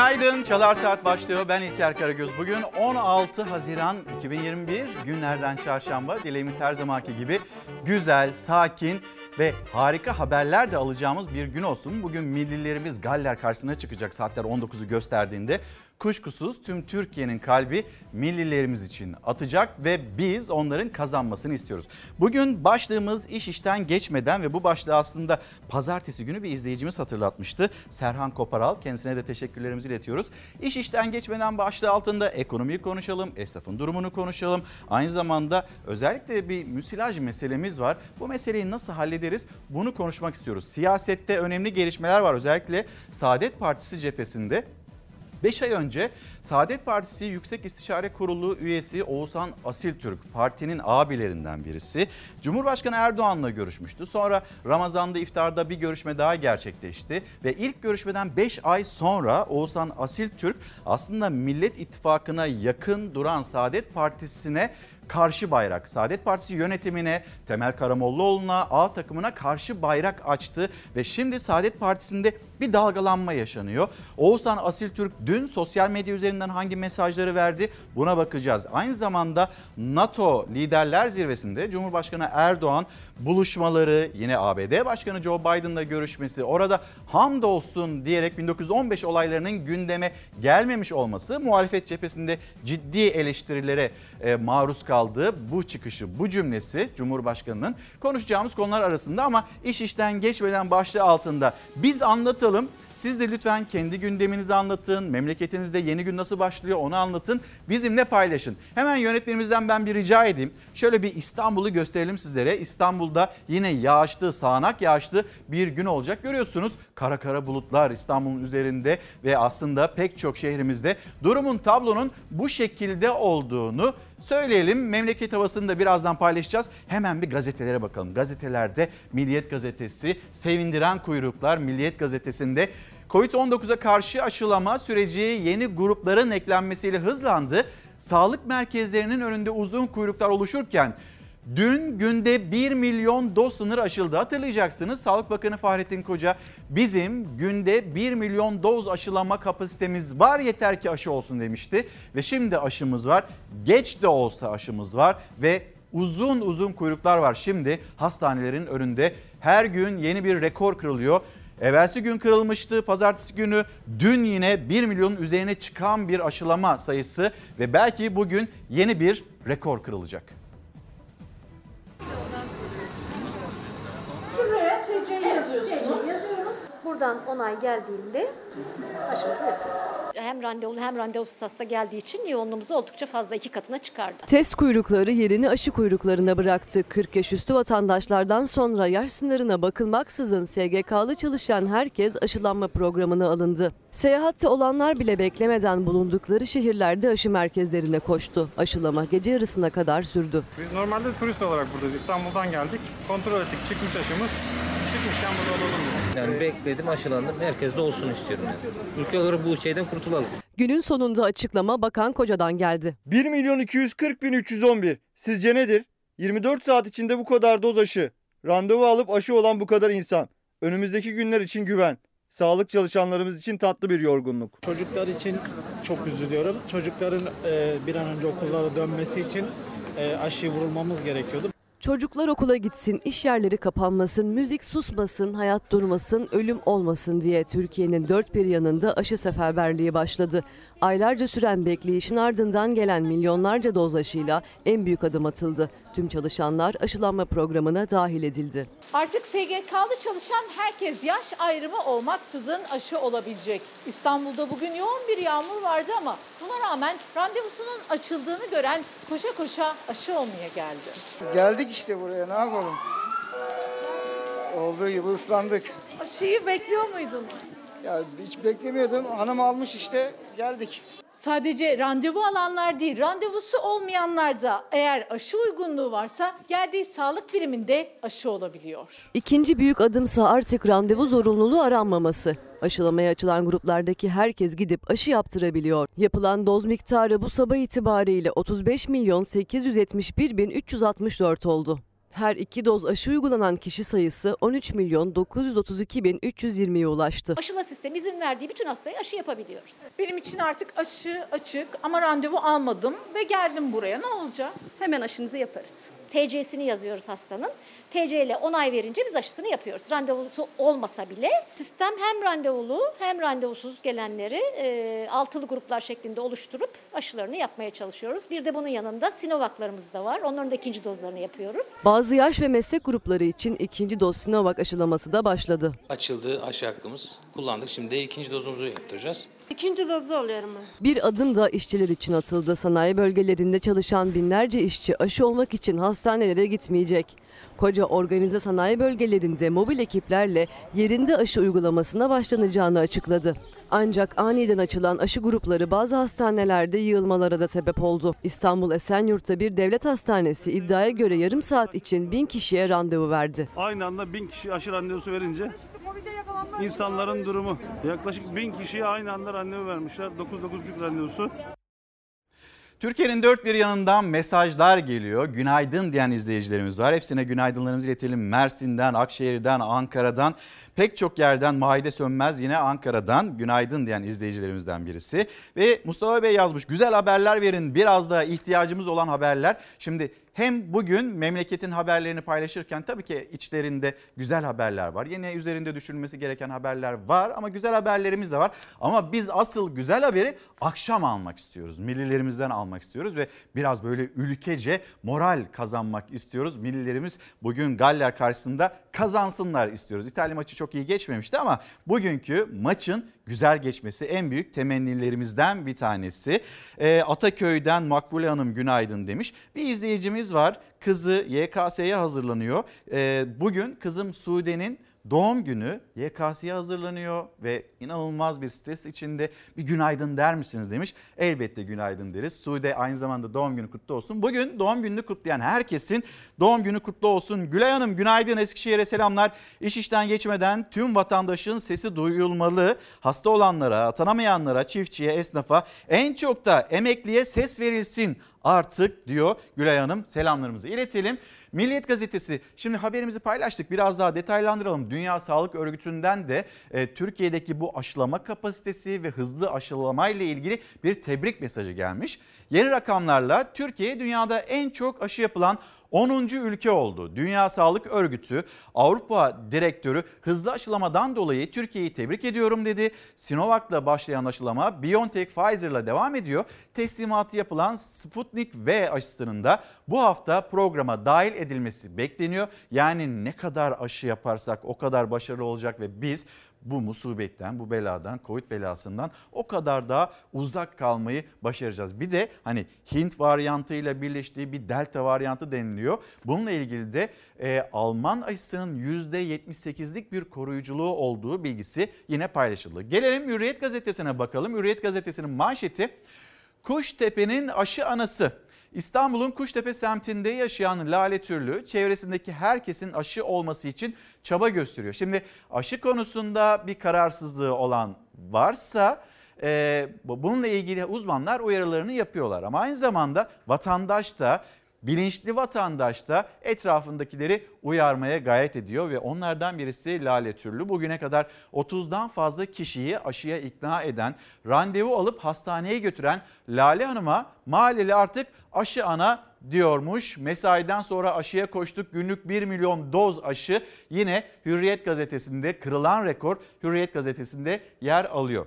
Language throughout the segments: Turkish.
Günaydın. Çalar Saat başlıyor. Ben İlker Karagöz. Bugün 16 Haziran 2021 günlerden çarşamba. Dileğimiz her zamanki gibi güzel, sakin ve harika haberler de alacağımız bir gün olsun. Bugün millilerimiz Galler karşısına çıkacak saatler 19'u gösterdiğinde. Kuşkusuz tüm Türkiye'nin kalbi millilerimiz için atacak ve biz onların kazanmasını istiyoruz. Bugün başlığımız iş işten geçmeden ve bu başlığı aslında pazartesi günü bir izleyicimiz hatırlatmıştı. Serhan Koparal kendisine de teşekkürlerimizi iletiyoruz. İş işten geçmeden başlığı altında ekonomiyi konuşalım, esnafın durumunu konuşalım. Aynı zamanda özellikle bir müsilaj meselemiz var. Bu meseleyi nasıl hallederiz bunu konuşmak istiyoruz. Siyasette önemli gelişmeler var özellikle Saadet Partisi cephesinde 5 ay önce Saadet Partisi Yüksek İstişare Kurulu üyesi Oğuzhan Asiltürk partinin abilerinden birisi Cumhurbaşkanı Erdoğan'la görüşmüştü. Sonra Ramazan'da iftarda bir görüşme daha gerçekleşti ve ilk görüşmeden 5 ay sonra Oğuzhan Asiltürk aslında Millet İttifakı'na yakın duran Saadet Partisi'ne karşı bayrak. Saadet Partisi yönetimine, Temel Karamollaoğlu'na, A takımına karşı bayrak açtı ve şimdi Saadet Partisi'nde bir dalgalanma yaşanıyor. Oğuzhan Asiltürk dün sosyal medya üzerinden hangi mesajları verdi buna bakacağız. Aynı zamanda NATO Liderler Zirvesi'nde Cumhurbaşkanı Erdoğan buluşmaları, yine ABD Başkanı Joe Biden'la görüşmesi, orada hamdolsun diyerek 1915 olaylarının gündeme gelmemiş olması muhalefet cephesinde ciddi eleştirilere e, maruz kaldığı bu çıkışı, bu cümlesi Cumhurbaşkanı'nın konuşacağımız konular arasında ama iş işten geçmeden başlığı altında biz anlatalım konuşalım. Siz de lütfen kendi gündeminizi anlatın. Memleketinizde yeni gün nasıl başlıyor onu anlatın. Bizimle paylaşın. Hemen yönetmenimizden ben bir rica edeyim. Şöyle bir İstanbul'u gösterelim sizlere. İstanbul'da yine yağışlı, sağanak yağışlı bir gün olacak. Görüyorsunuz kara kara bulutlar İstanbul'un üzerinde ve aslında pek çok şehrimizde durumun tablonun bu şekilde olduğunu söyleyelim. Memleket havasını da birazdan paylaşacağız. Hemen bir gazetelere bakalım. Gazetelerde Milliyet Gazetesi, Sevindiren Kuyruklar Milliyet Gazetesi'nde Covid-19'a karşı aşılama süreci yeni grupların eklenmesiyle hızlandı. Sağlık merkezlerinin önünde uzun kuyruklar oluşurken Dün günde 1 milyon doz sınır aşıldı. Hatırlayacaksınız Sağlık Bakanı Fahrettin Koca bizim günde 1 milyon doz aşılama kapasitemiz var yeter ki aşı olsun demişti. Ve şimdi aşımız var. Geç de olsa aşımız var ve uzun uzun kuyruklar var. Şimdi hastanelerin önünde her gün yeni bir rekor kırılıyor. Evvelsi gün kırılmıştı pazartesi günü. Dün yine 1 milyonun üzerine çıkan bir aşılama sayısı ve belki bugün yeni bir rekor kırılacak. Buradan onay geldiğinde aşımızı yapıyoruz. Hem randevulu hem randevusuz hasta geldiği için yoğunluğumuzu oldukça fazla iki katına çıkardı. Test kuyrukları yerini aşı kuyruklarına bıraktı. 40 yaş üstü vatandaşlardan sonra yaş sınırına bakılmaksızın SGK'lı çalışan herkes aşılanma programına alındı. Seyahatte olanlar bile beklemeden bulundukları şehirlerde aşı merkezlerine koştu. Aşılama gece yarısına kadar sürdü. Biz normalde turist olarak buradayız. İstanbul'dan geldik. Kontrol ettik. Çıkmış aşımız. Çıkmışken burada olalım. Yani bekledim aşılandım. Herkes de olsun istiyorum yani. Ülke olarak bu şeyden kurtulalım. Günün sonunda açıklama Bakan Koca'dan geldi. 1 milyon 240 bin 311. Sizce nedir? 24 saat içinde bu kadar doz aşı. Randevu alıp aşı olan bu kadar insan. Önümüzdeki günler için güven. Sağlık çalışanlarımız için tatlı bir yorgunluk. Çocuklar için çok üzülüyorum. Çocukların e, bir an önce okullara dönmesi için e, aşıyı vurulmamız gerekiyordu. Çocuklar okula gitsin, iş yerleri kapanmasın, müzik susmasın, hayat durmasın, ölüm olmasın diye Türkiye'nin dört bir yanında aşı seferberliği başladı. Aylarca süren bekleyişin ardından gelen milyonlarca doz aşıyla en büyük adım atıldı. Tüm çalışanlar aşılanma programına dahil edildi. Artık SGK'lı çalışan herkes yaş ayrımı olmaksızın aşı olabilecek. İstanbul'da bugün yoğun bir yağmur vardı ama buna rağmen randevusunun açıldığını gören koşa koşa aşı olmaya geldi. Geldik işte buraya ne yapalım? Olduğu gibi ıslandık. Aşıyı bekliyor muydun? Ya hiç beklemiyordum. Hanım almış işte geldik. Sadece randevu alanlar değil, randevusu olmayanlar da eğer aşı uygunluğu varsa geldiği sağlık biriminde aşı olabiliyor. İkinci büyük adımsa artık randevu zorunluluğu aranmaması. Aşılamaya açılan gruplardaki herkes gidip aşı yaptırabiliyor. Yapılan doz miktarı bu sabah itibariyle 35 milyon 871 bin 364 oldu. Her iki doz aşı uygulanan kişi sayısı 13 milyon 932 bin 320'ye ulaştı. Aşıla sistemi izin verdiği bütün hastaya aşı yapabiliyoruz. Benim için artık aşı açık ama randevu almadım ve geldim buraya. Ne olacak? Hemen aşınızı yaparız. TC'sini yazıyoruz hastanın. TC ile onay verince biz aşısını yapıyoruz. Randevusu olmasa bile sistem hem randevulu hem randevusuz gelenleri e, altılı gruplar şeklinde oluşturup aşılarını yapmaya çalışıyoruz. Bir de bunun yanında Sinovac'larımız da var. Onların da ikinci dozlarını yapıyoruz. Bazı yaş ve meslek grupları için ikinci doz Sinovac aşılaması da başladı. Açıldı aşı hakkımız. Kullandık. Şimdi de ikinci dozumuzu yaptıracağız. İkinci dozu oluyorum ben. Bir adım da işçiler için atıldı. Sanayi bölgelerinde çalışan binlerce işçi aşı olmak için hastanelere gitmeyecek. Koca organize sanayi bölgelerinde mobil ekiplerle yerinde aşı uygulamasına başlanacağını açıkladı. Ancak aniden açılan aşı grupları bazı hastanelerde yığılmalara da sebep oldu. İstanbul Esenyurt'ta bir devlet hastanesi iddiaya göre yarım saat için bin kişiye randevu verdi. Aynı anda bin kişi aşı randevusu verince insanların durumu yaklaşık bin kişiye aynı anda randevu vermişler. 9-9,5 randevusu. Türkiye'nin dört bir yanından mesajlar geliyor. Günaydın diyen izleyicilerimiz var. Hepsine günaydınlarımızı iletelim. Mersin'den, Akşehir'den, Ankara'dan, pek çok yerden Mahide Sönmez yine Ankara'dan günaydın diyen izleyicilerimizden birisi. Ve Mustafa Bey yazmış güzel haberler verin biraz da ihtiyacımız olan haberler. Şimdi hem bugün memleketin haberlerini paylaşırken tabii ki içlerinde güzel haberler var. Yine üzerinde düşünülmesi gereken haberler var ama güzel haberlerimiz de var. Ama biz asıl güzel haberi akşam almak istiyoruz. Millilerimizden almak istiyoruz ve biraz böyle ülkece moral kazanmak istiyoruz. Millilerimiz bugün Galler karşısında kazansınlar istiyoruz. İtalya maçı çok iyi geçmemişti ama bugünkü maçın güzel geçmesi en büyük temennilerimizden bir tanesi. E, Ataköy'den Makbule Hanım günaydın demiş. Bir izleyicimiz var kızı YKS'ye hazırlanıyor. E, bugün kızım Sude'nin doğum günü YKS'ye hazırlanıyor ve inanılmaz bir stres içinde bir günaydın der misiniz demiş. Elbette günaydın deriz. Sude aynı zamanda doğum günü kutlu olsun. Bugün doğum gününü kutlayan herkesin doğum günü kutlu olsun. Gülay Hanım günaydın Eskişehir'e selamlar. İş işten geçmeden tüm vatandaşın sesi duyulmalı. Hasta olanlara, atanamayanlara, çiftçiye, esnafa en çok da emekliye ses verilsin artık diyor Gülay Hanım. Selamlarımızı iletelim. Milliyet Gazetesi şimdi haberimizi paylaştık biraz daha detaylandıralım. Dünya Sağlık Örgütü'nden de e, Türkiye'deki bu aşılama kapasitesi ve hızlı aşılama ile ilgili bir tebrik mesajı gelmiş. Yeni rakamlarla Türkiye dünyada en çok aşı yapılan 10. ülke oldu. Dünya Sağlık Örgütü Avrupa Direktörü hızlı aşılamadan dolayı Türkiye'yi tebrik ediyorum dedi. Sinovac'la başlayan aşılama BioNTech Pfizer'la devam ediyor. Teslimatı yapılan Sputnik V aşısının da bu hafta programa dahil edilmesi bekleniyor. Yani ne kadar aşı yaparsak o kadar başarılı olacak ve biz bu musibetten, bu beladan, Covid belasından o kadar daha uzak kalmayı başaracağız. Bir de hani Hint varyantıyla birleştiği bir delta varyantı deniliyor. Bununla ilgili de e, Alman aşısının %78'lik bir koruyuculuğu olduğu bilgisi yine paylaşıldı. Gelelim Hürriyet gazetesine bakalım. Hürriyet gazetesinin manşeti Kuştepe'nin aşı anası. İstanbul'un Kuştepe semtinde yaşayan Lale Türlü çevresindeki herkesin aşı olması için çaba gösteriyor. Şimdi aşı konusunda bir kararsızlığı olan varsa e, bununla ilgili uzmanlar uyarılarını yapıyorlar. Ama aynı zamanda vatandaş da bilinçli vatandaş da etrafındakileri uyarmaya gayret ediyor ve onlardan birisi Lale Türlü. Bugüne kadar 30'dan fazla kişiyi aşıya ikna eden, randevu alıp hastaneye götüren Lale Hanım'a mahalleli artık aşı ana diyormuş. Mesaiden sonra aşıya koştuk. Günlük 1 milyon doz aşı yine Hürriyet gazetesinde kırılan rekor Hürriyet gazetesinde yer alıyor.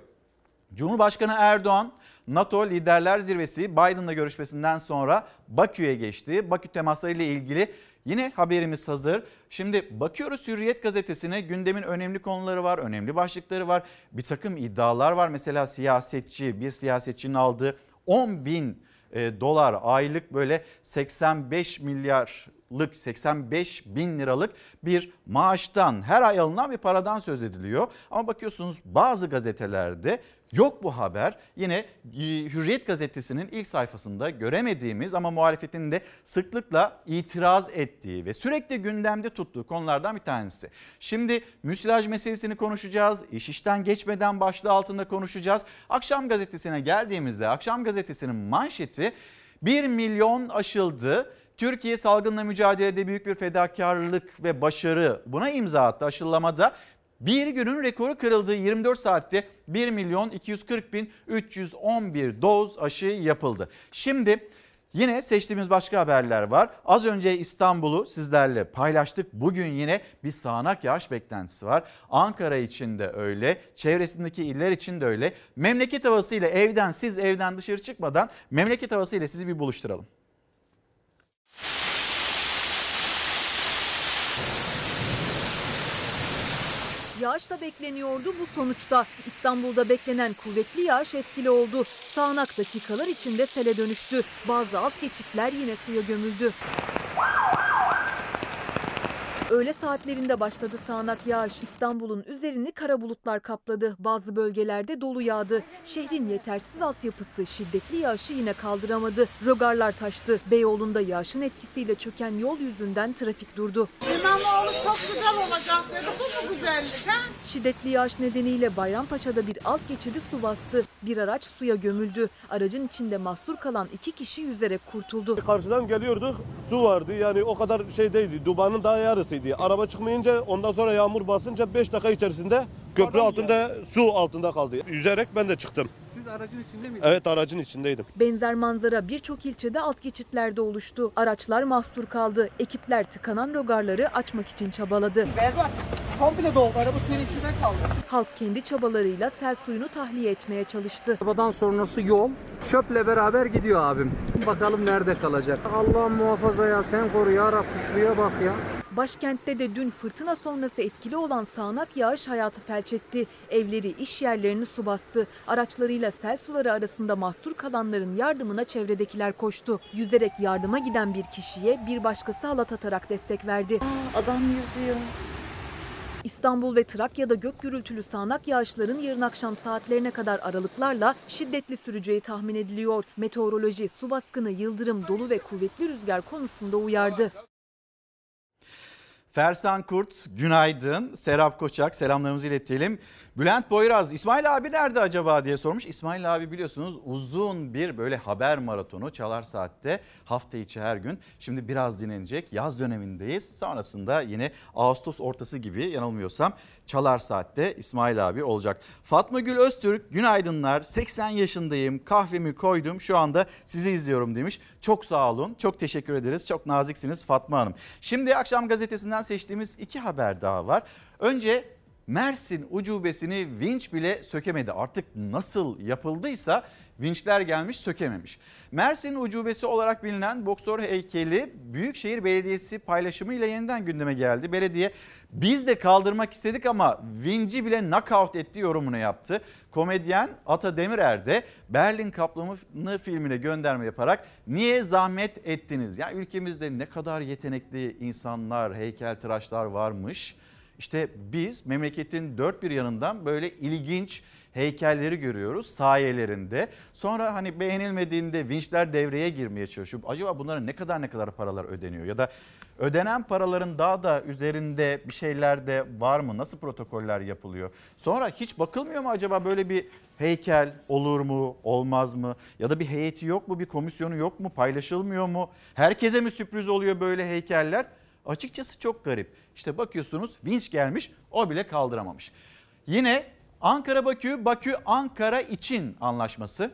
Cumhurbaşkanı Erdoğan NATO Liderler Zirvesi Biden'la görüşmesinden sonra Bakü'ye geçti. Bakü temasları ile ilgili yine haberimiz hazır. Şimdi bakıyoruz Hürriyet gazetesine gündemin önemli konuları var, önemli başlıkları var. Bir takım iddialar var. Mesela siyasetçi, bir siyasetçinin aldığı 10 bin e, dolar aylık böyle 85 milyarlık 85 bin liralık bir maaştan her ay alınan bir paradan söz ediliyor. Ama bakıyorsunuz bazı gazetelerde Yok bu haber. Yine e, Hürriyet gazetesinin ilk sayfasında göremediğimiz ama muhalefetin de sıklıkla itiraz ettiği ve sürekli gündemde tuttuğu konulardan bir tanesi. Şimdi müsilaj meselesini konuşacağız. İş işten geçmeden başlığı altında konuşacağız. Akşam gazetesine geldiğimizde akşam gazetesinin manşeti 1 milyon aşıldı. Türkiye salgınla mücadelede büyük bir fedakarlık ve başarı buna imza attı aşılamada. Bir günün rekoru kırıldı. 24 saatte 1 milyon 240 bin 311 doz aşı yapıldı. Şimdi Yine seçtiğimiz başka haberler var. Az önce İstanbul'u sizlerle paylaştık. Bugün yine bir sağanak yağış beklentisi var. Ankara için de öyle, çevresindeki iller için de öyle. Memleket havasıyla evden siz evden dışarı çıkmadan memleket havasıyla sizi bir buluşturalım. Yağış da bekleniyordu bu sonuçta. İstanbul'da beklenen kuvvetli yağış etkili oldu. Sağanak dakikalar içinde sele dönüştü. Bazı alt geçitler yine suya gömüldü. Öğle saatlerinde başladı sağanak yağış. İstanbul'un üzerini kara bulutlar kapladı. Bazı bölgelerde dolu yağdı. Şehrin yetersiz altyapısı şiddetli yağışı yine kaldıramadı. Rogarlar taştı. Beyoğlu'nda yağışın etkisiyle çöken yol yüzünden trafik durdu. İmamoğlu çok güzel olacak dedi. Bu mu güzellik ha? Şiddetli yağış nedeniyle Bayrampaşa'da bir alt geçidi su bastı. Bir araç suya gömüldü. Aracın içinde mahsur kalan iki kişi yüzerek kurtuldu. Karşıdan geliyorduk su vardı yani o kadar şey değildi dubanın daha yarısıydı. Araba çıkmayınca ondan sonra yağmur basınca 5 dakika içerisinde köprü altında su altında kaldı. Yüzerek ben de çıktım. Aracın içinde miydiniz? Evet aracın içindeydim. Benzer manzara birçok ilçede alt geçitlerde oluştu. Araçlar mahsur kaldı. Ekipler tıkanan rogarları açmak için çabaladı. Berbat. Komple doldu. Araba suyun içinde kaldı. Halk kendi çabalarıyla sel suyunu tahliye etmeye çalıştı. Arabadan sonrası yol çöple beraber gidiyor abim. Bakalım nerede kalacak. Allah muhafaza ya sen koru ya Rabbi şuraya bak ya. Başkentte de dün fırtına sonrası etkili olan sağanak yağış hayatı felç etti. Evleri, iş yerlerini su bastı. Araçlarıyla sel suları arasında mahsur kalanların yardımına çevredekiler koştu. Yüzerek yardıma giden bir kişiye bir başkası halat atarak destek verdi. Adam yüzüyor. İstanbul ve Trakya'da gök gürültülü sağanak yağışların yarın akşam saatlerine kadar aralıklarla şiddetli süreceği tahmin ediliyor. Meteoroloji su baskını, yıldırım, dolu ve kuvvetli rüzgar konusunda uyardı. Fersan Kurt günaydın. Serap Koçak selamlarımızı iletelim. Bülent Boyraz İsmail abi nerede acaba diye sormuş. İsmail abi biliyorsunuz uzun bir böyle haber maratonu Çalar Saat'te hafta içi her gün. Şimdi biraz dinlenecek yaz dönemindeyiz. Sonrasında yine Ağustos ortası gibi yanılmıyorsam Çalar Saat'te İsmail abi olacak. Fatma Gül Öztürk günaydınlar 80 yaşındayım kahvemi koydum şu anda sizi izliyorum demiş. Çok sağ olun çok teşekkür ederiz çok naziksiniz Fatma Hanım. Şimdi akşam gazetesinden seçtiğimiz iki haber daha var. Önce Mersin ucubesini vinç bile sökemedi. Artık nasıl yapıldıysa vinçler gelmiş sökememiş. Mersin ucubesi olarak bilinen boksör heykeli Büyükşehir Belediyesi paylaşımıyla yeniden gündeme geldi. Belediye biz de kaldırmak istedik ama vinci bile knockout etti yorumunu yaptı. Komedyen Ata Demirer de Berlin Kaplanı filmine gönderme yaparak niye zahmet ettiniz? Ya ülkemizde ne kadar yetenekli insanlar, heykeltıraşlar varmış. İşte biz memleketin dört bir yanından böyle ilginç heykelleri görüyoruz sayelerinde. Sonra hani beğenilmediğinde vinçler devreye girmeye çalışıyor. Acaba bunlara ne kadar ne kadar paralar ödeniyor? Ya da ödenen paraların daha da üzerinde bir şeyler de var mı? Nasıl protokoller yapılıyor? Sonra hiç bakılmıyor mu acaba böyle bir heykel olur mu olmaz mı? Ya da bir heyeti yok mu bir komisyonu yok mu paylaşılmıyor mu? Herkese mi sürpriz oluyor böyle heykeller? Açıkçası çok garip. İşte bakıyorsunuz vinç gelmiş o bile kaldıramamış. Yine Ankara Bakü, Bakü Ankara için anlaşması.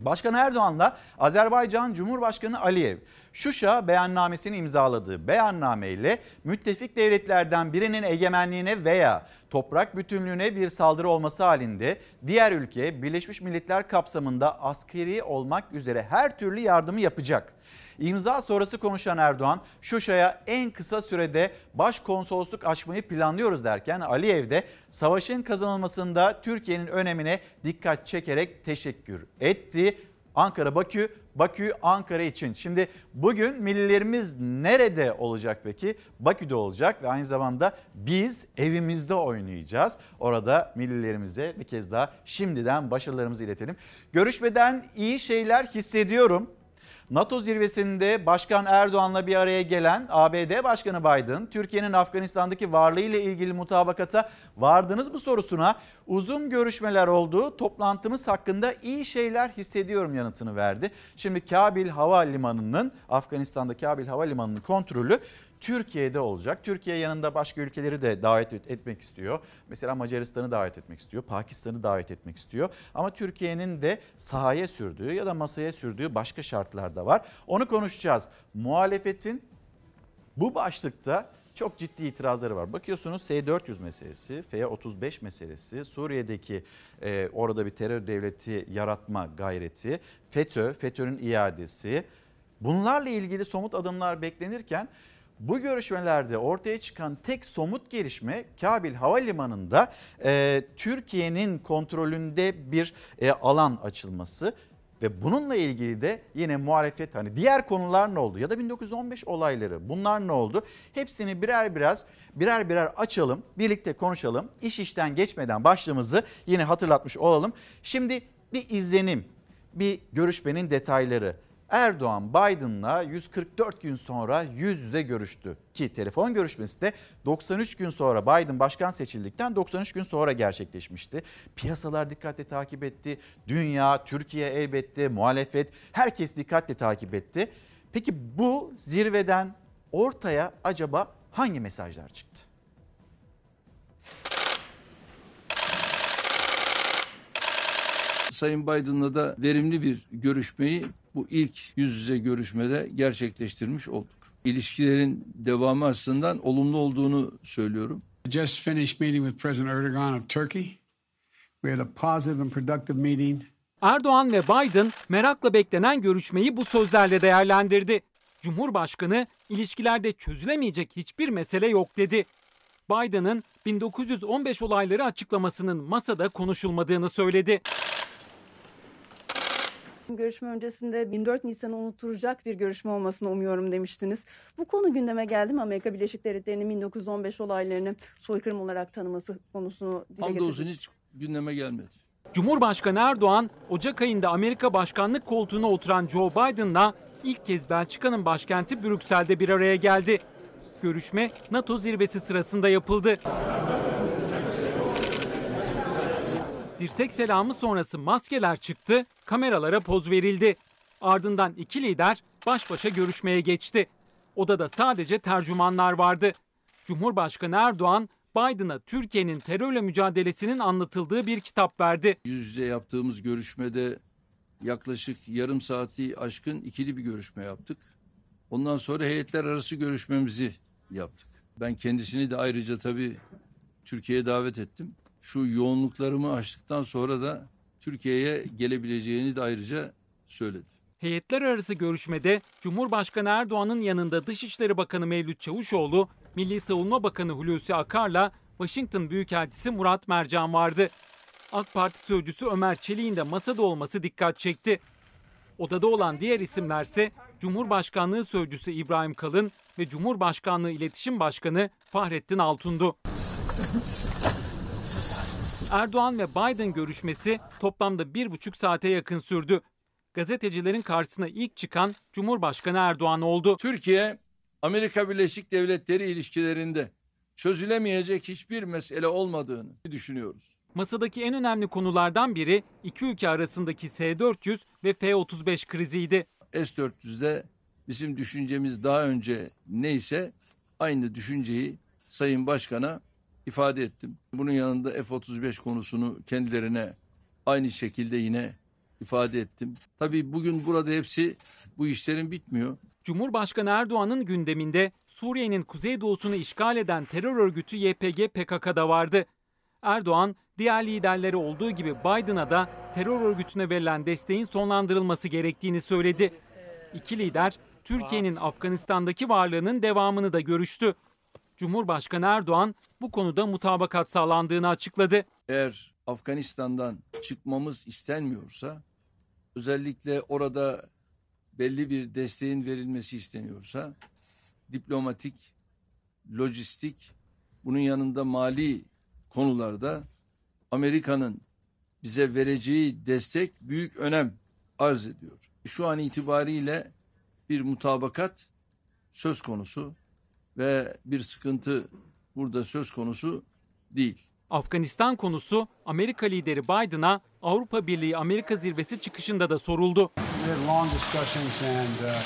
Başkan Erdoğan'la Azerbaycan Cumhurbaşkanı Aliyev Şuşa beyannamesini imzaladığı beyannameyle müttefik devletlerden birinin egemenliğine veya toprak bütünlüğüne bir saldırı olması halinde diğer ülke Birleşmiş Milletler kapsamında askeri olmak üzere her türlü yardımı yapacak. İmza sonrası konuşan Erdoğan, Şuşa'ya en kısa sürede başkonsolosluk açmayı planlıyoruz derken Aliyev de savaşın kazanılmasında Türkiye'nin önemine dikkat çekerek teşekkür etti. Ankara Bakü, Bakü Ankara için. Şimdi bugün millilerimiz nerede olacak peki? Bakü'de olacak ve aynı zamanda biz evimizde oynayacağız. Orada millilerimize bir kez daha şimdiden başarılarımızı iletelim. Görüşmeden iyi şeyler hissediyorum. NATO zirvesinde Başkan Erdoğan'la bir araya gelen ABD Başkanı Biden, Türkiye'nin Afganistan'daki varlığıyla ilgili mutabakata vardınız mı sorusuna uzun görüşmeler oldu. Toplantımız hakkında iyi şeyler hissediyorum yanıtını verdi. Şimdi Kabil Havalimanı'nın Afganistan'da Kabil Havalimanı'nın kontrolü Türkiye'de olacak. Türkiye yanında başka ülkeleri de davet etmek istiyor. Mesela Macaristan'ı davet etmek istiyor, Pakistan'ı davet etmek istiyor. Ama Türkiye'nin de sahaya sürdüğü ya da masaya sürdüğü başka şartlar da var. Onu konuşacağız. Muhalefetin bu başlıkta çok ciddi itirazları var. Bakıyorsunuz S-400 meselesi, F-35 meselesi, Suriye'deki e, orada bir terör devleti yaratma gayreti, FETÖ, FETÖ'nün iadesi. Bunlarla ilgili somut adımlar beklenirken bu görüşmelerde ortaya çıkan tek somut gelişme Kabil Havalimanı'nda e, Türkiye'nin kontrolünde bir e, alan açılması ve bununla ilgili de yine muhalefet hani diğer konular ne oldu ya da 1915 olayları bunlar ne oldu? Hepsini birer biraz birer birer açalım birlikte konuşalım. İş işten geçmeden başlığımızı yine hatırlatmış olalım. Şimdi bir izlenim bir görüşmenin detayları Erdoğan Biden'la 144 gün sonra yüz yüze görüştü ki telefon görüşmesi de 93 gün sonra Biden başkan seçildikten 93 gün sonra gerçekleşmişti. Piyasalar dikkatle takip etti. Dünya, Türkiye elbette, muhalefet herkes dikkatle takip etti. Peki bu zirveden ortaya acaba hangi mesajlar çıktı? Sayın Biden'la da verimli bir görüşmeyi bu ilk yüz yüze görüşmede gerçekleştirmiş olduk. İlişkilerin devamı açısından olumlu olduğunu söylüyorum. Just finished meeting with President Erdogan of Turkey. We had a positive and productive meeting. Erdoğan ve Biden merakla beklenen görüşmeyi bu sözlerle değerlendirdi. Cumhurbaşkanı ilişkilerde çözülemeyecek hiçbir mesele yok dedi. Biden'ın 1915 olayları açıklamasının masada konuşulmadığını söyledi. Görüşme öncesinde 24 Nisan'ı unutturacak bir görüşme olmasını umuyorum demiştiniz. Bu konu gündeme geldi mi? Amerika Birleşik Devletleri'nin 1915 olaylarını soykırım olarak tanıması konusunu dile Hamdolsun getirdiniz. hiç gündeme gelmedi. Cumhurbaşkanı Erdoğan, Ocak ayında Amerika başkanlık koltuğuna oturan Joe Biden'la ilk kez Belçika'nın başkenti Brüksel'de bir araya geldi. Görüşme NATO zirvesi sırasında yapıldı. Dirsek selamı sonrası maskeler çıktı, kameralara poz verildi. Ardından iki lider baş başa görüşmeye geçti. Odada sadece tercümanlar vardı. Cumhurbaşkanı Erdoğan, Biden'a Türkiye'nin terörle mücadelesinin anlatıldığı bir kitap verdi. Yüz yüze yaptığımız görüşmede yaklaşık yarım saati aşkın ikili bir görüşme yaptık. Ondan sonra heyetler arası görüşmemizi yaptık. Ben kendisini de ayrıca tabii Türkiye'ye davet ettim. Şu yoğunluklarımı açtıktan sonra da Türkiye'ye gelebileceğini de ayrıca söyledi. Heyetler arası görüşmede Cumhurbaşkanı Erdoğan'ın yanında Dışişleri Bakanı Mevlüt Çavuşoğlu, Milli Savunma Bakanı Hulusi Akar'la Washington Büyükelçisi Murat Mercan vardı. AK Parti sözcüsü Ömer Çelik'in de masada olması dikkat çekti. Odada olan diğer isimlerse Cumhurbaşkanlığı Sözcüsü İbrahim Kalın ve Cumhurbaşkanlığı İletişim Başkanı Fahrettin Altun'du. Erdoğan ve Biden görüşmesi toplamda bir buçuk saate yakın sürdü. Gazetecilerin karşısına ilk çıkan Cumhurbaşkanı Erdoğan oldu. Türkiye, Amerika Birleşik Devletleri ilişkilerinde çözülemeyecek hiçbir mesele olmadığını düşünüyoruz. Masadaki en önemli konulardan biri iki ülke arasındaki S-400 ve F-35 kriziydi. S-400'de bizim düşüncemiz daha önce neyse aynı düşünceyi Sayın Başkan'a ifade ettim. Bunun yanında F-35 konusunu kendilerine aynı şekilde yine ifade ettim. Tabii bugün burada hepsi bu işlerin bitmiyor. Cumhurbaşkanı Erdoğan'ın gündeminde Suriye'nin kuzeydoğusunu işgal eden terör örgütü YPG PKK'da vardı. Erdoğan, diğer liderleri olduğu gibi Biden'a da terör örgütüne verilen desteğin sonlandırılması gerektiğini söyledi. İki lider Türkiye'nin Afganistan'daki varlığının devamını da görüştü. Cumhurbaşkanı Erdoğan bu konuda mutabakat sağlandığını açıkladı. Eğer Afganistan'dan çıkmamız istenmiyorsa, özellikle orada belli bir desteğin verilmesi isteniyorsa, diplomatik, lojistik, bunun yanında mali konularda Amerika'nın bize vereceği destek büyük önem arz ediyor. Şu an itibariyle bir mutabakat söz konusu ve bir sıkıntı burada söz konusu değil. Afganistan konusu Amerika lideri Biden'a Avrupa Birliği Amerika zirvesi çıkışında da soruldu. We had long discussions, and uh,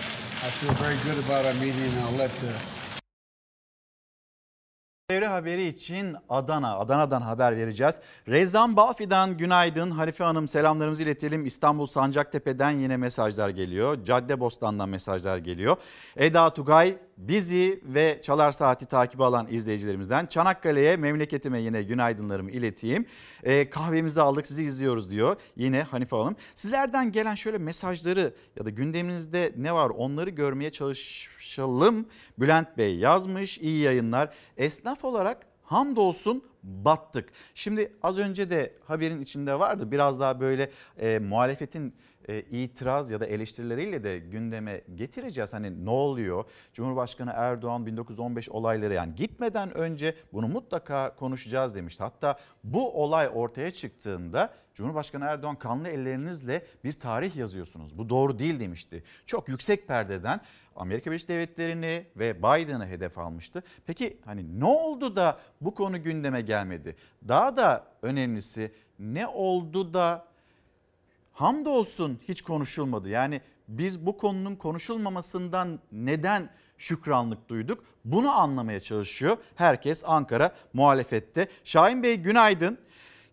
haberi için Adana, Adana'dan haber vereceğiz. Rezdan Balfi'den günaydın. Halife Hanım selamlarımızı iletelim. İstanbul Sancaktepe'den yine mesajlar geliyor. Caddebostan'dan mesajlar geliyor. Eda Tugay bizi ve Çalar Saati takibi alan izleyicilerimizden Çanakkale'ye memleketime yine günaydınlarımı ileteyim. Ee, kahvemizi aldık sizi izliyoruz diyor yine Hanife Hanım. Sizlerden gelen şöyle mesajları ya da gündeminizde ne var onları görmeye çalışalım. Bülent Bey yazmış iyi yayınlar. Esnaf olarak hamdolsun battık. Şimdi az önce de haberin içinde vardı biraz daha böyle e, muhalefetin e, itiraz ya da eleştirileriyle de gündeme getireceğiz. Hani ne oluyor? Cumhurbaşkanı Erdoğan 1915 olayları yani gitmeden önce bunu mutlaka konuşacağız demişti. Hatta bu olay ortaya çıktığında Cumhurbaşkanı Erdoğan kanlı ellerinizle bir tarih yazıyorsunuz. Bu doğru değil demişti. Çok yüksek perdeden Amerika Birleşik Devletleri'ni ve Biden'ı hedef almıştı. Peki hani ne oldu da bu konu gündeme gelmedi? Daha da önemlisi ne oldu da hamdolsun hiç konuşulmadı. Yani biz bu konunun konuşulmamasından neden şükranlık duyduk? Bunu anlamaya çalışıyor herkes Ankara muhalefette. Şahin Bey günaydın.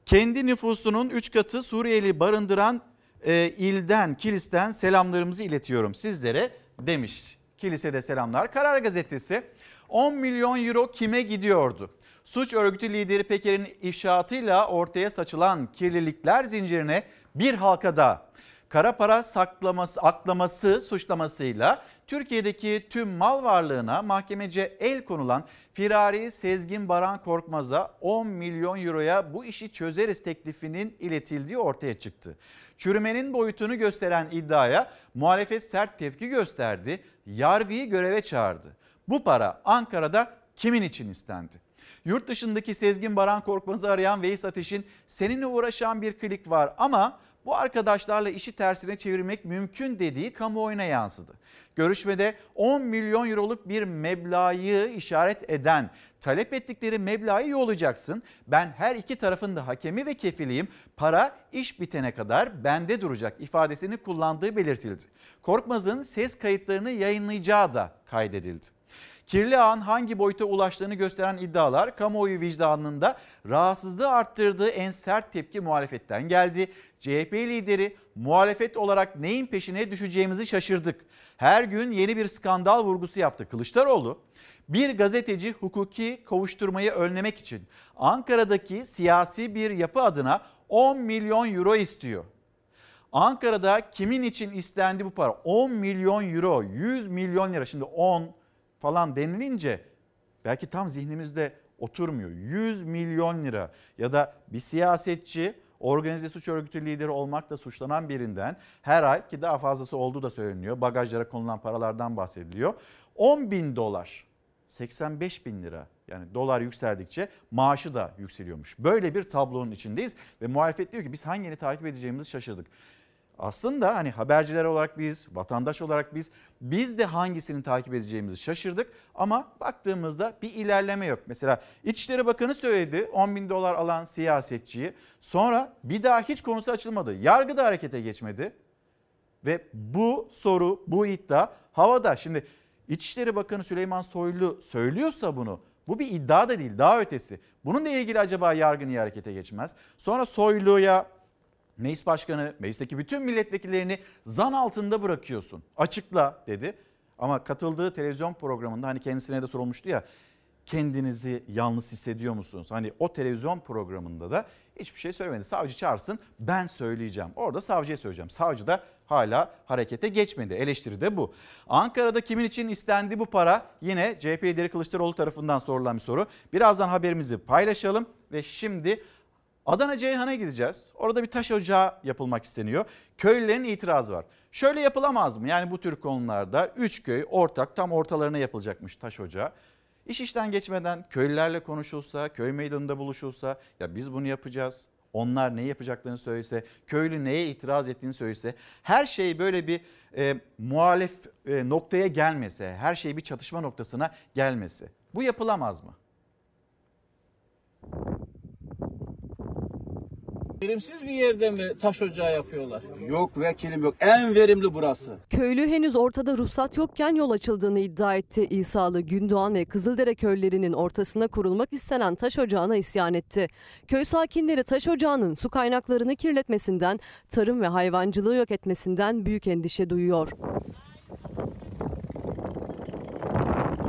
Kendi nüfusunun 3 katı Suriyeli barındıran e, ilden, Kilis'ten selamlarımızı iletiyorum sizlere demiş. Kilisede selamlar. Karar Gazetesi 10 milyon euro kime gidiyordu? Suç örgütü lideri Peker'in ifşaatıyla ortaya saçılan kirlilikler zincirine bir halkada kara para saklaması, aklaması suçlamasıyla Türkiye'deki tüm mal varlığına mahkemece el konulan firari Sezgin Baran Korkmaz'a 10 milyon euroya bu işi çözeriz teklifinin iletildiği ortaya çıktı. Çürümenin boyutunu gösteren iddiaya muhalefet sert tepki gösterdi, yargıyı göreve çağırdı. Bu para Ankara'da kimin için istendi? Yurt dışındaki Sezgin Baran Korkmaz'ı arayan Veys Ateş'in seninle uğraşan bir klik var ama bu arkadaşlarla işi tersine çevirmek mümkün dediği kamuoyuna yansıdı. Görüşmede 10 milyon euroluk bir meblağı işaret eden talep ettikleri meblağı yollayacaksın. Ben her iki tarafın da hakemi ve kefiliyim. Para iş bitene kadar bende duracak ifadesini kullandığı belirtildi. Korkmaz'ın ses kayıtlarını yayınlayacağı da kaydedildi. Kirli ağın hangi boyuta ulaştığını gösteren iddialar kamuoyu vicdanında rahatsızlığı arttırdığı en sert tepki muhalefetten geldi. CHP lideri muhalefet olarak neyin peşine düşeceğimizi şaşırdık. Her gün yeni bir skandal vurgusu yaptı Kılıçdaroğlu. Bir gazeteci hukuki kovuşturmayı önlemek için Ankara'daki siyasi bir yapı adına 10 milyon euro istiyor. Ankara'da kimin için istendi bu para? 10 milyon euro, 100 milyon lira. Şimdi 10 falan denilince belki tam zihnimizde oturmuyor. 100 milyon lira ya da bir siyasetçi organize suç örgütü lideri olmakla suçlanan birinden her ay ki daha fazlası olduğu da söyleniyor. Bagajlara konulan paralardan bahsediliyor. 10 bin dolar 85 bin lira yani dolar yükseldikçe maaşı da yükseliyormuş. Böyle bir tablonun içindeyiz ve muhalefet diyor ki biz hangini takip edeceğimizi şaşırdık. Aslında hani haberciler olarak biz, vatandaş olarak biz, biz de hangisini takip edeceğimizi şaşırdık. Ama baktığımızda bir ilerleme yok. Mesela İçişleri Bakanı söyledi 10 bin dolar alan siyasetçiyi. Sonra bir daha hiç konusu açılmadı. Yargı da harekete geçmedi. Ve bu soru, bu iddia havada. Şimdi İçişleri Bakanı Süleyman Soylu söylüyorsa bunu bu bir iddia da değil daha ötesi. Bununla ilgili acaba yargı niye harekete geçmez? Sonra Soylu'ya Meclis Başkanı, meclisteki bütün milletvekillerini zan altında bırakıyorsun. Açıkla dedi. Ama katıldığı televizyon programında hani kendisine de sorulmuştu ya kendinizi yalnız hissediyor musunuz? Hani o televizyon programında da hiçbir şey söylemedi. Savcı çağırsın ben söyleyeceğim. Orada savcıya söyleyeceğim. Savcı da hala harekete geçmedi. Eleştiri de bu. Ankara'da kimin için istendi bu para? Yine CHP lideri Kılıçdaroğlu tarafından sorulan bir soru. Birazdan haberimizi paylaşalım ve şimdi Adana Ceyhan'a gideceğiz. Orada bir taş ocağı yapılmak isteniyor. Köylülerin itirazı var. Şöyle yapılamaz mı? Yani bu tür konularda 3 köy ortak tam ortalarına yapılacakmış taş ocağı. İş işten geçmeden köylülerle konuşulsa, köy meydanında buluşulsa ya biz bunu yapacağız. onlar ne yapacaklarını söylese, köylü neye itiraz ettiğini söylese, her şey böyle bir e, muhalef e, noktaya gelmese, her şey bir çatışma noktasına gelmese. Bu yapılamaz mı? Verimsiz bir yerde mi taş ocağı yapıyorlar? Yok vekilim yok. En verimli burası. Köylü henüz ortada ruhsat yokken yol açıldığını iddia etti. İsalı, Gündoğan ve Kızıldere köylerinin ortasına kurulmak istenen taş ocağına isyan etti. Köy sakinleri taş ocağının su kaynaklarını kirletmesinden, tarım ve hayvancılığı yok etmesinden büyük endişe duyuyor.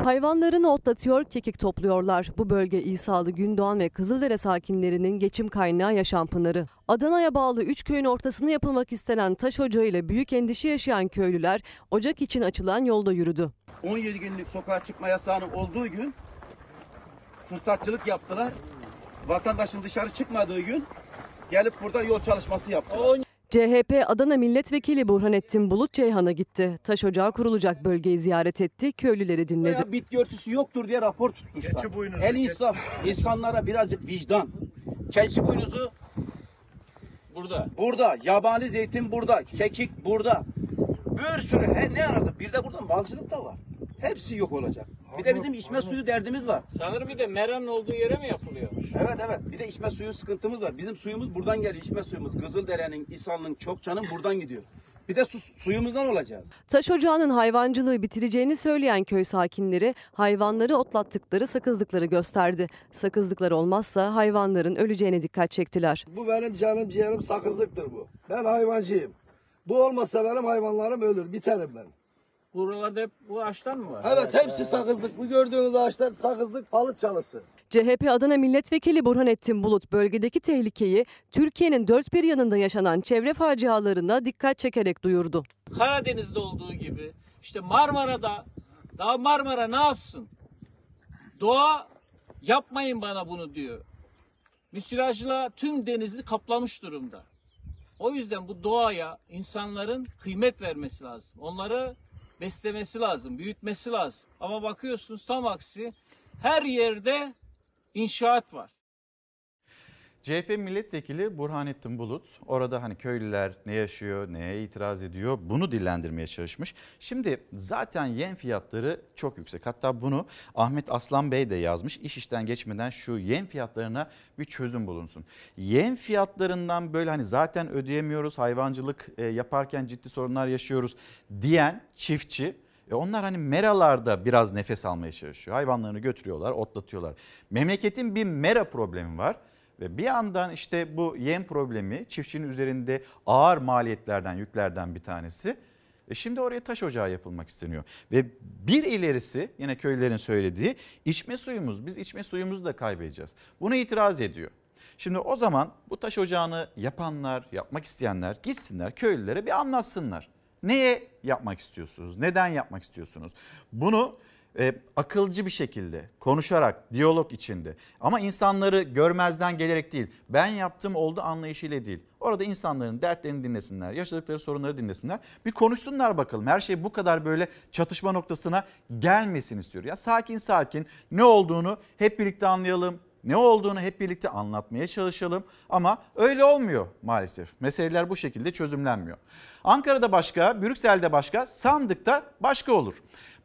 Hayvanlarını otlatıyor, kekik topluyorlar. Bu bölge İsalı, Gündoğan ve Kızıldere sakinlerinin geçim kaynağı yaşam pınarı. Adana'ya bağlı 3 köyün ortasına yapılmak istenen taş ocağı ile büyük endişe yaşayan köylüler ocak için açılan yolda yürüdü. 17 günlük sokağa çıkma yasağının olduğu gün fırsatçılık yaptılar. Vatandaşın dışarı çıkmadığı gün gelip burada yol çalışması yaptılar. CHP Adana Milletvekili Burhanettin Bulut Ceyhan'a gitti. Taş ocağı kurulacak bölgeyi ziyaret etti, köylüleri dinledi. Ya bitki örtüsü yoktur diye rapor tutmuşlar. El insaf, insanlara birazcık vicdan. Keçi boynuzu burada. Burada. Yabani zeytin burada. Kekik burada. Bir sürü he, ne ararsa. Bir de burada malcılık da var. Hepsi yok olacak. Bir de bizim içme suyu derdimiz var. Sanırım bir de meranın olduğu yere mi yapılıyormuş? Evet evet. Bir de içme suyu sıkıntımız var. Bizim suyumuz buradan geliyor. İçme suyumuz Kızıldere'nin, İsal'ın, Çokça'nın buradan gidiyor. Bir de su, suyumuzdan olacağız. Taş ocağının hayvancılığı bitireceğini söyleyen köy sakinleri hayvanları otlattıkları sakızlıkları gösterdi. Sakızlıklar olmazsa hayvanların öleceğine dikkat çektiler. Bu benim canım ciğerim sakızlıktır bu. Ben hayvancıyım. Bu olmazsa benim hayvanlarım ölür, biterim ben. Buralarda hep bu ağaçtan mı var? Evet, hepsi sakızlık. Bu gördüğünüz ağaçlar sakızlık, balık çalısı. CHP Adana Milletvekili Burhanettin Bulut bölgedeki tehlikeyi Türkiye'nin dört bir yanında yaşanan çevre facialarına dikkat çekerek duyurdu. Karadeniz'de olduğu gibi işte Marmara'da daha Marmara ne yapsın? Doğa yapmayın bana bunu diyor. Müsilajla tüm denizi kaplamış durumda. O yüzden bu doğaya insanların kıymet vermesi lazım. Onları beslemesi lazım, büyütmesi lazım. Ama bakıyorsunuz tam aksi her yerde inşaat var. CHP milletvekili Burhanettin Bulut orada hani köylüler ne yaşıyor, neye itiraz ediyor bunu dillendirmeye çalışmış. Şimdi zaten yem fiyatları çok yüksek. Hatta bunu Ahmet Aslan Bey de yazmış. İş işten geçmeden şu yem fiyatlarına bir çözüm bulunsun. Yem fiyatlarından böyle hani zaten ödeyemiyoruz, hayvancılık e, yaparken ciddi sorunlar yaşıyoruz diyen çiftçi e onlar hani meralarda biraz nefes almaya çalışıyor. Hayvanlarını götürüyorlar, otlatıyorlar. Memleketin bir mera problemi var. Ve bir yandan işte bu yem problemi çiftçinin üzerinde ağır maliyetlerden, yüklerden bir tanesi. E şimdi oraya taş ocağı yapılmak isteniyor. Ve bir ilerisi yine köylülerin söylediği içme suyumuz. Biz içme suyumuzu da kaybedeceğiz. Buna itiraz ediyor. Şimdi o zaman bu taş ocağını yapanlar, yapmak isteyenler gitsinler köylülere bir anlatsınlar. Neye yapmak istiyorsunuz? Neden yapmak istiyorsunuz? Bunu e, akılcı bir şekilde konuşarak diyalog içinde ama insanları görmezden gelerek değil ben yaptım oldu anlayışıyla değil. Orada insanların dertlerini dinlesinler, yaşadıkları sorunları dinlesinler. Bir konuşsunlar bakalım. Her şey bu kadar böyle çatışma noktasına gelmesin istiyor. Ya sakin sakin ne olduğunu hep birlikte anlayalım. Ne olduğunu hep birlikte anlatmaya çalışalım ama öyle olmuyor maalesef. Meseleler bu şekilde çözümlenmiyor. Ankara'da başka, Brüksel'de başka, sandıkta başka olur.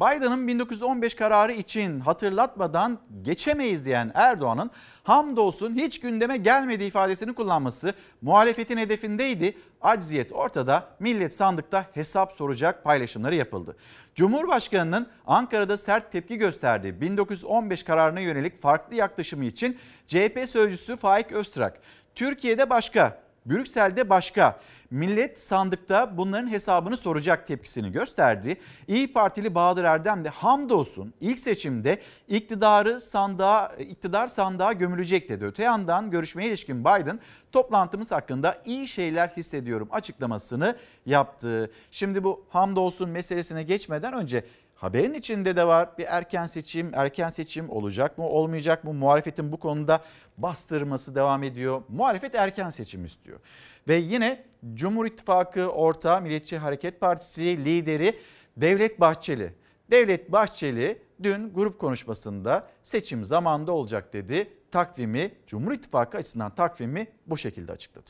Biden'ın 1915 kararı için hatırlatmadan geçemeyiz diyen Erdoğan'ın hamdolsun hiç gündeme gelmedi ifadesini kullanması muhalefetin hedefindeydi. Acziyet ortada, millet sandıkta hesap soracak paylaşımları yapıldı. Cumhurbaşkanının Ankara'da sert tepki gösterdiği 1915 kararına yönelik farklı yaklaşımı için CHP sözcüsü Faik Öztrak, Türkiye'de başka, Brüksel'de başka. Millet sandıkta bunların hesabını soracak tepkisini gösterdi. İyi Partili Bahadır Erdem de hamdolsun ilk seçimde iktidarı sandığa, iktidar sandığa gömülecek dedi. Öte yandan görüşmeye ilişkin Biden toplantımız hakkında iyi şeyler hissediyorum açıklamasını yaptı. Şimdi bu hamdolsun meselesine geçmeden önce Haberin içinde de var bir erken seçim, erken seçim olacak mı, olmayacak mı? Muhalefetin bu konuda bastırması devam ediyor. Muhalefet erken seçim istiyor. Ve yine Cumhur İttifakı ortağı Milliyetçi Hareket Partisi lideri Devlet Bahçeli. Devlet Bahçeli dün grup konuşmasında seçim zamanında olacak dedi. takvimi Cumhur İttifakı açısından takvimi bu şekilde açıkladı.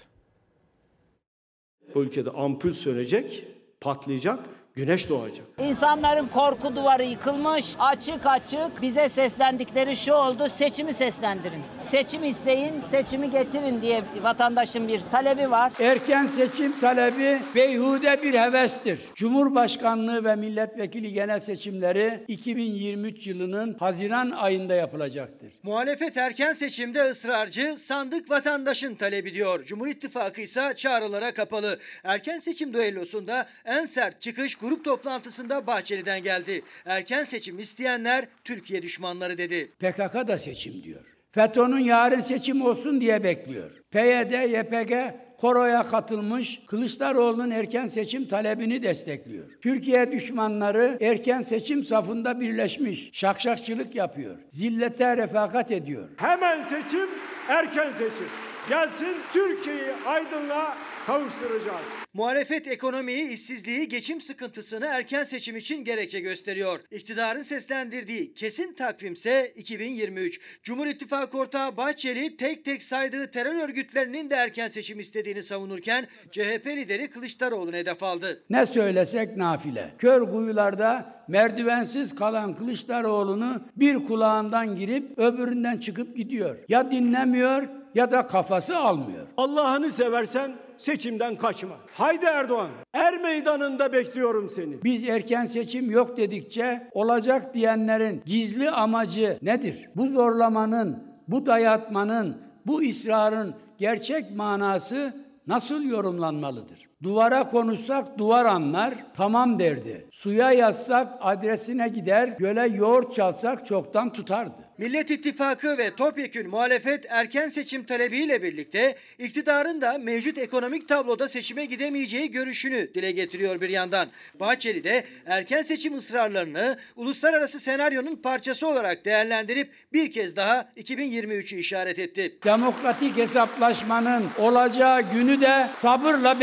Ülkede ampul sönecek, patlayacak, güneş doğacak. İnsanların korku duvarı yıkılmış. Açık açık bize seslendikleri şu oldu. Seçimi seslendirin. Seçim isteyin, seçimi getirin diye vatandaşın bir talebi var. Erken seçim talebi beyhude bir hevestir. Cumhurbaşkanlığı ve milletvekili genel seçimleri 2023 yılının Haziran ayında yapılacaktır. Muhalefet erken seçimde ısrarcı, sandık vatandaşın talebi diyor. Cumhur İttifakı ise çağrılara kapalı. Erken seçim düellosunda en sert çıkış grup toplantısında Bahçeli'den geldi. Erken seçim isteyenler Türkiye düşmanları dedi. PKK da seçim diyor. FETÖ'nün yarın seçim olsun diye bekliyor. PYD, YPG koroya katılmış, Kılıçdaroğlu'nun erken seçim talebini destekliyor. Türkiye düşmanları erken seçim safında birleşmiş, şakşakçılık yapıyor, zillete refakat ediyor. Hemen seçim, erken seçim. Gelsin Türkiye'yi aydınlığa kavuşturacağız. Muhalefet ekonomiyi, işsizliği, geçim sıkıntısını erken seçim için gerekçe gösteriyor. İktidarın seslendirdiği kesin takvimse 2023. Cumhur İttifakı ortağı Bahçeli tek tek saydığı terör örgütlerinin de erken seçim istediğini savunurken CHP lideri Kılıçdaroğlu'nu hedef aldı. Ne söylesek nafile. Kör kuyularda merdivensiz kalan Kılıçdaroğlu'nu bir kulağından girip öbüründen çıkıp gidiyor. Ya dinlemiyor ya da kafası almıyor. Allah'ını seversen seçimden kaçma. Haydi Erdoğan, er meydanında bekliyorum seni. Biz erken seçim yok dedikçe olacak diyenlerin gizli amacı nedir? Bu zorlamanın, bu dayatmanın, bu ısrarın gerçek manası nasıl yorumlanmalıdır? Duvara konuşsak duvar anlar, tamam derdi. Suya yazsak adresine gider, göle yoğurt çalsak çoktan tutardı. Millet İttifakı ve topyekün muhalefet erken seçim talebiyle birlikte iktidarın da mevcut ekonomik tabloda seçime gidemeyeceği görüşünü dile getiriyor bir yandan. Bahçeli de erken seçim ısrarlarını uluslararası senaryonun parçası olarak değerlendirip bir kez daha 2023'ü işaret etti. Demokratik hesaplaşmanın olacağı günü de sabırla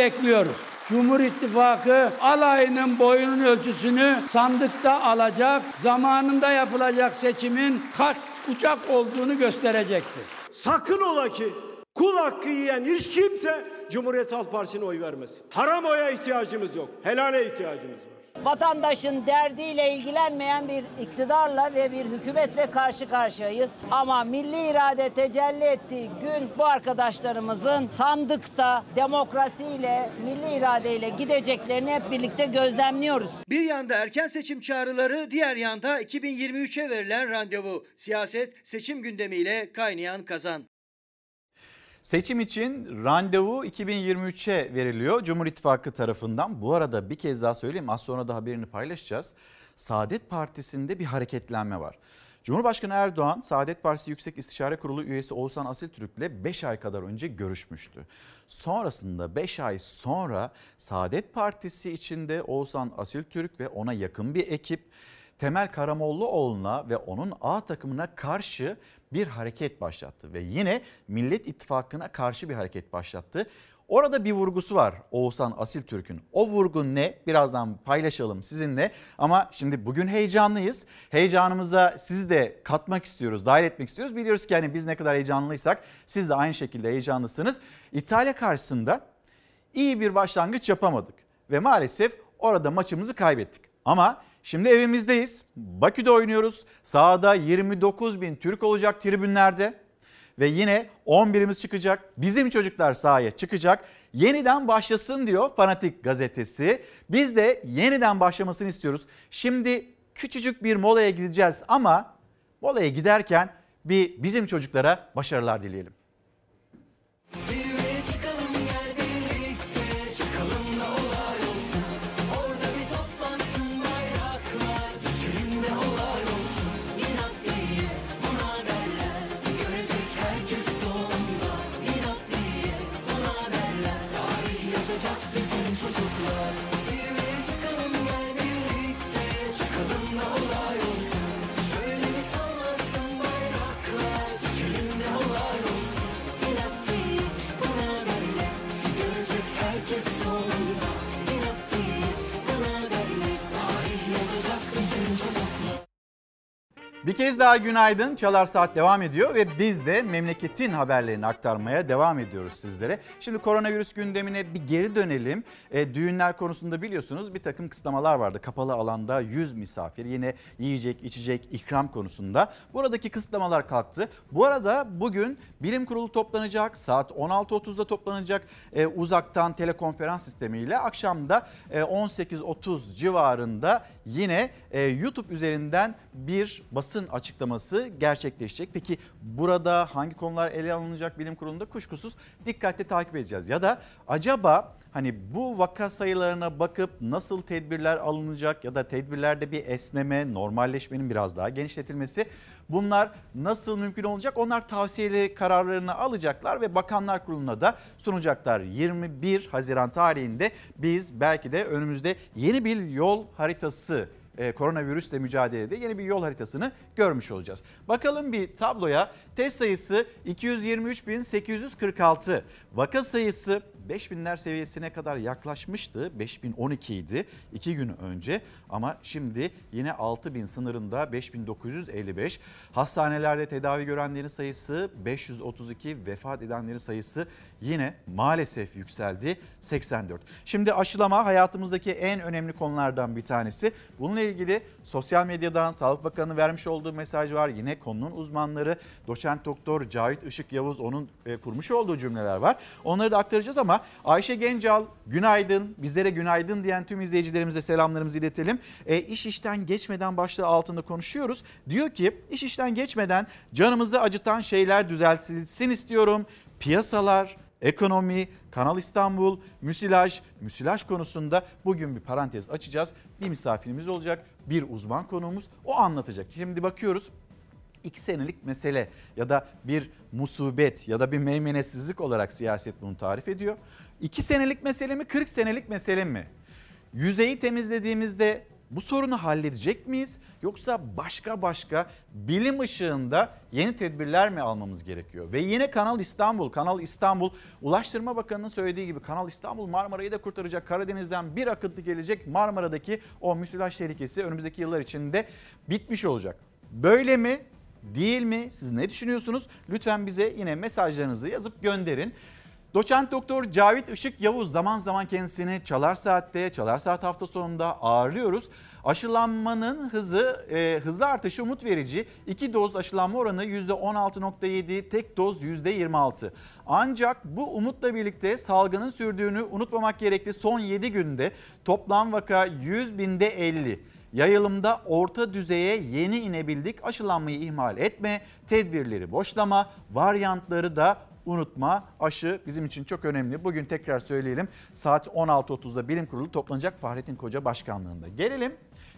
bekliyoruz. Cumhur İttifakı alayının boyunun ölçüsünü sandıkta alacak, zamanında yapılacak seçimin kaç uçak olduğunu gösterecektir. Sakın ola ki kul hakkı yiyen hiç kimse Cumhuriyet Halk Partisi'ne oy vermesin. Haram oya ihtiyacımız yok. Helale ihtiyacımız var. Vatandaşın derdiyle ilgilenmeyen bir iktidarla ve bir hükümetle karşı karşıyayız. Ama milli irade tecelli ettiği gün bu arkadaşlarımızın sandıkta demokrasiyle, milli iradeyle gideceklerini hep birlikte gözlemliyoruz. Bir yanda erken seçim çağrıları, diğer yanda 2023'e verilen randevu. Siyaset seçim gündemiyle kaynayan kazan. Seçim için randevu 2023'e veriliyor Cumhur İttifakı tarafından. Bu arada bir kez daha söyleyeyim az sonra da haberini paylaşacağız. Saadet Partisi'nde bir hareketlenme var. Cumhurbaşkanı Erdoğan Saadet Partisi Yüksek İstişare Kurulu üyesi Oğuzhan Asiltürk'le 5 ay kadar önce görüşmüştü. Sonrasında 5 ay sonra Saadet Partisi içinde Oğuzhan Asiltürk ve ona yakın bir ekip Temel Karamollaoğlu'na ve onun A takımına karşı bir hareket başlattı ve yine Millet İttifakı'na karşı bir hareket başlattı. Orada bir vurgusu var Oğuzhan Asil Türk'ün. O vurgu ne? Birazdan paylaşalım sizinle. Ama şimdi bugün heyecanlıyız. Heyecanımıza sizi de katmak istiyoruz, dahil etmek istiyoruz. Biliyoruz ki hani biz ne kadar heyecanlıysak siz de aynı şekilde heyecanlısınız. İtalya karşısında iyi bir başlangıç yapamadık ve maalesef orada maçımızı kaybettik. Ama Şimdi evimizdeyiz. Bakü'de oynuyoruz. Sahada 29 bin Türk olacak tribünlerde. Ve yine 11'imiz çıkacak. Bizim çocuklar sahaya çıkacak. Yeniden başlasın diyor Fanatik gazetesi. Biz de yeniden başlamasını istiyoruz. Şimdi küçücük bir molaya gideceğiz ama molaya giderken bir bizim çocuklara başarılar dileyelim. Bir kez daha günaydın. Çalar Saat devam ediyor ve biz de memleketin haberlerini aktarmaya devam ediyoruz sizlere. Şimdi koronavirüs gündemine bir geri dönelim. E, düğünler konusunda biliyorsunuz bir takım kısıtlamalar vardı. Kapalı alanda 100 misafir yine yiyecek, içecek, ikram konusunda. Buradaki kısıtlamalar kalktı. Bu arada bugün bilim kurulu toplanacak. Saat 16.30'da toplanacak. E, uzaktan telekonferans sistemiyle akşamda e, 18.30 civarında yine e, YouTube üzerinden bir basın açıklaması gerçekleşecek. Peki burada hangi konular ele alınacak bilim kurulunda kuşkusuz dikkatle takip edeceğiz. Ya da acaba hani bu vaka sayılarına bakıp nasıl tedbirler alınacak ya da tedbirlerde bir esneme, normalleşmenin biraz daha genişletilmesi bunlar nasıl mümkün olacak? Onlar tavsiyeleri kararlarını alacaklar ve Bakanlar Kurulu'na da sunacaklar. 21 Haziran tarihinde biz belki de önümüzde yeni bir yol haritası e, koronavirüsle mücadelede yeni bir yol haritasını görmüş olacağız. Bakalım bir tabloya test sayısı 223.846 vaka sayısı 5000'ler seviyesine kadar yaklaşmıştı. 5012 idi 2 gün önce ama şimdi yine 6000 sınırında 5955. Hastanelerde tedavi görenlerin sayısı 532, vefat edenlerin sayısı yine maalesef yükseldi 84. Şimdi aşılama hayatımızdaki en önemli konulardan bir tanesi. Bununla ilgili sosyal medyadan Sağlık Bakanı vermiş olduğu mesaj var. Yine konunun uzmanları doçent doktor Cahit Işık Yavuz onun e, kurmuş olduğu cümleler var. Onları da aktaracağız ama Ayşe Gencal günaydın bizlere günaydın diyen tüm izleyicilerimize selamlarımızı iletelim. E, iş işten geçmeden başlığı altında konuşuyoruz. Diyor ki iş işten geçmeden canımızı acıtan şeyler düzeltilsin istiyorum. Piyasalar, ekonomi, Kanal İstanbul, müsilaj, müsilaj konusunda bugün bir parantez açacağız. Bir misafirimiz olacak, bir uzman konuğumuz o anlatacak. Şimdi bakıyoruz iki senelik mesele ya da bir musibet ya da bir meymenetsizlik olarak siyaset bunu tarif ediyor. İki senelik mesele mi 40 senelik mesele mi? Yüzeyi temizlediğimizde bu sorunu halledecek miyiz? Yoksa başka başka bilim ışığında yeni tedbirler mi almamız gerekiyor? Ve yine Kanal İstanbul, Kanal İstanbul Ulaştırma Bakanı'nın söylediği gibi Kanal İstanbul Marmara'yı da kurtaracak. Karadeniz'den bir akıntı gelecek. Marmara'daki o müsilaj tehlikesi önümüzdeki yıllar içinde bitmiş olacak. Böyle mi? Değil mi? Siz ne düşünüyorsunuz? Lütfen bize yine mesajlarınızı yazıp gönderin. Doçent Doktor Cavit Işık Yavuz zaman zaman kendisini Çalar Saat'te, Çalar Saat hafta sonunda ağırlıyoruz. Aşılanmanın hızı, e, hızlı artışı umut verici. İki doz aşılanma oranı %16.7, tek doz %26. Ancak bu umutla birlikte salgının sürdüğünü unutmamak gerekli. Son 7 günde toplam vaka 100 binde 50. Yayılımda orta düzeye yeni inebildik. Aşılanmayı ihmal etme, tedbirleri boşlama, varyantları da unutma. Aşı bizim için çok önemli. Bugün tekrar söyleyelim. Saat 16.30'da bilim kurulu toplanacak Fahrettin Koca başkanlığında. Gelelim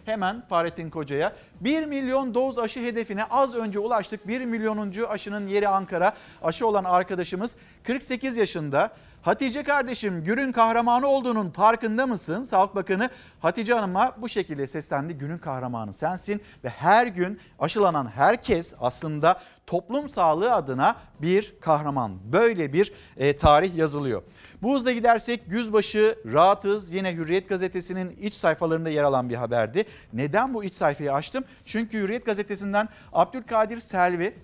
hemen Fahrettin Koca'ya 1 milyon doz aşı hedefine az önce ulaştık. 1 milyonuncu aşının yeri Ankara. Aşı olan arkadaşımız 48 yaşında. Hatice kardeşim günün kahramanı olduğunun farkında mısın? Sağlık Bakanı Hatice Hanım'a bu şekilde seslendi. Günün kahramanı sensin ve her gün aşılanan herkes aslında toplum sağlığı adına bir kahraman. Böyle bir e, tarih yazılıyor. Bu hızla gidersek yüzbaşı rahatız. Yine Hürriyet Gazetesi'nin iç sayfalarında yer alan bir haberdi. Neden bu iç sayfayı açtım? Çünkü Hürriyet Gazetesi'nden Abdülkadir Selvi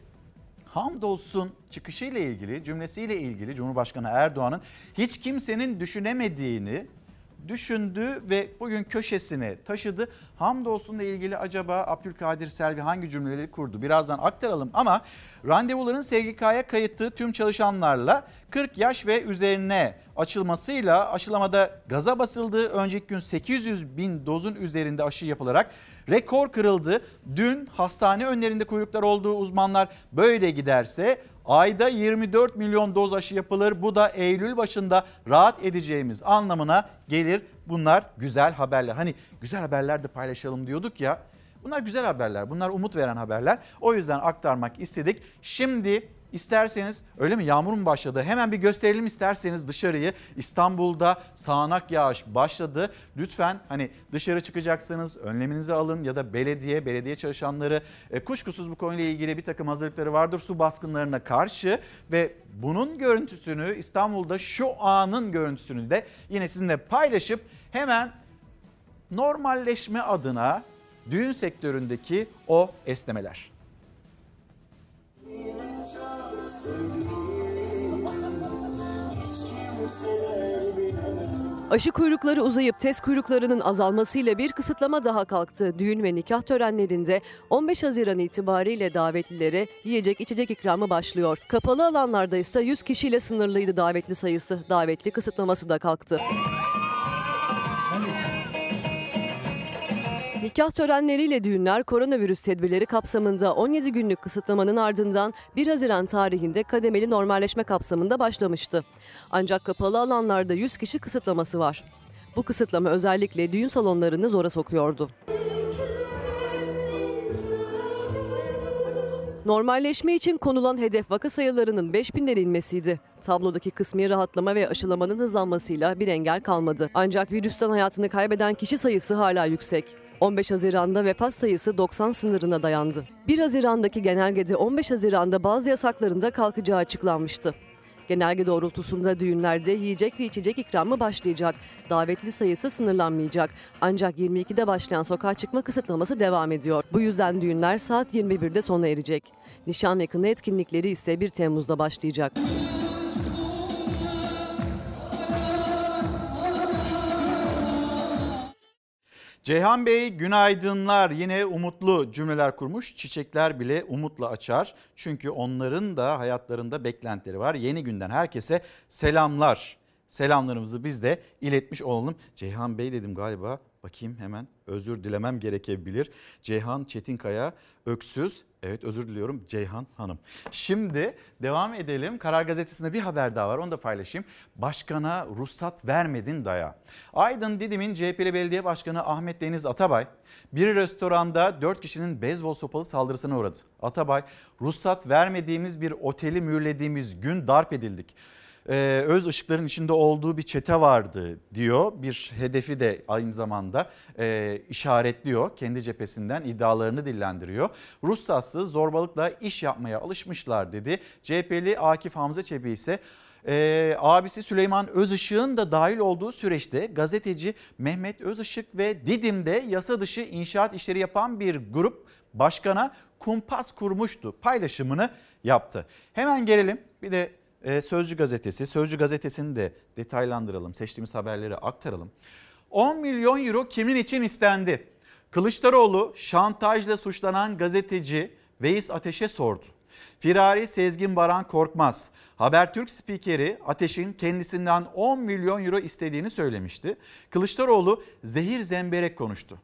hamdolsun çıkışıyla ilgili cümlesiyle ilgili Cumhurbaşkanı Erdoğan'ın hiç kimsenin düşünemediğini düşündü ve bugün köşesine taşıdı. Hamdolsun'la ilgili acaba Abdülkadir Selvi hangi cümleleri kurdu? Birazdan aktaralım ama randevuların SGK'ya kayıtlı tüm çalışanlarla 40 yaş ve üzerine açılmasıyla aşılamada gaza basıldı. Önceki gün 800 bin dozun üzerinde aşı yapılarak rekor kırıldı. Dün hastane önlerinde kuyruklar olduğu uzmanlar böyle giderse ayda 24 milyon doz aşı yapılır. Bu da Eylül başında rahat edeceğimiz anlamına gelir. Bunlar güzel haberler. Hani güzel haberler de paylaşalım diyorduk ya. Bunlar güzel haberler. Bunlar umut veren haberler. O yüzden aktarmak istedik. Şimdi İsterseniz öyle mi yağmur mu başladı? Hemen bir gösterelim isterseniz dışarıyı. İstanbul'da sağanak yağış başladı. Lütfen hani dışarı çıkacaksanız önleminizi alın ya da belediye, belediye çalışanları e, kuşkusuz bu konuyla ilgili bir takım hazırlıkları vardır su baskınlarına karşı ve bunun görüntüsünü İstanbul'da şu anın görüntüsünü de yine sizinle paylaşıp hemen normalleşme adına düğün sektöründeki o esnemeler. Aşı kuyrukları uzayıp test kuyruklarının azalmasıyla bir kısıtlama daha kalktı. Düğün ve nikah törenlerinde 15 Haziran itibariyle davetlilere yiyecek içecek ikramı başlıyor. Kapalı alanlarda ise 100 kişiyle sınırlıydı davetli sayısı. Davetli kısıtlaması da kalktı. Nikah törenleriyle düğünler koronavirüs tedbirleri kapsamında 17 günlük kısıtlamanın ardından 1 Haziran tarihinde kademeli normalleşme kapsamında başlamıştı. Ancak kapalı alanlarda 100 kişi kısıtlaması var. Bu kısıtlama özellikle düğün salonlarını zora sokuyordu. Normalleşme için konulan hedef vaka sayılarının 5000'lere inmesiydi. Tablodaki kısmi rahatlama ve aşılamanın hızlanmasıyla bir engel kalmadı. Ancak virüsten hayatını kaybeden kişi sayısı hala yüksek. 15 Haziran'da vefat sayısı 90 sınırına dayandı. 1 Haziran'daki genelgede 15 Haziran'da bazı yasakların da kalkacağı açıklanmıştı. Genelge doğrultusunda düğünlerde yiyecek ve içecek ikramı başlayacak. Davetli sayısı sınırlanmayacak. Ancak 22'de başlayan sokağa çıkma kısıtlaması devam ediyor. Bu yüzden düğünler saat 21'de sona erecek. Nişan ve kına etkinlikleri ise 1 Temmuz'da başlayacak. Ceyhan Bey günaydınlar yine umutlu cümleler kurmuş. Çiçekler bile umutla açar. Çünkü onların da hayatlarında beklentileri var. Yeni günden herkese selamlar. Selamlarımızı biz de iletmiş olalım. Ceyhan Bey dedim galiba. Bakayım hemen özür dilemem gerekebilir. Ceyhan Çetinkaya Öksüz. Evet özür diliyorum Ceyhan Hanım. Şimdi devam edelim. Karar Gazetesi'nde bir haber daha var onu da paylaşayım. Başkana ruhsat vermedin daya. Aydın Didim'in CHP'li belediye başkanı Ahmet Deniz Atabay bir restoranda 4 kişinin beyzbol sopalı saldırısına uğradı. Atabay ruhsat vermediğimiz bir oteli mühürlediğimiz gün darp edildik e, öz ışıkların içinde olduğu bir çete vardı diyor. Bir hedefi de aynı zamanda e, işaretliyor. Kendi cephesinden iddialarını dillendiriyor. Ruhsatsız zorbalıkla iş yapmaya alışmışlar dedi. CHP'li Akif Hamza Çebi ise ee, abisi Süleyman Özışık'ın da dahil olduğu süreçte gazeteci Mehmet Özışık ve Didim'de yasa dışı inşaat işleri yapan bir grup başkana kumpas kurmuştu paylaşımını yaptı. Hemen gelelim bir de e, Sözcü gazetesi. Sözcü gazetesini de detaylandıralım. Seçtiğimiz haberleri aktaralım. 10 milyon euro kimin için istendi? Kılıçdaroğlu şantajla suçlanan gazeteci Veys Ateş'e sordu. Firari Sezgin Baran Korkmaz, Habertürk spikeri Ateş'in kendisinden 10 milyon euro istediğini söylemişti. Kılıçdaroğlu zehir zemberek konuştu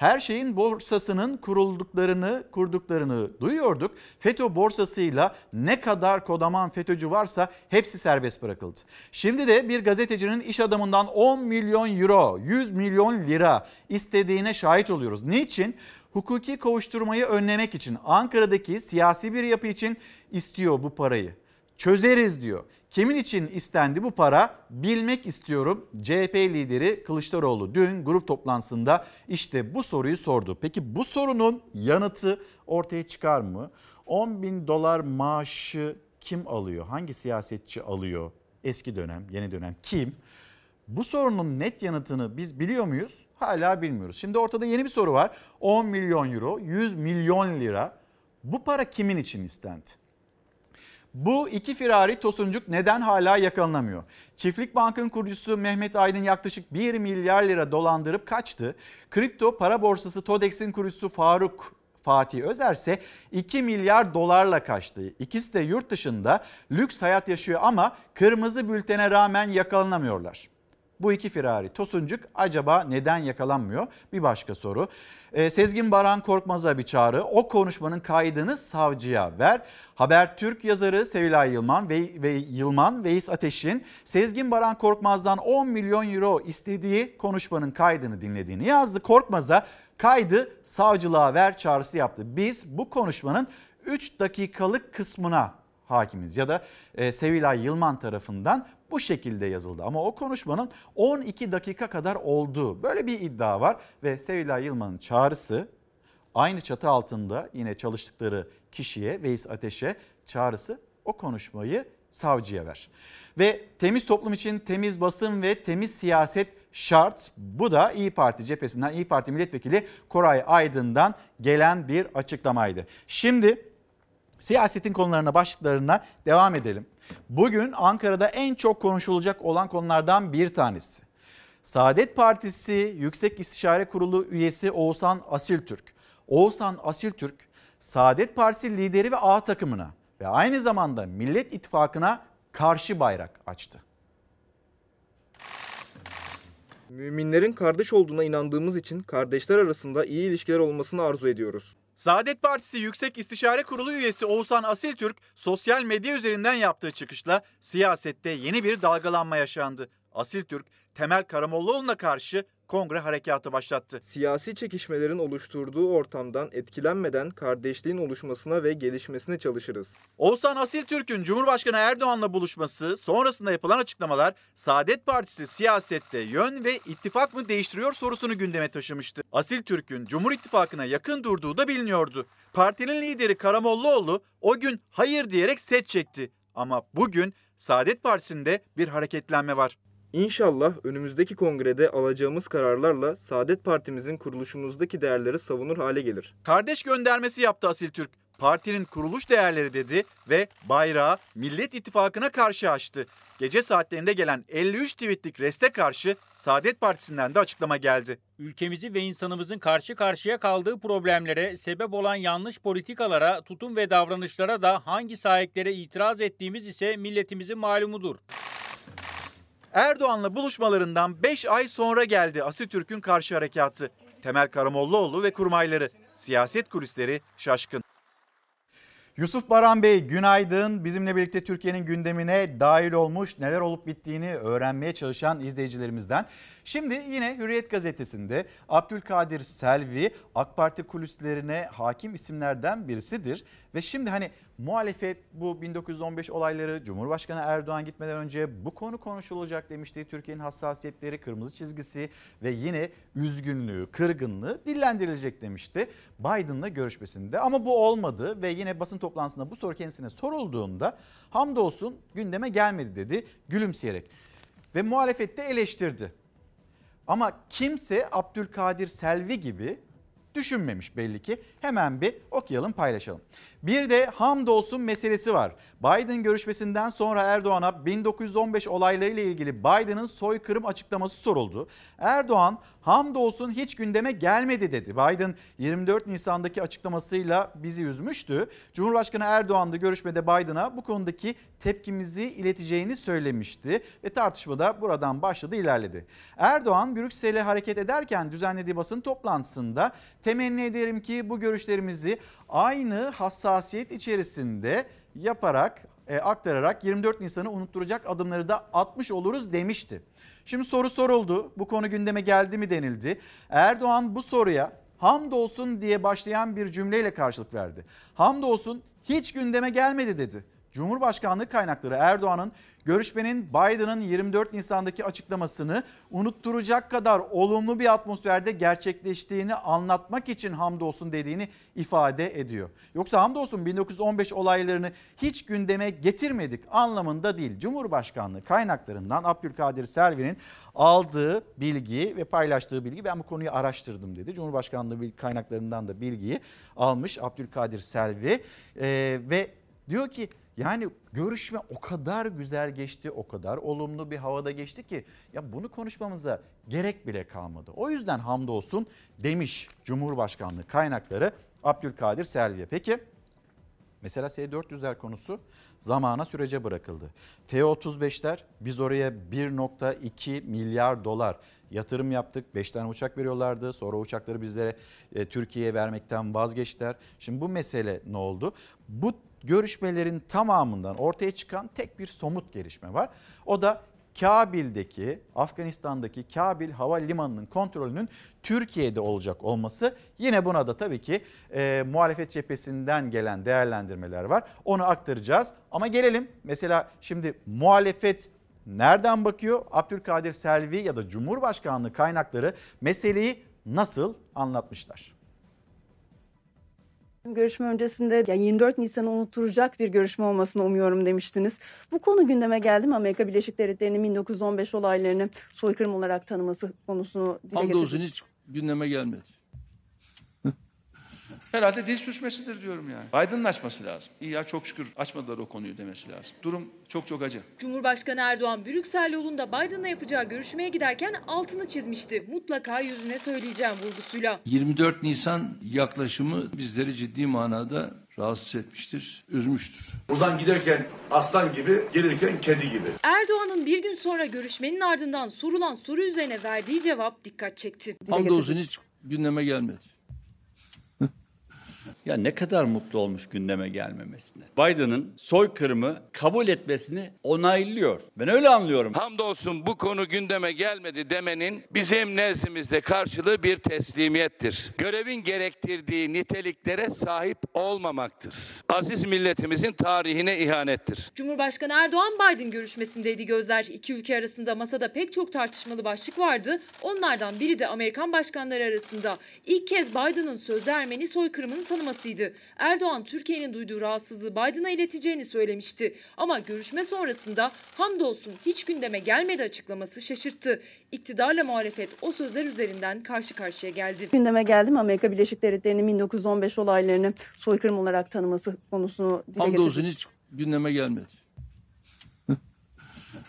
her şeyin borsasının kurulduklarını, kurduklarını duyuyorduk. FETÖ borsasıyla ne kadar kodaman FETÖ'cü varsa hepsi serbest bırakıldı. Şimdi de bir gazetecinin iş adamından 10 milyon euro, 100 milyon lira istediğine şahit oluyoruz. Niçin? Hukuki kovuşturmayı önlemek için Ankara'daki siyasi bir yapı için istiyor bu parayı. Çözeriz diyor. Kimin için istendi bu para bilmek istiyorum. CHP lideri Kılıçdaroğlu dün grup toplantısında işte bu soruyu sordu. Peki bu sorunun yanıtı ortaya çıkar mı? 10 bin dolar maaşı kim alıyor? Hangi siyasetçi alıyor? Eski dönem, yeni dönem kim? Bu sorunun net yanıtını biz biliyor muyuz? Hala bilmiyoruz. Şimdi ortada yeni bir soru var. 10 milyon euro, 100 milyon lira. Bu para kimin için istendi? Bu iki firari tosuncuk neden hala yakalanamıyor? Çiftlik Bank'ın kurucusu Mehmet Aydın yaklaşık 1 milyar lira dolandırıp kaçtı. Kripto para borsası Todex'in kurucusu Faruk Fatih Özer ise 2 milyar dolarla kaçtı. İkisi de yurt dışında lüks hayat yaşıyor ama kırmızı bültene rağmen yakalanamıyorlar. Bu iki firari Tosuncuk acaba neden yakalanmıyor? Bir başka soru. Ee, Sezgin Baran Korkmaz'a bir çağrı. O konuşmanın kaydını savcıya ver. Habertürk yazarı Sevilay Yılman ve, ve Yılman Veys Ateş'in Sezgin Baran Korkmaz'dan 10 milyon euro istediği konuşmanın kaydını dinlediğini yazdı. Korkmaz'a kaydı savcılığa ver çağrısı yaptı. Biz bu konuşmanın 3 dakikalık kısmına hakimiz ya da e, Sevilay Yılman tarafından bu şekilde yazıldı. Ama o konuşmanın 12 dakika kadar olduğu böyle bir iddia var ve Sevilay Yılman'ın çağrısı aynı çatı altında yine çalıştıkları kişiye Veys Ateş'e çağrısı o konuşmayı savcıya ver. Ve temiz toplum için temiz basın ve temiz siyaset şart. Bu da İyi Parti cephesinden İyi Parti milletvekili Koray Aydın'dan gelen bir açıklamaydı. Şimdi siyasetin konularına başlıklarına devam edelim. Bugün Ankara'da en çok konuşulacak olan konulardan bir tanesi. Saadet Partisi Yüksek İstişare Kurulu üyesi Oğuzhan Asiltürk. Oğuzhan Asiltürk, Saadet Partisi lideri ve A takımına ve aynı zamanda Millet İttifakı'na karşı bayrak açtı. Müminlerin kardeş olduğuna inandığımız için kardeşler arasında iyi ilişkiler olmasını arzu ediyoruz. Saadet Partisi Yüksek İstişare Kurulu üyesi Oğuzhan Asiltürk sosyal medya üzerinden yaptığı çıkışla siyasette yeni bir dalgalanma yaşandı. Asiltürk, Temel Karamollaoğlu'na karşı kongre harekatı başlattı. Siyasi çekişmelerin oluşturduğu ortamdan etkilenmeden kardeşliğin oluşmasına ve gelişmesine çalışırız. Oğuzhan Asiltürk'ün Cumhurbaşkanı Erdoğan'la buluşması sonrasında yapılan açıklamalar Saadet Partisi siyasette yön ve ittifak mı değiştiriyor sorusunu gündeme taşımıştı. Asiltürk'ün Cumhur İttifakı'na yakın durduğu da biliniyordu. Partinin lideri Karamollaoğlu o gün hayır diyerek set çekti. Ama bugün Saadet Partisi'nde bir hareketlenme var. İnşallah önümüzdeki kongrede alacağımız kararlarla Saadet Partimizin kuruluşumuzdaki değerleri savunur hale gelir. Kardeş göndermesi yaptı Asil Türk. Partinin kuruluş değerleri dedi ve bayrağı Millet İttifakı'na karşı açtı. Gece saatlerinde gelen 53 tweetlik reste karşı Saadet Partisi'nden de açıklama geldi. Ülkemizi ve insanımızın karşı karşıya kaldığı problemlere, sebep olan yanlış politikalara, tutum ve davranışlara da hangi sahiplere itiraz ettiğimiz ise milletimizin malumudur. Erdoğan'la buluşmalarından 5 ay sonra geldi Asitürk'ün karşı harekatı. Temel Karamollaoğlu ve kurmayları, siyaset kulisleri şaşkın. Yusuf Baran Bey günaydın. Bizimle birlikte Türkiye'nin gündemine dahil olmuş neler olup bittiğini öğrenmeye çalışan izleyicilerimizden. Şimdi yine Hürriyet gazetesinde Abdülkadir Selvi AK Parti kulislerine hakim isimlerden birisidir. Ve şimdi hani muhalefet bu 1915 olayları Cumhurbaşkanı Erdoğan gitmeden önce bu konu konuşulacak demişti. Türkiye'nin hassasiyetleri, kırmızı çizgisi ve yine üzgünlüğü, kırgınlığı dillendirilecek demişti. Biden'la görüşmesinde ama bu olmadı ve yine basın toplantısında bu soru kendisine sorulduğunda hamdolsun gündeme gelmedi dedi gülümseyerek. Ve muhalefette eleştirdi. Ama kimse Abdülkadir Selvi gibi düşünmemiş belli ki. Hemen bir okuyalım paylaşalım. Bir de hamdolsun meselesi var. Biden görüşmesinden sonra Erdoğan'a 1915 olaylarıyla ilgili Biden'ın soykırım açıklaması soruldu. Erdoğan hamdolsun hiç gündeme gelmedi dedi. Biden 24 Nisan'daki açıklamasıyla bizi üzmüştü. Cumhurbaşkanı Erdoğan da görüşmede Biden'a bu konudaki tepkimizi ileteceğini söylemişti ve tartışmada buradan başladı ilerledi. Erdoğan Brüksel'e hareket ederken düzenlediği basın toplantısında temenni ederim ki bu görüşlerimizi aynı hassasiyet içerisinde yaparak e, aktararak 24 Nisan'ı unutturacak adımları da atmış oluruz demişti. Şimdi soru soruldu. Bu konu gündeme geldi mi denildi. Erdoğan bu soruya hamdolsun diye başlayan bir cümleyle karşılık verdi. Hamdolsun hiç gündeme gelmedi dedi. Cumhurbaşkanlığı kaynakları Erdoğan'ın görüşmenin Biden'ın 24 Nisan'daki açıklamasını unutturacak kadar olumlu bir atmosferde gerçekleştiğini anlatmak için hamdolsun dediğini ifade ediyor. Yoksa hamdolsun 1915 olaylarını hiç gündeme getirmedik anlamında değil. Cumhurbaşkanlığı kaynaklarından Abdülkadir Selvi'nin aldığı bilgi ve paylaştığı bilgi ben bu konuyu araştırdım dedi. Cumhurbaşkanlığı kaynaklarından da bilgiyi almış Abdülkadir Selvi ee, ve diyor ki yani görüşme o kadar güzel geçti, o kadar olumlu bir havada geçti ki ya bunu konuşmamıza gerek bile kalmadı. O yüzden hamdolsun demiş Cumhurbaşkanlığı kaynakları Abdülkadir Selvi'ye. Peki mesela S-400'ler konusu zamana sürece bırakıldı. F-35'ler biz oraya 1.2 milyar dolar yatırım yaptık. 5 tane uçak veriyorlardı. Sonra uçakları bizlere e, Türkiye'ye vermekten vazgeçtiler. Şimdi bu mesele ne oldu? Bu görüşmelerin tamamından ortaya çıkan tek bir somut gelişme var. O da Kabil'deki Afganistan'daki Kabil Hava Limanı'nın kontrolünün Türkiye'de olacak olması. Yine buna da tabii ki e, muhalefet cephesinden gelen değerlendirmeler var. Onu aktaracağız ama gelelim mesela şimdi muhalefet nereden bakıyor? Abdülkadir Selvi ya da Cumhurbaşkanlığı kaynakları meseleyi nasıl anlatmışlar? Görüşme öncesinde yani 24 Nisan'ı unutturacak bir görüşme olmasını umuyorum demiştiniz. Bu konu gündeme geldi mi? Amerika Birleşik Devletleri'nin 1915 olaylarını soykırım olarak tanıması konusunu dile getirdiniz. hiç gündeme gelmedi. Herhalde dil sürçmesidir diyorum yani. Biden'ın açması lazım. İyi ya çok şükür açmadılar o konuyu demesi lazım. Durum çok çok acı. Cumhurbaşkanı Erdoğan Brüksel yolunda Biden'la yapacağı görüşmeye giderken altını çizmişti. Mutlaka yüzüne söyleyeceğim vurgusuyla. 24 Nisan yaklaşımı bizleri ciddi manada rahatsız etmiştir, üzmüştür. Buradan giderken aslan gibi, gelirken kedi gibi. Erdoğan'ın bir gün sonra görüşmenin ardından sorulan soru üzerine verdiği cevap dikkat çekti. Hamdolsun hiç gündeme gelmedi. Ya ne kadar mutlu olmuş gündeme gelmemesine. Biden'ın soykırımı kabul etmesini onaylıyor. Ben öyle anlıyorum. Hamdolsun bu konu gündeme gelmedi demenin bizim nezdimizde karşılığı bir teslimiyettir. Görevin gerektirdiği niteliklere sahip olmamaktır. Aziz milletimizin tarihine ihanettir. Cumhurbaşkanı Erdoğan Biden görüşmesindeydi gözler. İki ülke arasında masada pek çok tartışmalı başlık vardı. Onlardan biri de Amerikan başkanları arasında. İlk kez Biden'ın sözde Ermeni soykırımını tanımasıydı. Erdoğan Türkiye'nin duyduğu rahatsızlığı Biden'a ileteceğini söylemişti. Ama görüşme sonrasında hamdolsun hiç gündeme gelmedi açıklaması şaşırttı. İktidarla muhalefet o sözler üzerinden karşı karşıya geldi. Gündeme geldi mi Amerika Birleşik Devletleri'nin 1915 olaylarını soykırım olarak tanıması konusunu dile Hamdolsun getirdi. hiç gündeme gelmedi.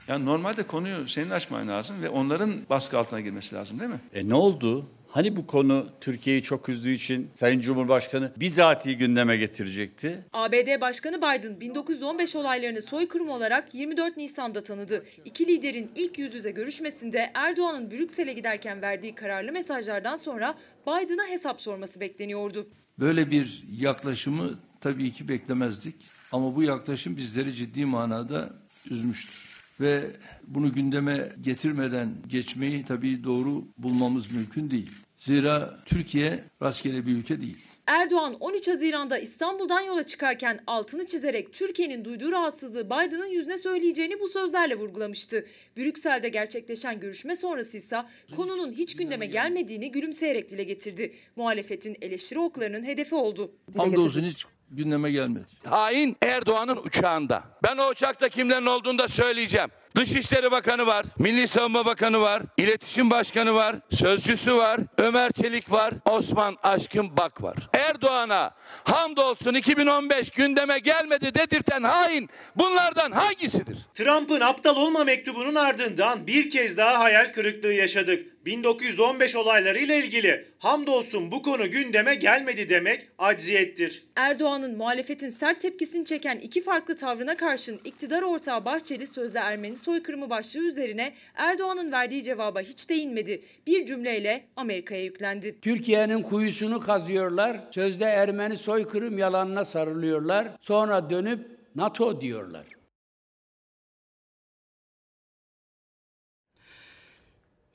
Yani normalde konuyu senin açman lazım ve onların baskı altına girmesi lazım değil mi? E ne oldu? Hani bu konu Türkiye'yi çok üzdüğü için Sayın Cumhurbaşkanı bizatihi gündeme getirecekti? ABD Başkanı Biden 1915 olaylarını soykırım olarak 24 Nisan'da tanıdı. İki liderin ilk yüz yüze görüşmesinde Erdoğan'ın Brüksel'e giderken verdiği kararlı mesajlardan sonra Biden'a hesap sorması bekleniyordu. Böyle bir yaklaşımı tabii ki beklemezdik. Ama bu yaklaşım bizleri ciddi manada üzmüştür. Ve bunu gündeme getirmeden geçmeyi tabii doğru bulmamız mümkün değil. Zira Türkiye rastgele bir ülke değil. Erdoğan 13 Haziran'da İstanbul'dan yola çıkarken altını çizerek Türkiye'nin duyduğu rahatsızlığı Biden'ın yüzüne söyleyeceğini bu sözlerle vurgulamıştı. Brüksel'de gerçekleşen görüşme sonrası ise konunun hiç gündeme gelmediğini gülümseyerek dile getirdi. Muhalefetin eleştiri oklarının hedefi oldu. Hamdolsun hiç gündeme gelmedi. Hain Erdoğan'ın uçağında. Ben o uçakta kimlerin olduğunu da söyleyeceğim. Dışişleri Bakanı var, Milli Savunma Bakanı var, İletişim Başkanı var, Sözcüsü var, Ömer Çelik var, Osman Aşkın Bak var. Erdoğan'a hamdolsun 2015 gündeme gelmedi dedirten hain bunlardan hangisidir? Trump'ın aptal olma mektubunun ardından bir kez daha hayal kırıklığı yaşadık. 1915 olaylarıyla ilgili hamdolsun bu konu gündeme gelmedi demek acziyettir. Erdoğan'ın muhalefetin sert tepkisini çeken iki farklı tavrına karşın iktidar ortağı Bahçeli sözde Ermeni soykırımı başlığı üzerine Erdoğan'ın verdiği cevaba hiç değinmedi. Bir cümleyle Amerika'ya yüklendi. Türkiye'nin kuyusunu kazıyorlar. Sözde Ermeni soykırım yalanına sarılıyorlar. Sonra dönüp NATO diyorlar.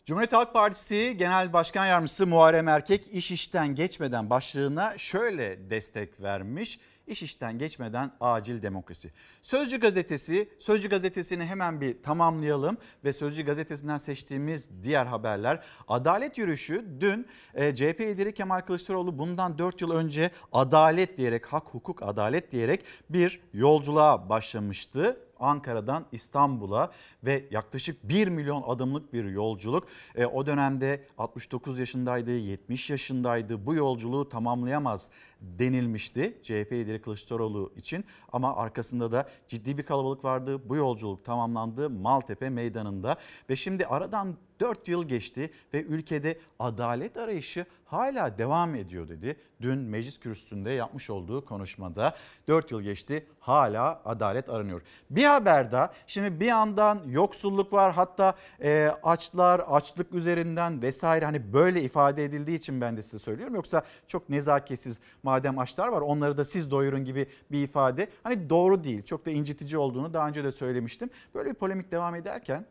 Cumhuriyet Halk Partisi Genel Başkan Yardımcısı Muharrem Erkek iş işten geçmeden başlığına şöyle destek vermiş. İş işten geçmeden acil demokrasi. Sözcü gazetesi, Sözcü gazetesini hemen bir tamamlayalım ve Sözcü gazetesinden seçtiğimiz diğer haberler. Adalet yürüyüşü dün e, CHP lideri Kemal Kılıçdaroğlu bundan 4 yıl önce adalet diyerek, hak hukuk adalet diyerek bir yolculuğa başlamıştı. Ankara'dan İstanbul'a ve yaklaşık 1 milyon adımlık bir yolculuk. E, o dönemde 69 yaşındaydı, 70 yaşındaydı. Bu yolculuğu tamamlayamaz denilmişti CHP lideri Kılıçdaroğlu için. Ama arkasında da ciddi bir kalabalık vardı. Bu yolculuk tamamlandı Maltepe Meydanı'nda ve şimdi aradan 4 yıl geçti ve ülkede adalet arayışı hala devam ediyor dedi. Dün meclis kürsüsünde yapmış olduğu konuşmada 4 yıl geçti hala adalet aranıyor. Bir haber daha şimdi bir yandan yoksulluk var hatta e, açlar açlık üzerinden vesaire hani böyle ifade edildiği için ben de size söylüyorum. Yoksa çok nezaketsiz madem açlar var onları da siz doyurun gibi bir ifade hani doğru değil çok da incitici olduğunu daha önce de söylemiştim. Böyle bir polemik devam ederken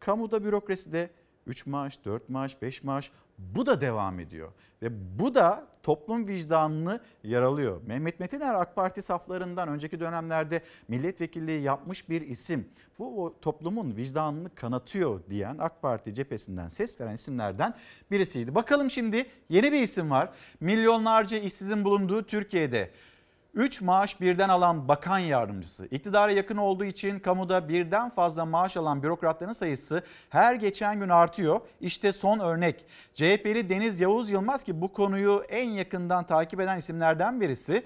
kamuda bürokraside 3 maaş, 4 maaş, 5 maaş bu da devam ediyor. Ve bu da toplum vicdanını yaralıyor. Mehmet Metiner AK Parti saflarından önceki dönemlerde milletvekilliği yapmış bir isim. Bu o toplumun vicdanını kanatıyor diyen AK Parti cephesinden ses veren isimlerden birisiydi. Bakalım şimdi yeni bir isim var. Milyonlarca işsizin bulunduğu Türkiye'de 3 maaş birden alan bakan yardımcısı. İktidara yakın olduğu için kamuda birden fazla maaş alan bürokratların sayısı her geçen gün artıyor. İşte son örnek. CHP'li Deniz Yavuz Yılmaz ki bu konuyu en yakından takip eden isimlerden birisi.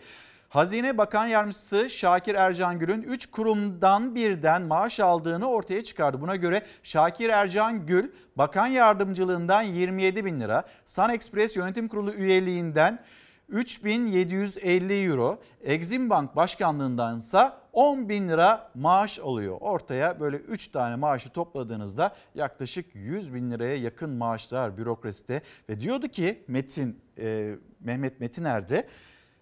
Hazine Bakan Yardımcısı Şakir Ercan Gül'ün 3 kurumdan birden maaş aldığını ortaya çıkardı. Buna göre Şakir Ercan Gül bakan yardımcılığından 27 bin lira, Sun Express Yönetim Kurulu üyeliğinden 3750 euro, Exim Bank başkanlığındansa 10 bin lira maaş alıyor. Ortaya böyle 3 tane maaşı topladığınızda yaklaşık 100 bin liraya yakın maaşlar bürokraside. Ve diyordu ki Metin, e, Mehmet Metiner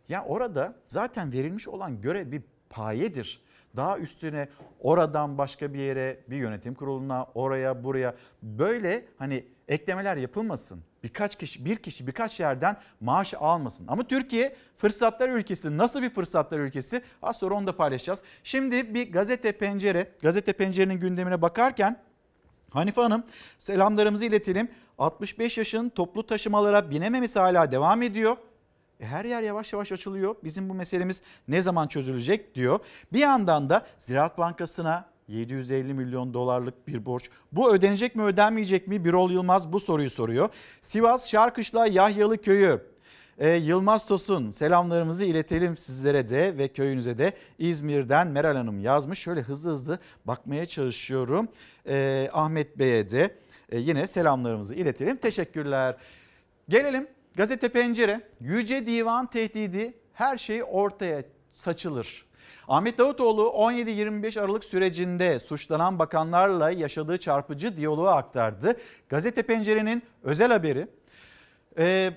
ya orada zaten verilmiş olan görev bir payedir. Daha üstüne oradan başka bir yere, bir yönetim kuruluna, oraya, buraya böyle hani eklemeler yapılmasın. Birkaç kişi, bir kişi birkaç yerden maaş almasın. Ama Türkiye fırsatlar ülkesi. Nasıl bir fırsatlar ülkesi? Az sonra onu da paylaşacağız. Şimdi bir gazete pencere, gazete pencerenin gündemine bakarken Hanife Hanım selamlarımızı iletelim. 65 yaşın toplu taşımalara binememesi hala devam ediyor. E her yer yavaş yavaş açılıyor. Bizim bu meselemiz ne zaman çözülecek diyor. Bir yandan da Ziraat Bankası'na 750 milyon dolarlık bir borç. Bu ödenecek mi ödenmeyecek mi? Birol Yılmaz bu soruyu soruyor. Sivas Şarkışla Yahyalı Köyü ee, Yılmaz Tosun selamlarımızı iletelim sizlere de ve köyünüze de İzmir'den Meral Hanım yazmış. Şöyle hızlı hızlı bakmaya çalışıyorum. Ee, Ahmet Bey'e de e, yine selamlarımızı iletelim. Teşekkürler. Gelelim Gazete Pencere, Yüce Divan tehdidi her şey ortaya saçılır. Ahmet Davutoğlu 17-25 Aralık sürecinde suçlanan bakanlarla yaşadığı çarpıcı diyaloğu aktardı. Gazete Pencere'nin özel haberi. Ee,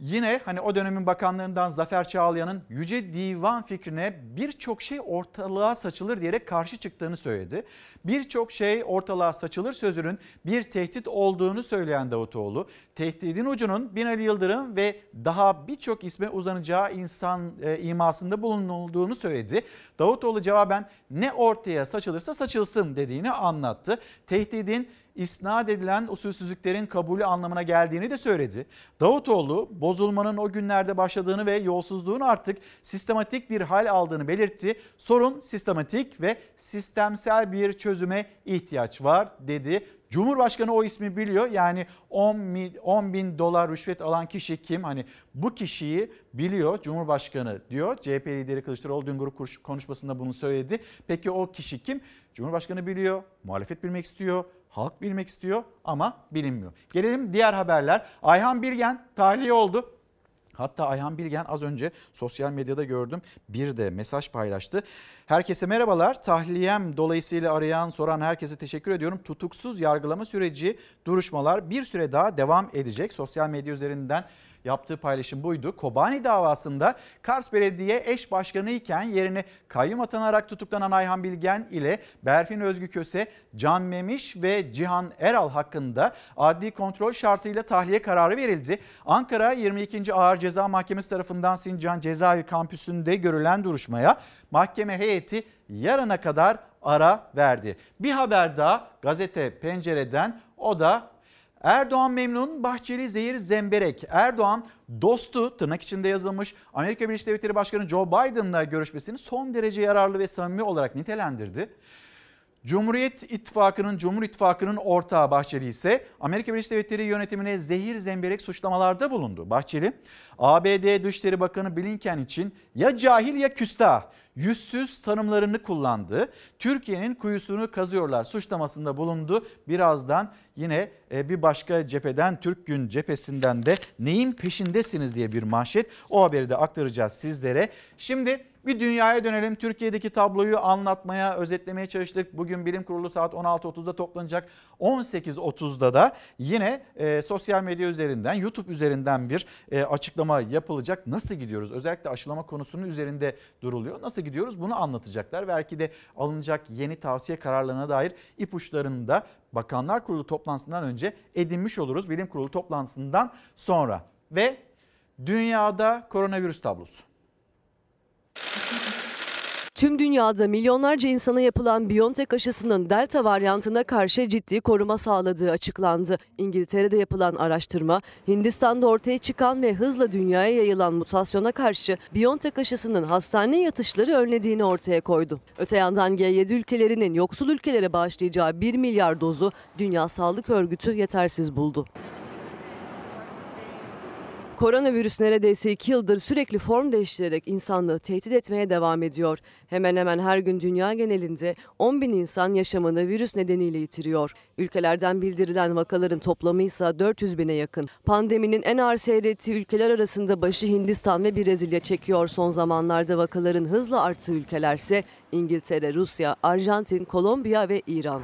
yine hani o dönemin bakanlarından Zafer Çağlayan'ın Yüce Divan fikrine birçok şey ortalığa saçılır diyerek karşı çıktığını söyledi. Birçok şey ortalığa saçılır sözünün bir tehdit olduğunu söyleyen Davutoğlu, tehdidin ucunun Binali Yıldırım ve daha birçok isme uzanacağı insan e, imasında bulunulduğunu söyledi. Davutoğlu cevaben ne ortaya saçılırsa saçılsın dediğini anlattı. Tehdidin isnat edilen usulsüzlüklerin kabulü anlamına geldiğini de söyledi. Davutoğlu bozulmanın o günlerde başladığını ve yolsuzluğun artık sistematik bir hal aldığını belirtti. Sorun sistematik ve sistemsel bir çözüme ihtiyaç var dedi. Cumhurbaşkanı o ismi biliyor. Yani 10, 10 bin dolar rüşvet alan kişi kim? Hani bu kişiyi biliyor Cumhurbaşkanı diyor. CHP lideri Kılıçdaroğlu dün grup konuşmasında bunu söyledi. Peki o kişi kim? Cumhurbaşkanı biliyor, muhalefet bilmek istiyor, halk bilmek istiyor ama bilinmiyor. Gelelim diğer haberler. Ayhan Bilgen tahliye oldu. Hatta Ayhan Bilgen az önce sosyal medyada gördüm bir de mesaj paylaştı. Herkese merhabalar. Tahliyem dolayısıyla arayan soran herkese teşekkür ediyorum. Tutuksuz yargılama süreci duruşmalar bir süre daha devam edecek. Sosyal medya üzerinden yaptığı paylaşım buydu. Kobani davasında Kars Belediye eş başkanı iken yerine kayyum atanarak tutuklanan Ayhan Bilgen ile Berfin Özgü Köse, Can Memiş ve Cihan Eral hakkında adli kontrol şartıyla tahliye kararı verildi. Ankara 22. Ağır Ceza Mahkemesi tarafından Sincan Cezaevi Kampüsü'nde görülen duruşmaya mahkeme heyeti yarına kadar ara verdi. Bir haber daha gazete pencereden o da Erdoğan memnun, Bahçeli zehir zemberek. Erdoğan dostu tırnak içinde yazılmış Amerika Birleşik Devletleri Başkanı Joe Biden'la görüşmesini son derece yararlı ve samimi olarak nitelendirdi. Cumhuriyet İttifakı'nın Cumhur İttifakı'nın ortağı Bahçeli ise Amerika Birleşik Devletleri yönetimine zehir zemberek suçlamalarda bulundu. Bahçeli, ABD Dışişleri Bakanı Blinken için ya cahil ya küstah, yüzsüz tanımlarını kullandı. Türkiye'nin kuyusunu kazıyorlar suçlamasında bulundu. Birazdan yine e, bir başka cepheden Türk Gün cephesinden de neyin peşindesiniz diye bir manşet. O haberi de aktaracağız sizlere. Şimdi bir dünyaya dönelim. Türkiye'deki tabloyu anlatmaya, özetlemeye çalıştık. Bugün bilim kurulu saat 16.30'da toplanacak. 18.30'da da yine e, sosyal medya üzerinden, YouTube üzerinden bir e, açıklama yapılacak. Nasıl gidiyoruz? Özellikle aşılama konusunun üzerinde duruluyor. Nasıl gidiyoruz? Bunu anlatacaklar. Belki de alınacak yeni tavsiye kararlarına dair ipuçlarını da Bakanlar Kurulu toplantısından önce edinmiş oluruz. Bilim Kurulu toplantısından sonra. Ve dünyada koronavirüs tablosu. Tüm dünyada milyonlarca insana yapılan BioNTech aşısının Delta varyantına karşı ciddi koruma sağladığı açıklandı. İngiltere'de yapılan araştırma, Hindistan'da ortaya çıkan ve hızla dünyaya yayılan mutasyona karşı BioNTech aşısının hastane yatışları önlediğini ortaya koydu. Öte yandan G7 ülkelerinin yoksul ülkelere bağışlayacağı 1 milyar dozu Dünya Sağlık Örgütü yetersiz buldu. Koronavirüs neredeyse iki yıldır sürekli form değiştirerek insanlığı tehdit etmeye devam ediyor. Hemen hemen her gün dünya genelinde 10 bin insan yaşamını virüs nedeniyle yitiriyor. Ülkelerden bildirilen vakaların toplamı ise 400 bine yakın. Pandeminin en ağır seyrettiği ülkeler arasında başı Hindistan ve Brezilya çekiyor. Son zamanlarda vakaların hızla arttığı ülkelerse İngiltere, Rusya, Arjantin, Kolombiya ve İran.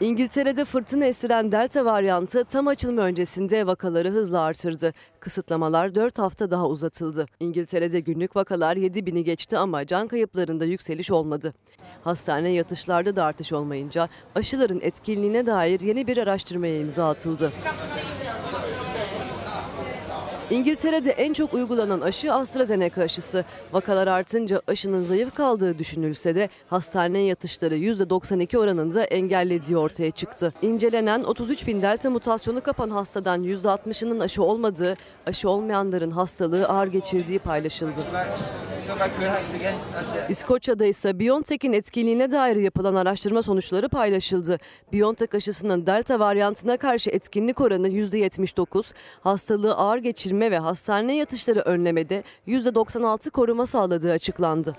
İngiltere'de fırtına estiren Delta varyantı tam açılma öncesinde vakaları hızla artırdı. Kısıtlamalar 4 hafta daha uzatıldı. İngiltere'de günlük vakalar 7 bini geçti ama can kayıplarında yükseliş olmadı. Hastane yatışlarda da artış olmayınca aşıların etkinliğine dair yeni bir araştırmaya imza atıldı. İngiltere'de en çok uygulanan aşı AstraZeneca aşısı. Vakalar artınca aşının zayıf kaldığı düşünülse de hastane yatışları %92 oranında engellediği ortaya çıktı. İncelenen 33 bin delta mutasyonu kapan hastadan %60'ının aşı olmadığı, aşı olmayanların hastalığı ağır geçirdiği paylaşıldı. İskoçya'da ise BioNTech'in etkinliğine dair yapılan araştırma sonuçları paylaşıldı. BioNTech aşısının delta varyantına karşı etkinlik oranı %79, hastalığı ağır geçirme ve hastane yatışları önlemede %96 koruma sağladığı açıklandı.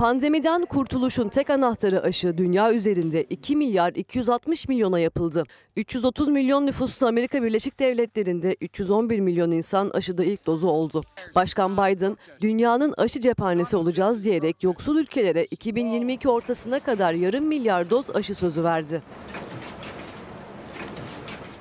Pandemiden kurtuluşun tek anahtarı aşı dünya üzerinde 2 milyar 260 milyona yapıldı. 330 milyon nüfuslu Amerika Birleşik Devletleri'nde 311 milyon insan aşıda ilk dozu oldu. Başkan Biden dünyanın aşı cephanesi olacağız diyerek yoksul ülkelere 2022 ortasına kadar yarım milyar doz aşı sözü verdi.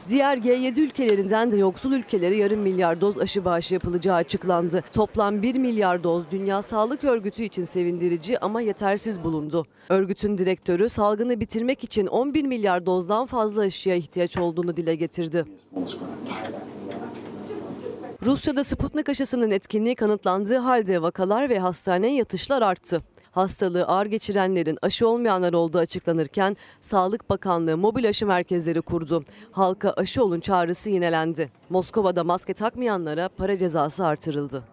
Diğer G7 ülkelerinden de yoksul ülkelere yarım milyar doz aşı bağışı yapılacağı açıklandı. Toplam 1 milyar doz Dünya Sağlık Örgütü için sevindirici ama yetersiz bulundu. Örgütün direktörü salgını bitirmek için 11 milyar dozdan fazla aşıya ihtiyaç olduğunu dile getirdi. Rusya'da Sputnik aşısının etkinliği kanıtlandığı halde vakalar ve hastaneye yatışlar arttı. Hastalığı ağır geçirenlerin aşı olmayanlar olduğu açıklanırken Sağlık Bakanlığı mobil aşı merkezleri kurdu. Halka aşı olun çağrısı yinelendi. Moskova'da maske takmayanlara para cezası artırıldı.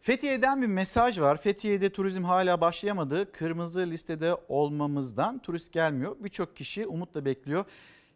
Fethiye'den bir mesaj var. Fethiye'de turizm hala başlayamadı. Kırmızı listede olmamızdan turist gelmiyor. Birçok kişi umutla bekliyor.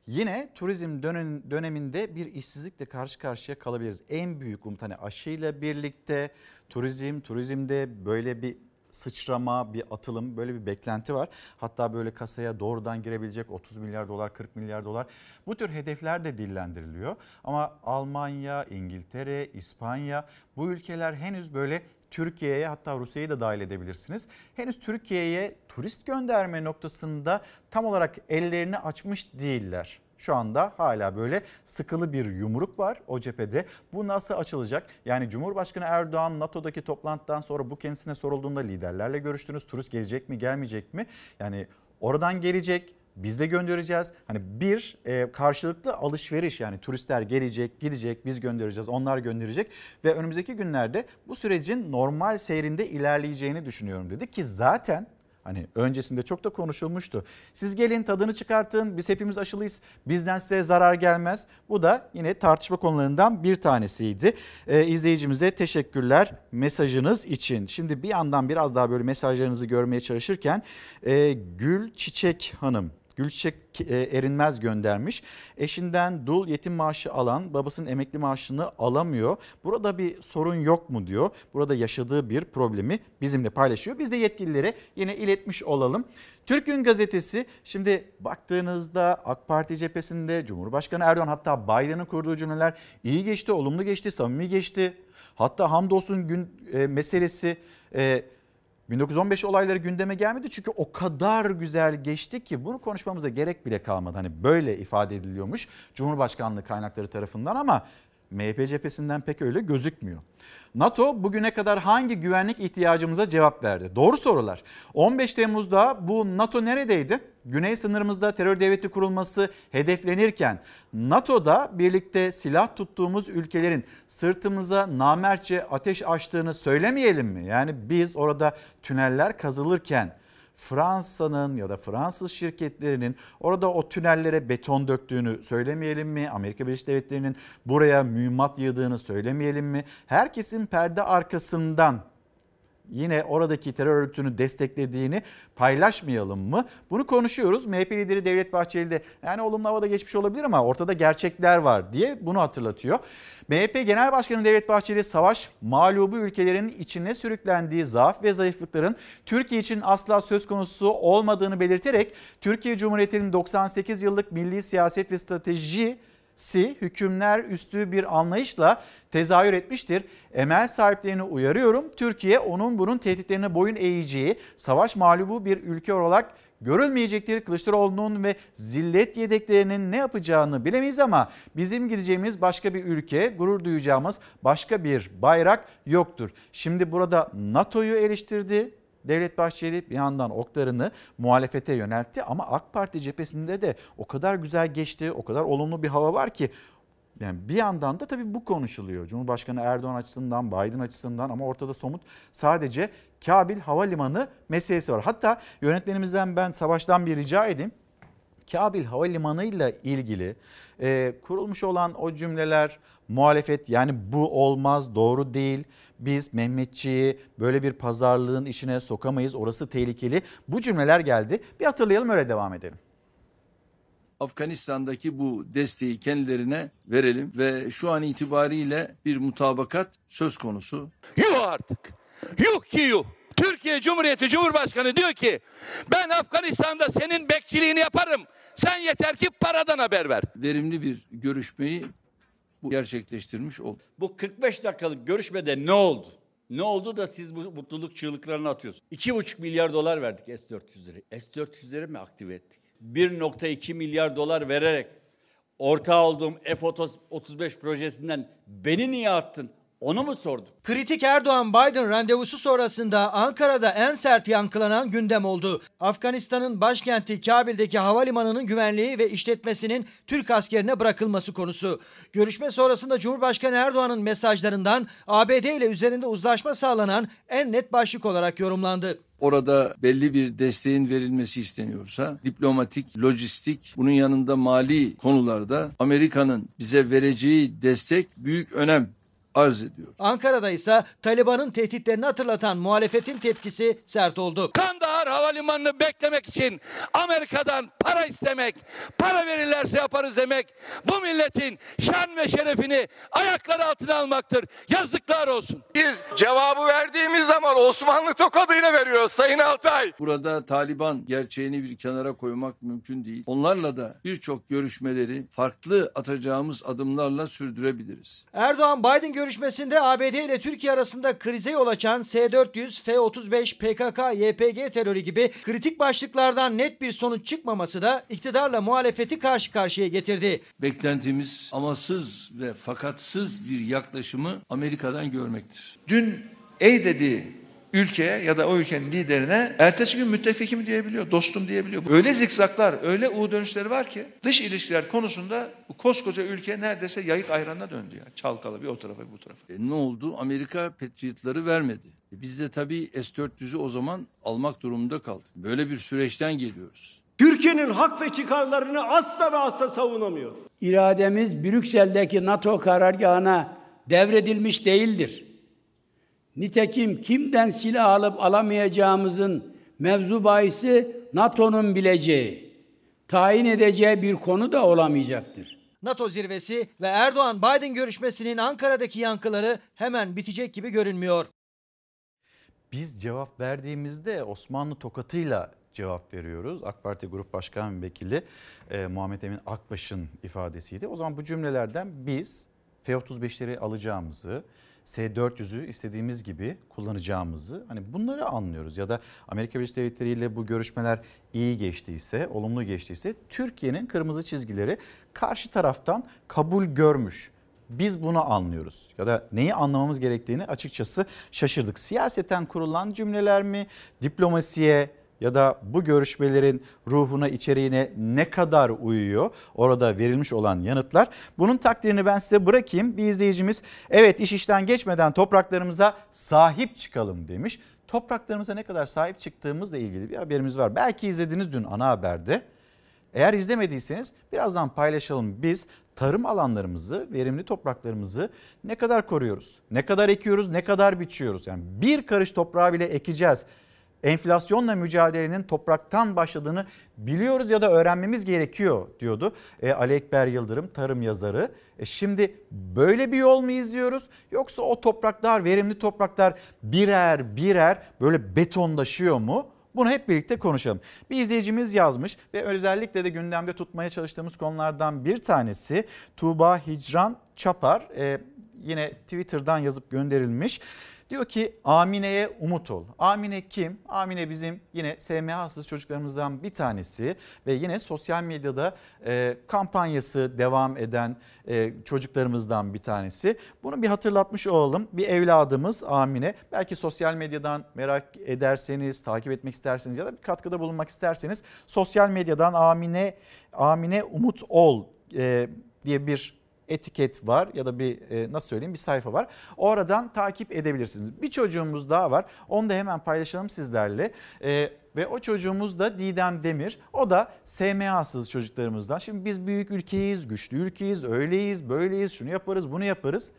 Yine turizm döneminde bir işsizlikle karşı karşıya kalabiliriz. En büyük umut hani aşıyla birlikte turizm, turizmde böyle bir sıçrama, bir atılım böyle bir beklenti var. Hatta böyle kasaya doğrudan girebilecek 30 milyar dolar, 40 milyar dolar bu tür hedefler de dillendiriliyor. Ama Almanya, İngiltere, İspanya bu ülkeler henüz böyle Türkiye'ye hatta Rusya'yı da dahil edebilirsiniz. Henüz Türkiye'ye turist gönderme noktasında tam olarak ellerini açmış değiller. Şu anda hala böyle sıkılı bir yumruk var o cephede. Bu nasıl açılacak? Yani Cumhurbaşkanı Erdoğan NATO'daki toplantıdan sonra bu kendisine sorulduğunda liderlerle görüştünüz. Turist gelecek mi gelmeyecek mi? Yani oradan gelecek biz de göndereceğiz. Hani bir e, karşılıklı alışveriş yani turistler gelecek, gidecek, biz göndereceğiz, onlar gönderecek ve önümüzdeki günlerde bu sürecin normal seyrinde ilerleyeceğini düşünüyorum dedi ki zaten Hani öncesinde çok da konuşulmuştu. Siz gelin tadını çıkartın biz hepimiz aşılıyız bizden size zarar gelmez. Bu da yine tartışma konularından bir tanesiydi. Ee, izleyicimize teşekkürler mesajınız için. Şimdi bir yandan biraz daha böyle mesajlarınızı görmeye çalışırken e, Gül Çiçek Hanım Gülçek e, Erinmez göndermiş. Eşinden dul yetim maaşı alan babasının emekli maaşını alamıyor. Burada bir sorun yok mu diyor. Burada yaşadığı bir problemi bizimle paylaşıyor. Biz de yetkililere yine iletmiş olalım. Türk Gün Gazetesi şimdi baktığınızda AK Parti cephesinde Cumhurbaşkanı Erdoğan hatta Biden'ın kurduğu cümleler iyi geçti, olumlu geçti, samimi geçti. Hatta hamdolsun gün e, meselesi e, 1915 olayları gündeme gelmedi çünkü o kadar güzel geçti ki bunu konuşmamıza gerek bile kalmadı. Hani böyle ifade ediliyormuş Cumhurbaşkanlığı kaynakları tarafından ama MHP cephesinden pek öyle gözükmüyor. NATO bugüne kadar hangi güvenlik ihtiyacımıza cevap verdi? Doğru sorular. 15 Temmuz'da bu NATO neredeydi? Güney sınırımızda terör devleti kurulması hedeflenirken NATO'da birlikte silah tuttuğumuz ülkelerin sırtımıza namertçe ateş açtığını söylemeyelim mi? Yani biz orada tüneller kazılırken Fransa'nın ya da Fransız şirketlerinin orada o tünellere beton döktüğünü söylemeyelim mi? Amerika Birleşik Devletleri'nin buraya mühimmat yığdığını söylemeyelim mi? Herkesin perde arkasından yine oradaki terör örgütünü desteklediğini paylaşmayalım mı? Bunu konuşuyoruz. MHP lideri Devlet Bahçeli de yani olumlu havada geçmiş olabilir ama ortada gerçekler var diye bunu hatırlatıyor. MHP Genel Başkanı Devlet Bahçeli savaş mağlubu ülkelerin içine sürüklendiği zaaf ve zayıflıkların Türkiye için asla söz konusu olmadığını belirterek Türkiye Cumhuriyeti'nin 98 yıllık milli siyaset ve strateji si hükümler üstü bir anlayışla tezahür etmiştir. Emel sahiplerini uyarıyorum. Türkiye onun bunun tehditlerine boyun eğeceği savaş mağlubu bir ülke olarak görülmeyecektir. Kılıçdaroğlu'nun ve zillet yedeklerinin ne yapacağını bilemeyiz ama bizim gideceğimiz başka bir ülke, gurur duyacağımız başka bir bayrak yoktur. Şimdi burada NATO'yu eleştirdi. Devlet Bahçeli bir yandan oklarını muhalefete yöneltti ama AK Parti cephesinde de o kadar güzel geçti, o kadar olumlu bir hava var ki yani bir yandan da tabii bu konuşuluyor. Cumhurbaşkanı Erdoğan açısından, Biden açısından ama ortada somut sadece Kabil Havalimanı meselesi var. Hatta yönetmenimizden ben Savaş'tan bir rica edeyim. Kabil Havalimanı ile ilgili e, kurulmuş olan o cümleler muhalefet yani bu olmaz doğru değil biz Mehmetçiği böyle bir pazarlığın içine sokamayız orası tehlikeli bu cümleler geldi bir hatırlayalım öyle devam edelim. Afganistan'daki bu desteği kendilerine verelim ve şu an itibariyle bir mutabakat söz konusu. Yuh artık. Yuh ki yuh. Türkiye Cumhuriyeti Cumhurbaşkanı diyor ki ben Afganistan'da senin bekçiliğini yaparım. Sen yeter ki paradan haber ver. Verimli bir görüşmeyi bu gerçekleştirmiş oldu. Bu 45 dakikalık görüşmede ne oldu? Ne oldu da siz bu mutluluk çığlıklarını atıyorsunuz? 2,5 milyar dolar verdik S-400'leri. S-400'leri mi aktive ettik? 1.2 milyar dolar vererek ortağı olduğum F-35 projesinden beni niye attın? Onu mu sordum? Kritik Erdoğan-Biden randevusu sonrasında Ankara'da en sert yankılanan gündem oldu. Afganistan'ın başkenti Kabil'deki havalimanının güvenliği ve işletmesinin Türk askerine bırakılması konusu. Görüşme sonrasında Cumhurbaşkanı Erdoğan'ın mesajlarından ABD ile üzerinde uzlaşma sağlanan en net başlık olarak yorumlandı. Orada belli bir desteğin verilmesi isteniyorsa diplomatik, lojistik, bunun yanında mali konularda Amerika'nın bize vereceği destek büyük önem arz ediyor. Ankara'da ise Taliban'ın tehditlerini hatırlatan muhalefetin tepkisi sert oldu. Kandahar Havalimanı'nı beklemek için Amerika'dan para istemek, para verirlerse yaparız demek bu milletin şan ve şerefini ayakları altına almaktır. Yazıklar olsun. Biz cevabı verdiğimiz zaman Osmanlı tokadıyla veriyoruz Sayın Altay. Burada Taliban gerçeğini bir kenara koymak mümkün değil. Onlarla da birçok görüşmeleri farklı atacağımız adımlarla sürdürebiliriz. Erdoğan Biden görüşmesinde ABD ile Türkiye arasında krize yol açan S-400, F-35, PKK, YPG terörü gibi kritik başlıklardan net bir sonuç çıkmaması da iktidarla muhalefeti karşı karşıya getirdi. Beklentimiz amasız ve fakatsız bir yaklaşımı Amerika'dan görmektir. Dün ey dediği ülkeye ya da o ülkenin liderine ertesi gün müttefikim diyebiliyor, dostum diyebiliyor. Öyle zikzaklar, öyle U dönüşleri var ki dış ilişkiler konusunda bu koskoca ülke neredeyse yayık ayranına döndü ya. Çalkalı bir o tarafa bir bu tarafa. E, ne oldu? Amerika Patriot'ları vermedi. E, biz de tabii S-400'ü o zaman almak durumunda kaldık. Böyle bir süreçten geliyoruz. Türkiye'nin hak ve çıkarlarını asla ve asla savunamıyor. İrademiz Brüksel'deki NATO karargahına devredilmiş değildir. Nitekim kimden silah alıp alamayacağımızın mevzu bahisi NATO'nun bileceği, tayin edeceği bir konu da olamayacaktır. NATO zirvesi ve Erdoğan-Biden görüşmesinin Ankara'daki yankıları hemen bitecek gibi görünmüyor. Biz cevap verdiğimizde Osmanlı tokatıyla cevap veriyoruz. AK Parti Grup Başkan Vekili e, Muhammed Emin Akbaş'ın ifadesiydi. O zaman bu cümlelerden biz F-35'leri alacağımızı, S-400'ü istediğimiz gibi kullanacağımızı hani bunları anlıyoruz. Ya da Amerika Birleşik Devletleri ile bu görüşmeler iyi geçtiyse, olumlu geçtiyse Türkiye'nin kırmızı çizgileri karşı taraftan kabul görmüş. biz bunu anlıyoruz ya da neyi anlamamız gerektiğini açıkçası şaşırdık. Siyaseten kurulan cümleler mi, diplomasiye ya da bu görüşmelerin ruhuna, içeriğine ne kadar uyuyor? Orada verilmiş olan yanıtlar. Bunun takdirini ben size bırakayım. Bir izleyicimiz evet iş işten geçmeden topraklarımıza sahip çıkalım demiş. Topraklarımıza ne kadar sahip çıktığımızla ilgili bir haberimiz var. Belki izlediniz dün ana haberde. Eğer izlemediyseniz birazdan paylaşalım. Biz tarım alanlarımızı, verimli topraklarımızı ne kadar koruyoruz? Ne kadar ekiyoruz, ne kadar biçiyoruz? Yani bir karış toprağı bile ekeceğiz enflasyonla mücadelenin topraktan başladığını biliyoruz ya da öğrenmemiz gerekiyor diyordu e, Ali Ekber Yıldırım tarım yazarı. E, şimdi böyle bir yol mu izliyoruz yoksa o topraklar verimli topraklar birer birer böyle betonlaşıyor mu? Bunu hep birlikte konuşalım. Bir izleyicimiz yazmış ve özellikle de gündemde tutmaya çalıştığımız konulardan bir tanesi Tuğba Hicran Çapar. Ee, yine Twitter'dan yazıp gönderilmiş. Diyor ki Amine'ye umut ol. Amine kim? Amine bizim yine SMA'sız çocuklarımızdan bir tanesi ve yine sosyal medyada e, kampanyası devam eden e, çocuklarımızdan bir tanesi. Bunu bir hatırlatmış olalım. Bir evladımız Amine. Belki sosyal medyadan merak ederseniz, takip etmek isterseniz ya da bir katkıda bulunmak isterseniz sosyal medyadan Amine Amine Umut Ol e, diye bir etiket var ya da bir e, nasıl söyleyeyim bir sayfa var. Oradan takip edebilirsiniz. Bir çocuğumuz daha var. Onu da hemen paylaşalım sizlerle. E, ve o çocuğumuz da Didem Demir. O da SMA'sız çocuklarımızdan. Şimdi biz büyük ülkeyiz, güçlü ülkeyiz, öyleyiz, böyleyiz, şunu yaparız, bunu yaparız.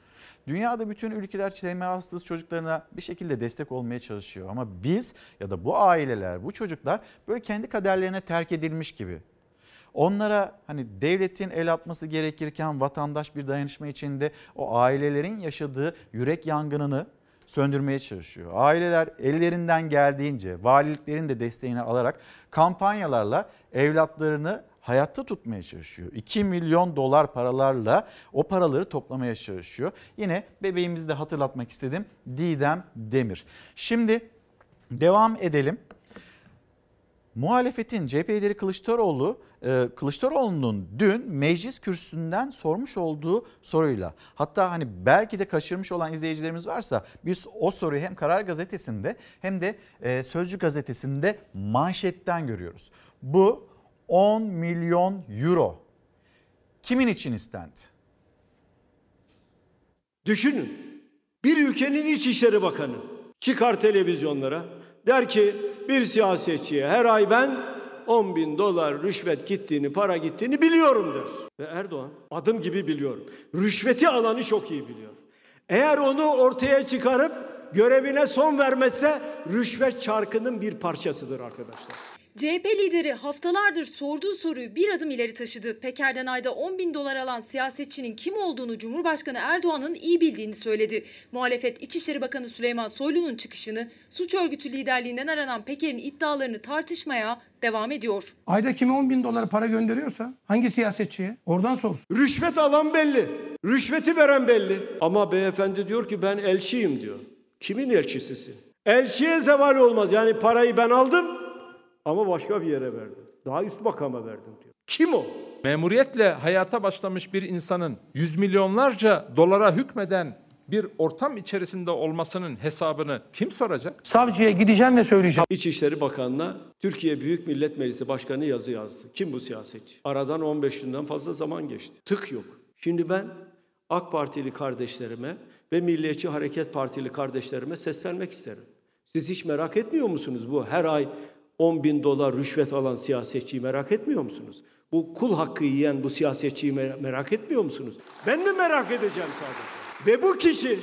Dünyada bütün ülkeler SMA'sız çocuklarına bir şekilde destek olmaya çalışıyor. Ama biz ya da bu aileler, bu çocuklar böyle kendi kaderlerine terk edilmiş gibi. Onlara hani devletin el atması gerekirken vatandaş bir dayanışma içinde o ailelerin yaşadığı yürek yangınını söndürmeye çalışıyor. Aileler ellerinden geldiğince valiliklerin de desteğini alarak kampanyalarla evlatlarını hayatta tutmaya çalışıyor. 2 milyon dolar paralarla o paraları toplamaya çalışıyor. Yine bebeğimizi de hatırlatmak istedim. Didem Demir. Şimdi devam edelim. Muhalefetin CHP lideri Kılıçdaroğlu Kılıçdaroğlu'nun dün meclis kürsüsünden sormuş olduğu soruyla hatta hani belki de kaçırmış olan izleyicilerimiz varsa biz o soruyu hem Karar Gazetesi'nde hem de e, Sözcü Gazetesi'nde manşetten görüyoruz. Bu 10 milyon euro kimin için istendi? Düşünün bir ülkenin İçişleri Bakanı çıkar televizyonlara der ki bir siyasetçiye her ay ben 10 bin dolar rüşvet gittiğini, para gittiğini biliyorum der. Ve Erdoğan adım gibi biliyorum. Rüşveti alanı çok iyi biliyor. Eğer onu ortaya çıkarıp görevine son vermezse rüşvet çarkının bir parçasıdır arkadaşlar. CHP lideri haftalardır sorduğu soruyu bir adım ileri taşıdı. Peker'den ayda 10 bin dolar alan siyasetçinin kim olduğunu Cumhurbaşkanı Erdoğan'ın iyi bildiğini söyledi. Muhalefet İçişleri Bakanı Süleyman Soylu'nun çıkışını suç örgütü liderliğinden aranan Peker'in iddialarını tartışmaya devam ediyor. Ayda kime 10 bin dolar para gönderiyorsa hangi siyasetçiye oradan sorsun. Rüşvet alan belli. Rüşveti veren belli. Ama beyefendi diyor ki ben elçiyim diyor. Kimin elçisisin? Elçiye zeval olmaz. Yani parayı ben aldım ama başka bir yere verdim. Daha üst makama verdim diyor. Kim o? Memuriyetle hayata başlamış bir insanın yüz milyonlarca dolara hükmeden bir ortam içerisinde olmasının hesabını kim soracak? Savcıya gideceğim ve söyleyeceğim. İçişleri Bakanı'na Türkiye Büyük Millet Meclisi Başkanı yazı yazdı. Kim bu siyasetçi? Aradan 15 günden fazla zaman geçti. Tık yok. Şimdi ben AK Partili kardeşlerime ve Milliyetçi Hareket Partili kardeşlerime seslenmek isterim. Siz hiç merak etmiyor musunuz bu her ay 10 bin dolar rüşvet alan siyasetçiyi merak etmiyor musunuz? Bu kul hakkı yiyen bu siyasetçiyi merak etmiyor musunuz? Ben de merak edeceğim sadece. Ve bu kişi,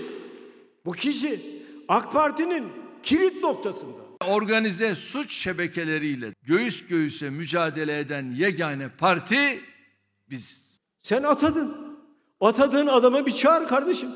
bu kişi AK Parti'nin kilit noktasında. Organize suç şebekeleriyle göğüs göğüse mücadele eden yegane parti biz. Sen atadın. Atadığın adama bir çağır kardeşim.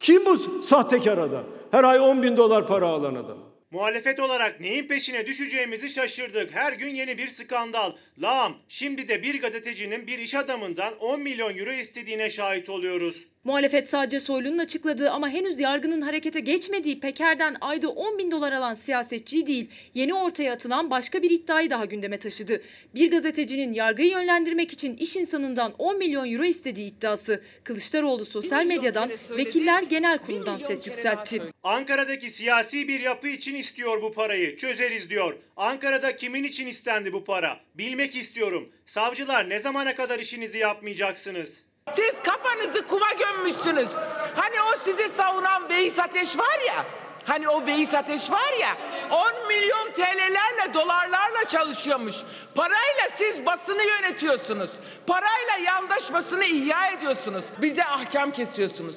Kim bu sahtekar adam? Her ay 10 bin dolar para alan adam. Muhalefet olarak neyin peşine düşeceğimizi şaşırdık. Her gün yeni bir skandal. Lağım, şimdi de bir gazetecinin bir iş adamından 10 milyon euro istediğine şahit oluyoruz. Muhalefet sadece Soylu'nun açıkladığı ama henüz yargının harekete geçmediği Peker'den ayda 10 bin dolar alan siyasetçi değil, yeni ortaya atılan başka bir iddiayı daha gündeme taşıdı. Bir gazetecinin yargıyı yönlendirmek için iş insanından 10 milyon euro istediği iddiası. Kılıçdaroğlu sosyal medyadan Vekiller Genel Kurulu'ndan ses yükseltti. Ankara'daki siyasi bir yapı için istiyor bu parayı. Çözeriz diyor. Ankara'da kimin için istendi bu para? Bilmek istiyorum. Savcılar ne zamana kadar işinizi yapmayacaksınız? Siz kafanızı kuma gömmüşsünüz. Hani o sizi savunan Veys Ateş var ya. Hani o Veys Ateş var ya 10 milyon TL'lerle dolarlarla çalışıyormuş. Parayla siz basını yönetiyorsunuz. Parayla yandaş basını ihya ediyorsunuz. Bize ahkam kesiyorsunuz.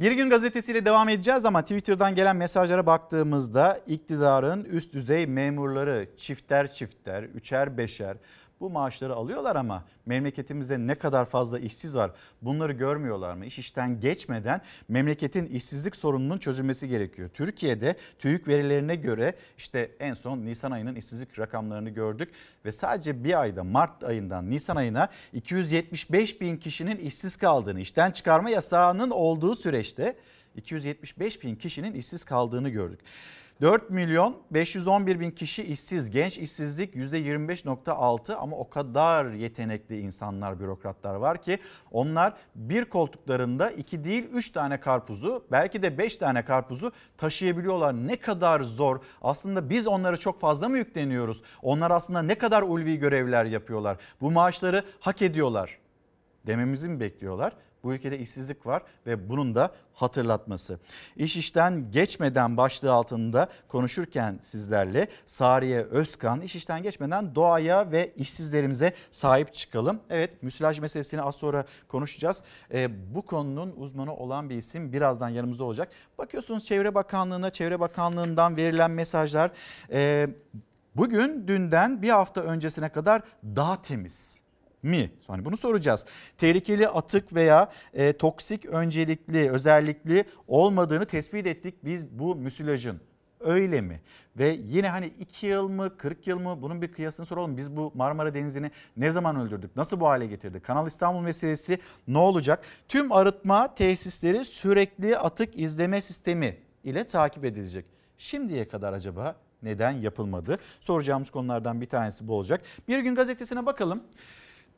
Bir gün gazetesiyle devam edeceğiz ama Twitter'dan gelen mesajlara baktığımızda iktidarın üst düzey memurları çifter çifter, üçer beşer bu maaşları alıyorlar ama memleketimizde ne kadar fazla işsiz var bunları görmüyorlar mı? İş işten geçmeden memleketin işsizlik sorununun çözülmesi gerekiyor. Türkiye'de TÜİK verilerine göre işte en son Nisan ayının işsizlik rakamlarını gördük ve sadece bir ayda Mart ayından Nisan ayına 275 bin kişinin işsiz kaldığını, işten çıkarma yasağının olduğu süreçte 275 bin kişinin işsiz kaldığını gördük. 4 milyon 511 bin kişi işsiz. Genç işsizlik %25.6 ama o kadar yetenekli insanlar, bürokratlar var ki onlar bir koltuklarında 2 değil 3 tane karpuzu belki de 5 tane karpuzu taşıyabiliyorlar. Ne kadar zor. Aslında biz onlara çok fazla mı yükleniyoruz? Onlar aslında ne kadar ulvi görevler yapıyorlar? Bu maaşları hak ediyorlar dememizi mi bekliyorlar? Bu ülkede işsizlik var ve bunun da hatırlatması. İş işten geçmeden başlığı altında konuşurken sizlerle Sariye Özkan iş işten geçmeden doğaya ve işsizlerimize sahip çıkalım. Evet müsilaj meselesini az sonra konuşacağız. E, bu konunun uzmanı olan bir isim birazdan yanımızda olacak. Bakıyorsunuz Çevre Bakanlığı'na, Çevre Bakanlığı'ndan verilen mesajlar e, bugün dünden bir hafta öncesine kadar daha temiz mi? Hani bunu soracağız. Tehlikeli atık veya e, toksik öncelikli özellikli olmadığını tespit ettik biz bu müsilajın. Öyle mi? Ve yine hani 2 yıl mı 40 yıl mı bunun bir kıyasını soralım. Biz bu Marmara Denizi'ni ne zaman öldürdük? Nasıl bu hale getirdik? Kanal İstanbul meselesi ne olacak? Tüm arıtma tesisleri sürekli atık izleme sistemi ile takip edilecek. Şimdiye kadar acaba neden yapılmadı? Soracağımız konulardan bir tanesi bu olacak. Bir gün gazetesine bakalım.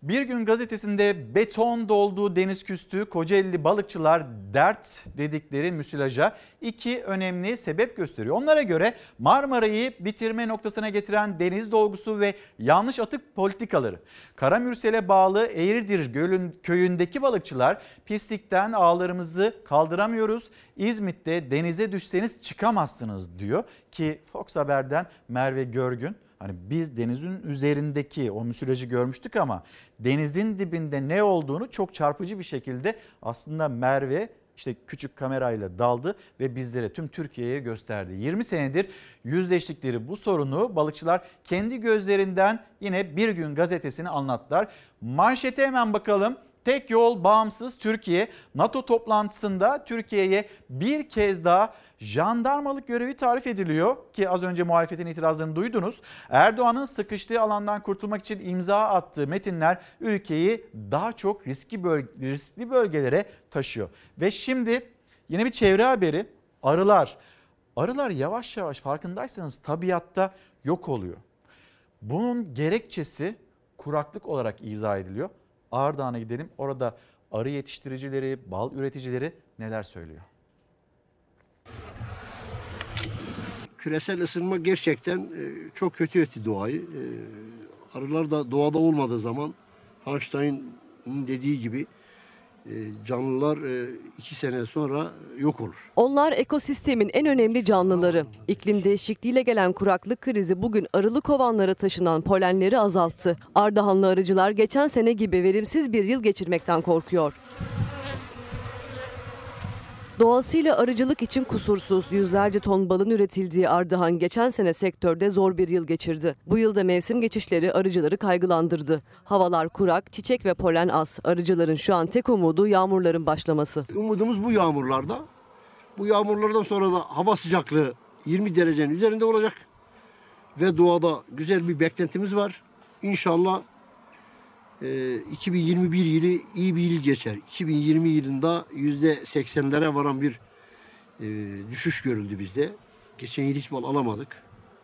Bir gün gazetesinde beton dolduğu deniz küstü Kocaeli balıkçılar dert dedikleri müsilaja iki önemli sebep gösteriyor. Onlara göre Marmara'yı bitirme noktasına getiren deniz dolgusu ve yanlış atık politikaları. Karamürsel'e bağlı Eğridir Gölün köyündeki balıkçılar pislikten ağlarımızı kaldıramıyoruz. İzmit'te denize düşseniz çıkamazsınız diyor ki Fox Haber'den Merve Görgün Hani biz denizin üzerindeki o müsilajı görmüştük ama denizin dibinde ne olduğunu çok çarpıcı bir şekilde aslında Merve işte küçük kamerayla daldı ve bizlere tüm Türkiye'ye gösterdi. 20 senedir yüzleştikleri bu sorunu balıkçılar kendi gözlerinden yine bir gün gazetesini anlattılar. Manşete hemen bakalım. Tek yol bağımsız Türkiye NATO toplantısında Türkiye'ye bir kez daha jandarmalık görevi tarif ediliyor ki az önce muhalefetin itirazlarını duydunuz. Erdoğan'ın sıkıştığı alandan kurtulmak için imza attığı metinler ülkeyi daha çok riskli, bölge, riskli bölgelere taşıyor. Ve şimdi yine bir çevre haberi arılar. Arılar yavaş yavaş farkındaysanız tabiatta yok oluyor. Bunun gerekçesi kuraklık olarak izah ediliyor. Ağırdağ'a gidelim. Orada arı yetiştiricileri, bal üreticileri neler söylüyor? Küresel ısınma gerçekten e, çok kötü etti doğayı. E, arılar da doğada olmadığı zaman Einstein'ın dediği gibi canlılar iki sene sonra yok olur. Onlar ekosistemin en önemli canlıları. İklim değişikliğiyle gelen kuraklık krizi bugün arılı kovanlara taşınan polenleri azalttı. Ardahanlı arıcılar geçen sene gibi verimsiz bir yıl geçirmekten korkuyor. Doğasıyla arıcılık için kusursuz yüzlerce ton balın üretildiği Ardahan geçen sene sektörde zor bir yıl geçirdi. Bu yılda mevsim geçişleri arıcıları kaygılandırdı. Havalar kurak, çiçek ve polen az. Arıcıların şu an tek umudu yağmurların başlaması. Umudumuz bu yağmurlarda. Bu yağmurlardan sonra da hava sıcaklığı 20 derecenin üzerinde olacak. Ve doğada güzel bir beklentimiz var. İnşallah 2021 yılı iyi bir yıl geçer. 2020 yılında %80'lere varan bir e, düşüş görüldü bizde. Geçen yıl hiç mal alamadık.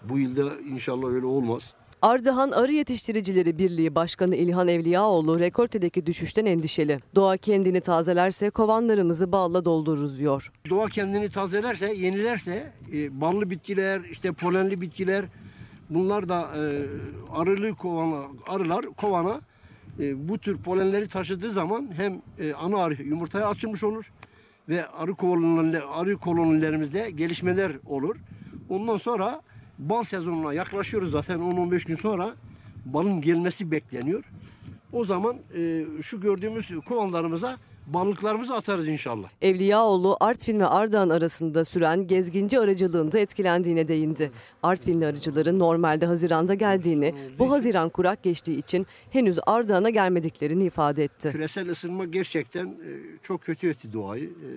Bu yılda inşallah öyle olmaz. Ardahan Arı Yetiştiricileri Birliği Başkanı İlhan Evliyaoğlu rekoltedeki düşüşten endişeli. Doğa kendini tazelerse kovanlarımızı balla doldururuz diyor. Doğa kendini tazelerse, yenilerse e, ballı bitkiler, işte polenli bitkiler bunlar da e, arılı kovana, arılar kovana e, bu tür polenleri taşıdığı zaman hem e, ana arı yumurtaya açılmış olur ve arı kolonileri, arı kolonilerimizde gelişmeler olur. Ondan sonra bal sezonuna yaklaşıyoruz zaten 10-15 gün sonra balın gelmesi bekleniyor. O zaman e, şu gördüğümüz kovanlarımıza balıklarımızı atarız inşallah. Evliyaoğlu Artvin ve Ardahan arasında süren gezginci aracılığında etkilendiğine değindi. Artvinli arıcıların normalde Haziran'da geldiğini, bu Haziran kurak geçtiği için henüz Ardahan'a gelmediklerini ifade etti. Küresel ısınma gerçekten e, çok kötü etti doğayı. E,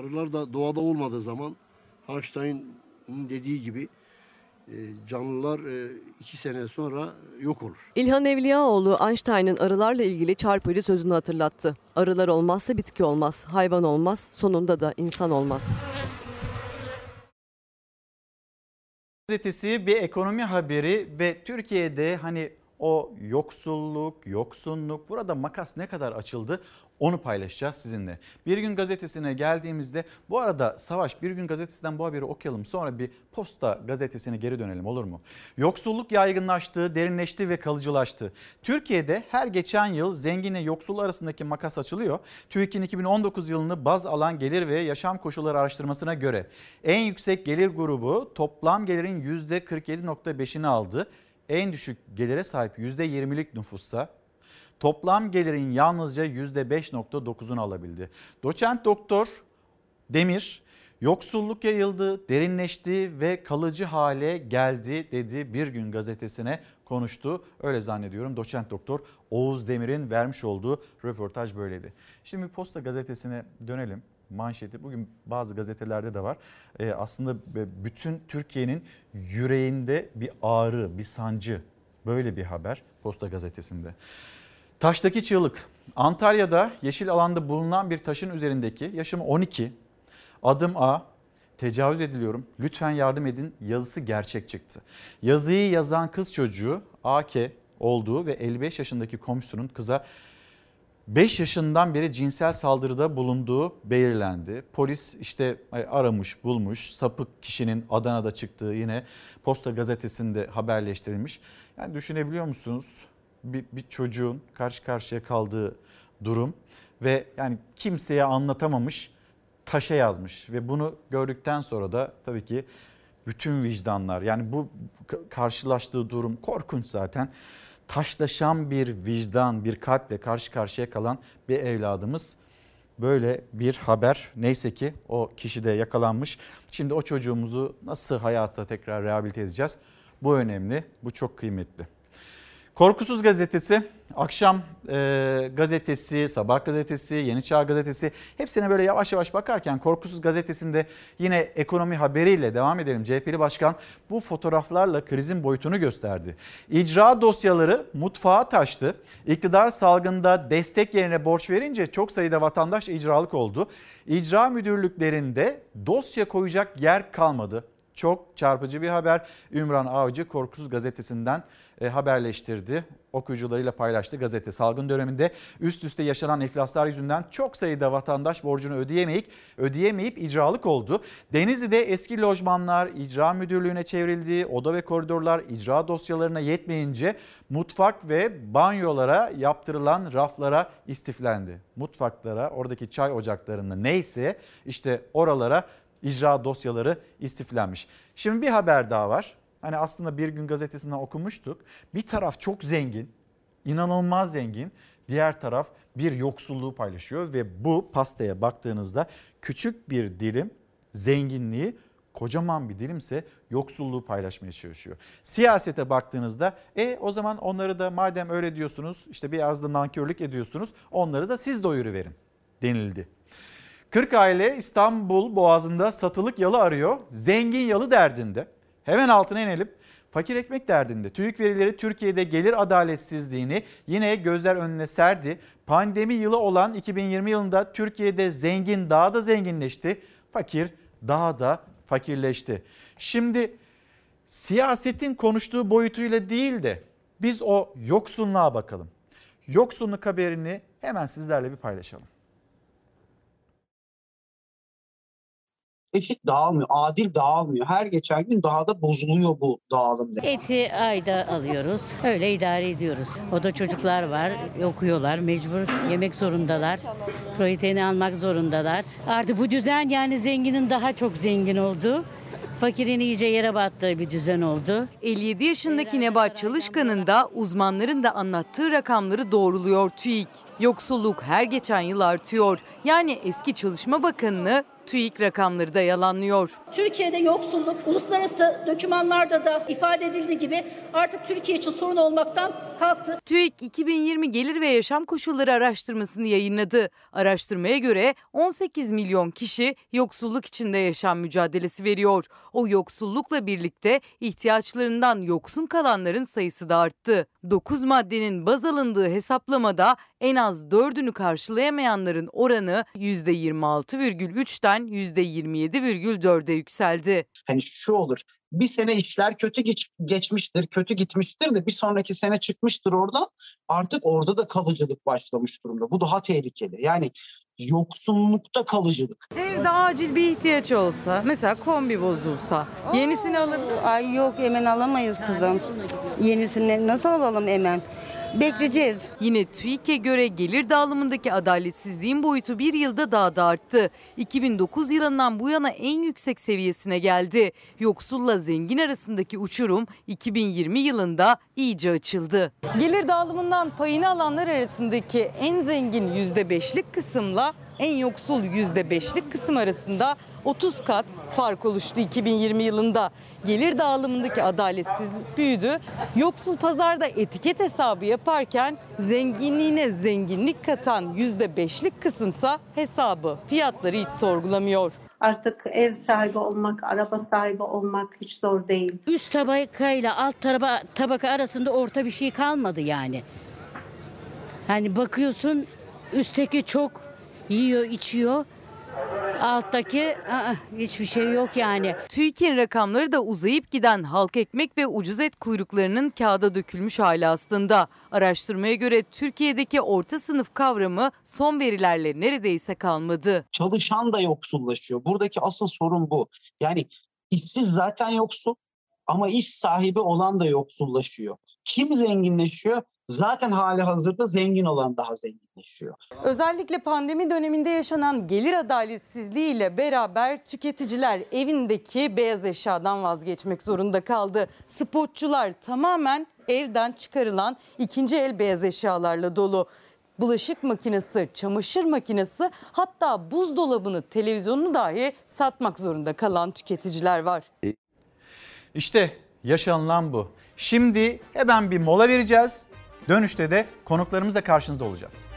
arılar da doğada olmadığı zaman Einstein'ın dediği gibi canlılar e, iki sene sonra yok olur. İlhan Evliyaoğlu Einstein'ın arılarla ilgili çarpıcı sözünü hatırlattı. Arılar olmazsa bitki olmaz, hayvan olmaz, sonunda da insan olmaz. Gazetesi bir ekonomi haberi ve Türkiye'de hani o yoksulluk, yoksunluk burada makas ne kadar açıldı onu paylaşacağız sizinle. Bir gün gazetesine geldiğimizde bu arada Savaş bir gün gazetesinden bu haberi okuyalım sonra bir posta gazetesine geri dönelim olur mu? Yoksulluk yaygınlaştı, derinleşti ve kalıcılaştı. Türkiye'de her geçen yıl zenginle yoksul arasındaki makas açılıyor. TÜİK'in 2019 yılını baz alan gelir ve yaşam koşulları araştırmasına göre en yüksek gelir grubu toplam gelirin %47.5'ini aldı en düşük gelire sahip %20'lik nüfussa toplam gelirin yalnızca %5.9'unu alabildi. Doçent doktor Demir yoksulluk yayıldı, derinleşti ve kalıcı hale geldi dedi bir gün gazetesine konuştu. Öyle zannediyorum doçent doktor Oğuz Demir'in vermiş olduğu röportaj böyleydi. Şimdi Posta gazetesine dönelim manşeti bugün bazı gazetelerde de var. Ee, aslında bütün Türkiye'nin yüreğinde bir ağrı, bir sancı böyle bir haber Posta gazetesinde. Taştaki çığlık. Antalya'da yeşil alanda bulunan bir taşın üzerindeki yaşım 12 adım A tecavüz ediliyorum lütfen yardım edin yazısı gerçek çıktı. Yazıyı yazan kız çocuğu AK olduğu ve 55 yaşındaki komşusunun kıza 5 yaşından beri cinsel saldırıda bulunduğu belirlendi. Polis işte aramış, bulmuş. Sapık kişinin Adana'da çıktığı yine Posta gazetesinde haberleştirilmiş. Yani düşünebiliyor musunuz? Bir, bir çocuğun karşı karşıya kaldığı durum ve yani kimseye anlatamamış, taşa yazmış ve bunu gördükten sonra da tabii ki bütün vicdanlar yani bu karşılaştığı durum korkunç zaten taşlaşan bir vicdan, bir kalple karşı karşıya kalan bir evladımız. Böyle bir haber neyse ki o kişi de yakalanmış. Şimdi o çocuğumuzu nasıl hayata tekrar rehabilite edeceğiz? Bu önemli, bu çok kıymetli. Korkusuz gazetesi, akşam e, gazetesi, sabah gazetesi, Yeni Çağ gazetesi hepsine böyle yavaş yavaş bakarken Korkusuz gazetesinde yine ekonomi haberiyle devam edelim. CHP'li başkan bu fotoğraflarla krizin boyutunu gösterdi. İcra dosyaları mutfağa taştı. İktidar salgında destek yerine borç verince çok sayıda vatandaş icralık oldu. İcra müdürlüklerinde dosya koyacak yer kalmadı. Çok çarpıcı bir haber. Ümran Avcı Korkusuz gazetesinden haberleştirdi. Okuyucularıyla paylaştı gazete. Salgın döneminde üst üste yaşanan iflaslar yüzünden çok sayıda vatandaş borcunu ödeyemeyip, ödeyemeyip icralık oldu. Denizli'de eski lojmanlar icra müdürlüğüne çevrildi. Oda ve koridorlar icra dosyalarına yetmeyince mutfak ve banyolara yaptırılan raflara istiflendi. Mutfaklara, oradaki çay ocaklarında neyse işte oralara icra dosyaları istiflenmiş. Şimdi bir haber daha var. Hani aslında bir gün gazetesinden okumuştuk. Bir taraf çok zengin, inanılmaz zengin. Diğer taraf bir yoksulluğu paylaşıyor ve bu pastaya baktığınızda küçük bir dilim zenginliği kocaman bir dilimse yoksulluğu paylaşmaya çalışıyor. Siyasete baktığınızda e o zaman onları da madem öyle diyorsunuz işte biraz da nankörlük ediyorsunuz onları da siz doyuru verin denildi. 40 aile İstanbul Boğazı'nda satılık yalı arıyor. Zengin yalı derdinde. Hemen altına inelim. fakir ekmek derdinde. TÜİK verileri Türkiye'de gelir adaletsizliğini yine gözler önüne serdi. Pandemi yılı olan 2020 yılında Türkiye'de zengin daha da zenginleşti, fakir daha da fakirleşti. Şimdi siyasetin konuştuğu boyutuyla değil de biz o yoksunluğa bakalım. Yoksunluk haberini hemen sizlerle bir paylaşalım. Eşit dağılmıyor, adil dağılmıyor. Her geçen gün daha da bozuluyor bu dağılım. Eti ayda alıyoruz. Öyle idare ediyoruz. O da çocuklar var, okuyorlar, mecbur yemek zorundalar. Proteini almak zorundalar. Artık bu düzen yani zenginin daha çok zengin olduğu, fakirin iyice yere battığı bir düzen oldu. 57 yaşındaki Nebahat Çalışkan'ın da uzmanların da anlattığı rakamları doğruluyor TÜİK. Yoksulluk her geçen yıl artıyor. Yani eski Çalışma Bakanı'nı TÜİK rakamları da yalanlıyor. Türkiye'de yoksulluk uluslararası dokümanlarda da ifade edildiği gibi artık Türkiye için sorun olmaktan kalktı. TÜİK 2020 gelir ve yaşam koşulları araştırmasını yayınladı. Araştırmaya göre 18 milyon kişi yoksulluk içinde yaşam mücadelesi veriyor. O yoksullukla birlikte ihtiyaçlarından yoksun kalanların sayısı da arttı. 9 maddenin baz alındığı hesaplamada en az 4'ünü karşılayamayanların oranı %26,3'ten %27,4'e yükseldi. Hani şu olur. Bir sene işler kötü geç, geçmiştir, kötü gitmiştir de bir sonraki sene çıkmıştır oradan. Artık orada da kalıcılık başlamış durumda. Bu daha tehlikeli. Yani yoksunlukta kalıcılık. Evde acil bir ihtiyaç olsa, mesela kombi bozulsa, yenisini alır Ay yok hemen alamayız kızım. Yenisini nasıl alalım hemen? Bekleyeceğiz. Yine TÜİK'e göre gelir dağılımındaki adaletsizliğin boyutu bir yılda daha da arttı. 2009 yılından bu yana en yüksek seviyesine geldi. Yoksulla zengin arasındaki uçurum 2020 yılında iyice açıldı. Gelir dağılımından payını alanlar arasındaki en zengin %5'lik kısımla en yoksul %5'lik kısım arasında 30 kat fark oluştu 2020 yılında. Gelir dağılımındaki adaletsizlik büyüdü. Yoksul pazarda etiket hesabı yaparken zenginliğine zenginlik katan %5'lik kısımsa hesabı, fiyatları hiç sorgulamıyor. Artık ev sahibi olmak, araba sahibi olmak hiç zor değil. Üst tabakayla alt tabaka, tabaka arasında orta bir şey kalmadı yani. Hani bakıyorsun üstteki çok yiyor, içiyor. Alttaki ı-ı, hiçbir şey yok yani. TÜİK'in rakamları da uzayıp giden halk ekmek ve ucuz et kuyruklarının kağıda dökülmüş hali aslında. Araştırmaya göre Türkiye'deki orta sınıf kavramı son verilerle neredeyse kalmadı. Çalışan da yoksullaşıyor. Buradaki asıl sorun bu. Yani işsiz zaten yoksul ama iş sahibi olan da yoksullaşıyor. Kim zenginleşiyor? Zaten hali hazırda zengin olan daha zenginleşiyor. Özellikle pandemi döneminde yaşanan gelir adaletsizliği ile beraber tüketiciler evindeki beyaz eşyadan vazgeçmek zorunda kaldı. Spotçular tamamen evden çıkarılan ikinci el beyaz eşyalarla dolu. Bulaşık makinesi, çamaşır makinesi hatta buzdolabını, televizyonunu dahi satmak zorunda kalan tüketiciler var. İşte yaşanılan bu. Şimdi hemen bir mola vereceğiz. Dönüşte de konuklarımızla karşınızda olacağız.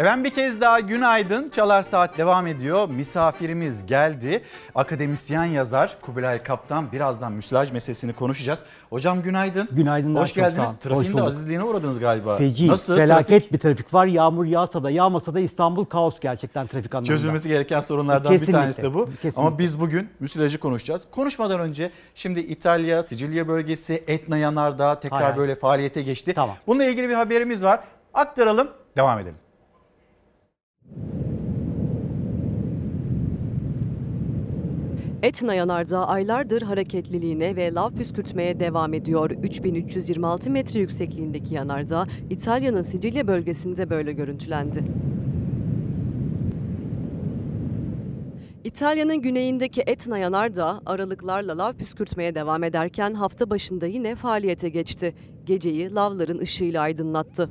Efendim bir kez daha günaydın. Çalar Saat devam ediyor. Misafirimiz geldi. Akademisyen yazar Kubilay Kaptan. Birazdan müsilaj meselesini konuşacağız. Hocam günaydın. Günaydınlar. Hoş çok sağ geldiniz. olun. Hoş Trafiğin de bulduk. azizliğine uğradınız galiba. Feci, Nasıl? felaket Trafik bir trafik var. Yağmur yağsa da yağmasa da İstanbul kaos gerçekten trafik anlamında. Çözülmesi gereken sorunlardan bir Kesinlikle, tanesi de bu. kesinlikle. Ama biz bugün müsilajı konuşacağız. Konuşmadan önce şimdi İtalya, Sicilya bölgesi, Etna Yanardağ tekrar Hay hay. böyle faaliyete geçti. Tamam. Bununla ilgili bir haberimiz var. Aktaralım, devam edelim. Etna Yanardağ aylardır hareketliliğine ve lav püskürtmeye devam ediyor. 3326 metre yüksekliğindeki yanardağ İtalya'nın Sicilya bölgesinde böyle görüntülendi. İtalya'nın güneyindeki Etna Yanardağ aralıklarla lav püskürtmeye devam ederken hafta başında yine faaliyete geçti. Geceyi lavların ışığıyla aydınlattı.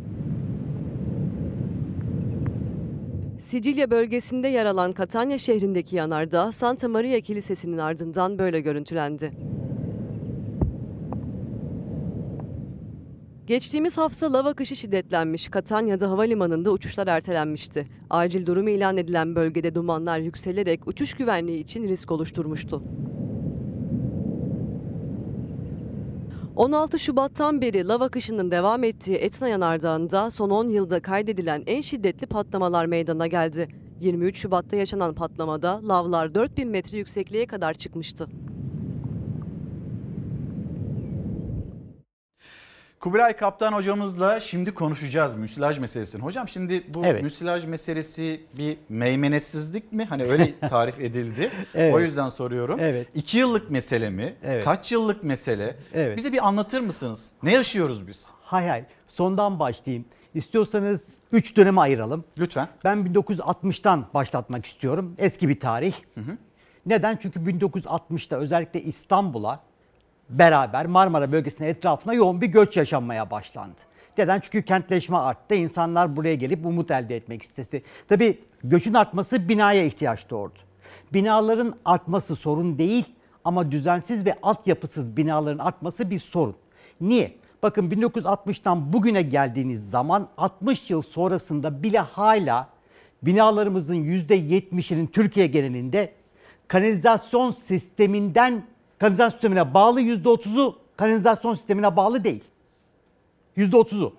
Sicilya bölgesinde yer alan Catania şehrindeki yanardağ Santa Maria Kilisesi'nin ardından böyle görüntülendi. Geçtiğimiz hafta lav akışı şiddetlenmiş. Catania'da havalimanında uçuşlar ertelenmişti. Acil durum ilan edilen bölgede dumanlar yükselerek uçuş güvenliği için risk oluşturmuştu. 16 Şubat'tan beri lav akışının devam ettiği Etna Yanardağı'nda son 10 yılda kaydedilen en şiddetli patlamalar meydana geldi. 23 Şubat'ta yaşanan patlamada lavlar 4000 metre yüksekliğe kadar çıkmıştı. Kubilay Kaptan hocamızla şimdi konuşacağız müsilaj meselesini. Hocam şimdi bu Evet. müsilaj meselesi bir meymenetsizlik mi? Hani öyle tarif edildi. Evet. O yüzden soruyorum. Evet. İki yıllık mesele mi? Evet. Kaç yıllık mesele? Evet. Bize bir anlatır mısınız? Ne yaşıyoruz biz? Hay hay. Sondan başlayayım. İstiyorsanız 3 döneme ayıralım. Lütfen. Ben 1960'tan başlatmak istiyorum. Eski bir tarih. Neden? Çünkü 1960'ta özellikle İstanbul'a beraber Marmara bölgesinin etrafına yoğun bir göç yaşanmaya başlandı. Neden? Çünkü kentleşme arttı. İnsanlar buraya gelip umut elde etmek istedi. Tabii göçün artması binaya ihtiyaç doğurdu. Binaların artması sorun değil ama düzensiz ve altyapısız binaların artması bir sorun. Niye? Bakın 1960'tan bugüne geldiğiniz zaman 60 yıl sonrasında bile hala binalarımızın %70'inin Türkiye genelinde kanalizasyon sisteminden kanalizasyon sistemine bağlı %30'u kanalizasyon sistemine bağlı değil. %30'u.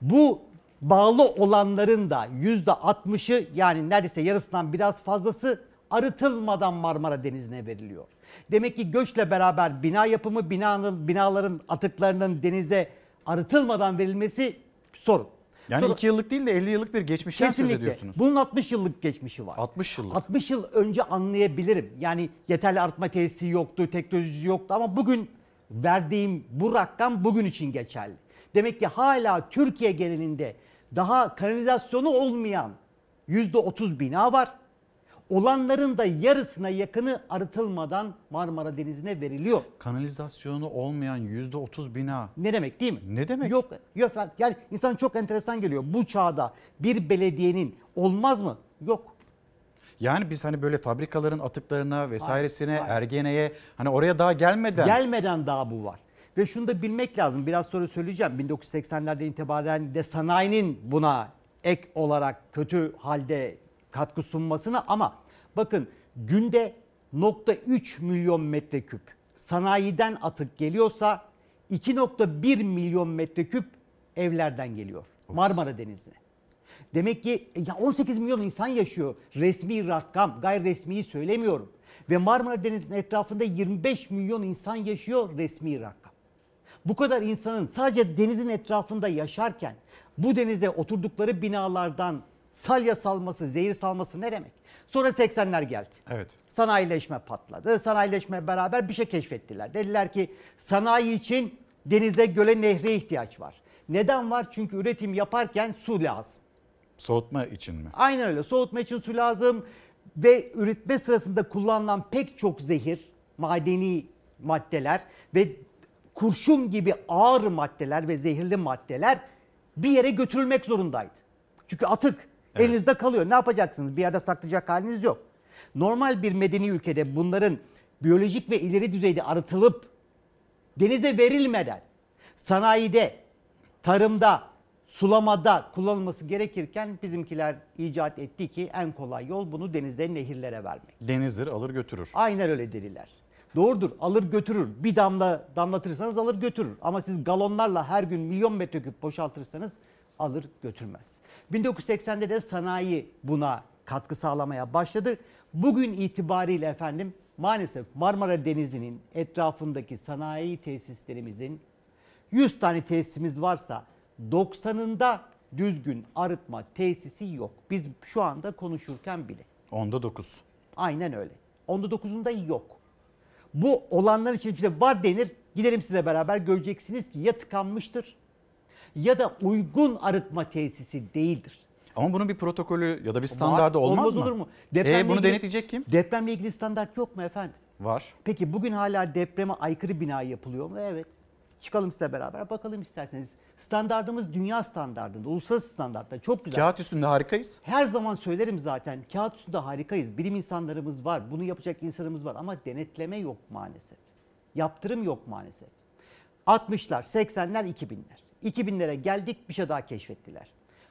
Bu bağlı olanların da %60'ı yani neredeyse yarısından biraz fazlası arıtılmadan Marmara Denizi'ne veriliyor. Demek ki göçle beraber bina yapımı, binanın, binaların atıklarının denize arıtılmadan verilmesi sorun. Yani Sonra- 2 yıllık değil de 50 yıllık bir geçmişten söz Kesinlikle. ediyorsunuz. Bunun 60 yıllık geçmişi var. 60 yıllık. 60 yıl önce anlayabilirim. Yani yeterli arıtma tesisi yoktu, teknolojisi yoktu ama bugün verdiğim bu rakam bugün için geçerli. Demek ki hala Türkiye genelinde daha kanalizasyonu olmayan %30 bina var. Olanların da yarısına yakını arıtılmadan Marmara Denizi'ne veriliyor. Kanalizasyonu olmayan %30 bina. Ne demek değil mi? Ne demek? Yok, yok yani insan çok enteresan geliyor. Bu çağda bir belediyenin olmaz mı? Yok. Yani biz hani böyle fabrikaların atıklarına vesairesine, Hayır, hayır. Ergene'ye hani oraya daha gelmeden Gelmeden daha bu var. Ve şunu da bilmek lazım. Biraz sonra söyleyeceğim. 1980'lerden itibaren de sanayinin buna ek olarak kötü halde katkı sunmasını ama bakın günde nokta 3 milyon metreküp sanayiden atık geliyorsa 2.1 milyon metreküp evlerden geliyor. Marmara Denizi'ne. Demek ki e, ya 18 milyon insan yaşıyor. Resmi rakam, gayri resmiyi söylemiyorum. Ve Marmara Denizi'nin etrafında 25 milyon insan yaşıyor resmi rakam. Bu kadar insanın sadece denizin etrafında yaşarken bu denize oturdukları binalardan salya salması, zehir salması ne demek? Sonra 80'ler geldi. Evet. Sanayileşme patladı. Sanayileşme beraber bir şey keşfettiler. Dediler ki sanayi için denize, göle, nehre ihtiyaç var. Neden var? Çünkü üretim yaparken su lazım. soğutma için mi? Aynen öyle. Soğutma için su lazım ve üretme sırasında kullanılan pek çok zehir, madeni maddeler ve kurşun gibi ağır maddeler ve zehirli maddeler bir yere götürülmek zorundaydı. Çünkü atık elinizde kalıyor. Ne yapacaksınız? Bir yerde saklayacak haliniz yok. Normal bir medeni ülkede bunların biyolojik ve ileri düzeyde arıtılıp denize verilmeden sanayide, tarımda, sulamada kullanılması gerekirken bizimkiler icat etti ki en kolay yol bunu denize, nehirlere vermek. Denizdir alır götürür. Aynen öyle dediler. Doğrudur alır götürür. Bir damla damlatırsanız alır götürür. Ama siz galonlarla her gün milyon metreküp boşaltırsanız alır götürmez. 1980'de de sanayi buna katkı sağlamaya başladı. Bugün itibariyle efendim maalesef Marmara Denizi'nin etrafındaki sanayi tesislerimizin 100 tane tesisimiz varsa 90'ında düzgün arıtma tesisi yok. Biz şu anda konuşurken bile. Onda 9. Aynen öyle. Onda 9'unda yok. Bu olanlar için işte var denir. Gidelim size beraber göreceksiniz ki ya tıkanmıştır ya da uygun arıtma tesisi değildir. Ama bunun bir protokolü ya da bir standardı Var, olmaz, mı? olur mu? e, bunu ilgili- denetleyecek kim? Depremle ilgili standart yok mu efendim? Var. Peki bugün hala depreme aykırı bina yapılıyor mu? Evet. Çıkalım size beraber bakalım isterseniz. Standardımız dünya standartında, uluslararası standartta çok güzel. Kağıt üstünde harikayız. Her zaman söylerim zaten kağıt üstünde harikayız. Bilim insanlarımız var, bunu yapacak insanımız var ama denetleme yok maalesef. Yaptırım yok maalesef. 60'lar, 80'ler, 2000'ler. 2000'lere geldik bir şey daha keşfettiler.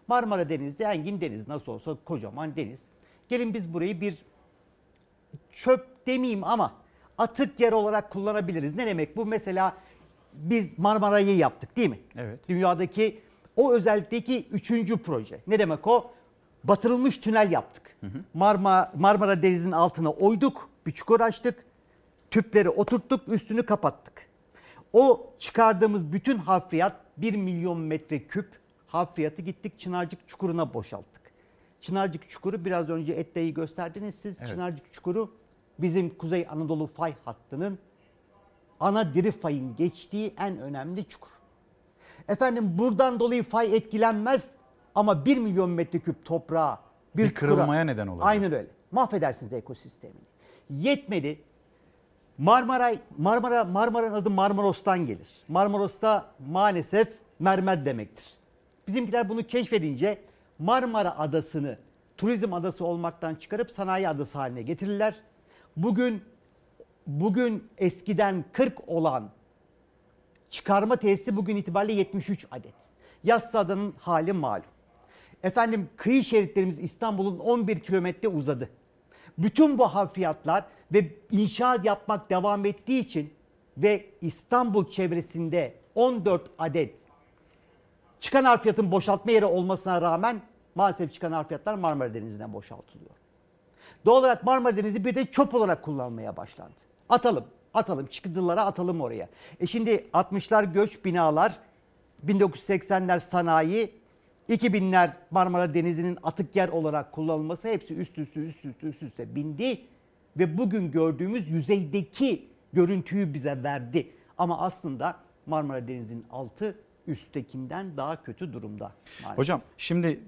Marmara Denizi, Engin Deniz nasıl olsa kocaman deniz. Gelin biz burayı bir çöp demeyeyim ama atık yer olarak kullanabiliriz. Ne demek bu? Mesela biz Marmara'yı yaptık değil mi? Evet. Dünyadaki o özellikteki üçüncü proje. Ne demek o? Batırılmış tünel yaptık. Marmara, Marmara Denizi'nin altına oyduk, bir çukur açtık, tüpleri oturttuk, üstünü kapattık. O çıkardığımız bütün harfiyat 1 milyon metreküp harfiyatı gittik Çınarcık Çukuru'na boşalttık. Çınarcık Çukuru biraz önce Ette'yi gösterdiniz siz. Evet. Çınarcık Çukuru bizim Kuzey Anadolu fay hattının ana diri fayın geçtiği en önemli çukur. Efendim buradan dolayı fay etkilenmez ama 1 milyon metreküp toprağa bir, Bir çukura- kırılmaya neden olabilir. Aynen öyle. Mahvedersiniz ekosistemini. Yetmedi. Marmara Marmara Marmara'nın adı Marmaros'tan gelir. Marmaros'ta maalesef mermer demektir. Bizimkiler bunu keşfedince Marmara Adası'nı turizm adası olmaktan çıkarıp sanayi adası haline getirirler. Bugün bugün eskiden 40 olan çıkarma tesisi bugün itibariyle 73 adet. Yassıada'nın hali malum. Efendim kıyı şeritlerimiz İstanbul'un 11 kilometre uzadı. Bütün bu harfiyatlar ve inşaat yapmak devam ettiği için ve İstanbul çevresinde 14 adet çıkan harfiyatın boşaltma yeri olmasına rağmen maalesef çıkan harfiyatlar Marmara Denizi'ne boşaltılıyor. Doğal olarak Marmara Denizi bir de çöp olarak kullanılmaya başlandı. Atalım, atalım, çıkıntılara atalım oraya. E şimdi 60'lar göç binalar, 1980'ler sanayi, 2000'ler Marmara Denizi'nin atık yer olarak kullanılması hepsi üst üste üst üste üst üste bindi ve bugün gördüğümüz yüzeydeki görüntüyü bize verdi. Ama aslında Marmara Denizi'nin altı üsttekinden daha kötü durumda. maalesef. Hocam şimdi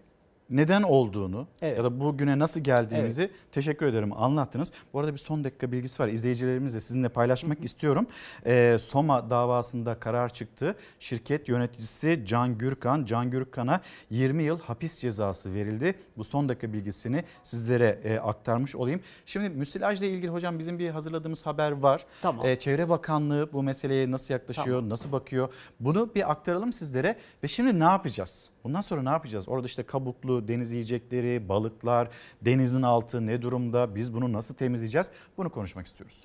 neden olduğunu Evet. ya da bugüne nasıl geldiğimizi teşekkür ederim anlattınız. Bu arada bir son dakika bilgisi var. İzleyicilerimizle sizinle paylaşmak istiyorum. Ee, Soma davasında karar çıktı. Şirket yöneticisi Can Gürkan, Can Gürkan'a 20 yıl hapis cezası verildi. Bu son dakika bilgisini sizlere e, aktarmış olayım. Şimdi müsilajla ilgili hocam bizim bir hazırladığımız haber var. Tamam. Ee, Çevre Bakanlığı bu meseleye nasıl yaklaşıyor, Tamam. nasıl bakıyor? Bunu bir aktaralım sizlere ve şimdi ne yapacağız? Bundan sonra ne yapacağız? Orada işte kabuklu deniz yiyecekleri, balıklar, denizin altı ne durumda? Biz bunu nasıl temizleyeceğiz? Bunu konuşmak istiyoruz.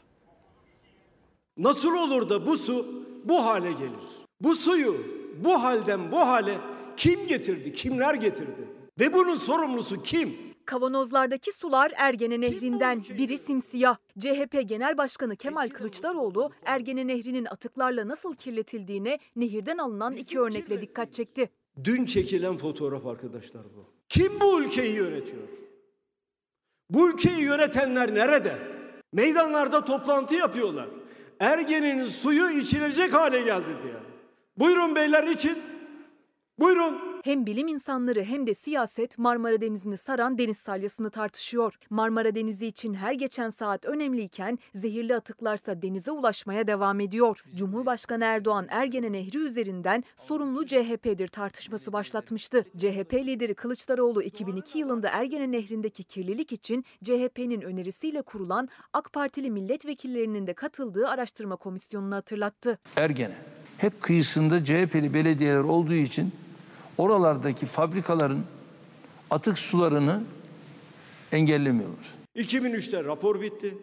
Nasıl olur da bu su bu hale gelir? Bu suyu bu halden bu hale kim getirdi? Kimler getirdi? Ve bunun sorumlusu kim? Kavanozlardaki sular Ergene Nehri'nden biri simsiyah. CHP Genel Başkanı Kemal Kılıçdaroğlu Ergene Nehri'nin atıklarla nasıl kirletildiğine nehirden alınan iki örnekle dikkat çekti. Dün çekilen fotoğraf arkadaşlar bu. Kim bu ülkeyi yönetiyor? Bu ülkeyi yönetenler nerede? Meydanlarda toplantı yapıyorlar. Ergene'nin suyu içilecek hale geldi diye. Buyurun beyler için. Buyurun. Hem bilim insanları hem de siyaset Marmara Denizi'ni saran deniz salyasını tartışıyor. Marmara Denizi için her geçen saat önemliyken zehirli atıklarsa denize ulaşmaya devam ediyor. Cumhurbaşkanı Erdoğan Ergene Nehri üzerinden sorumlu CHP'dir tartışması başlatmıştı. CHP lideri Kılıçdaroğlu 2002 yılında Ergene Nehri'ndeki kirlilik için CHP'nin önerisiyle kurulan AK Partili milletvekillerinin de katıldığı araştırma komisyonunu hatırlattı. Ergene. Hep kıyısında CHP'li belediyeler olduğu için oralardaki fabrikaların atık sularını engellemiyorlar. 2003'te rapor bitti.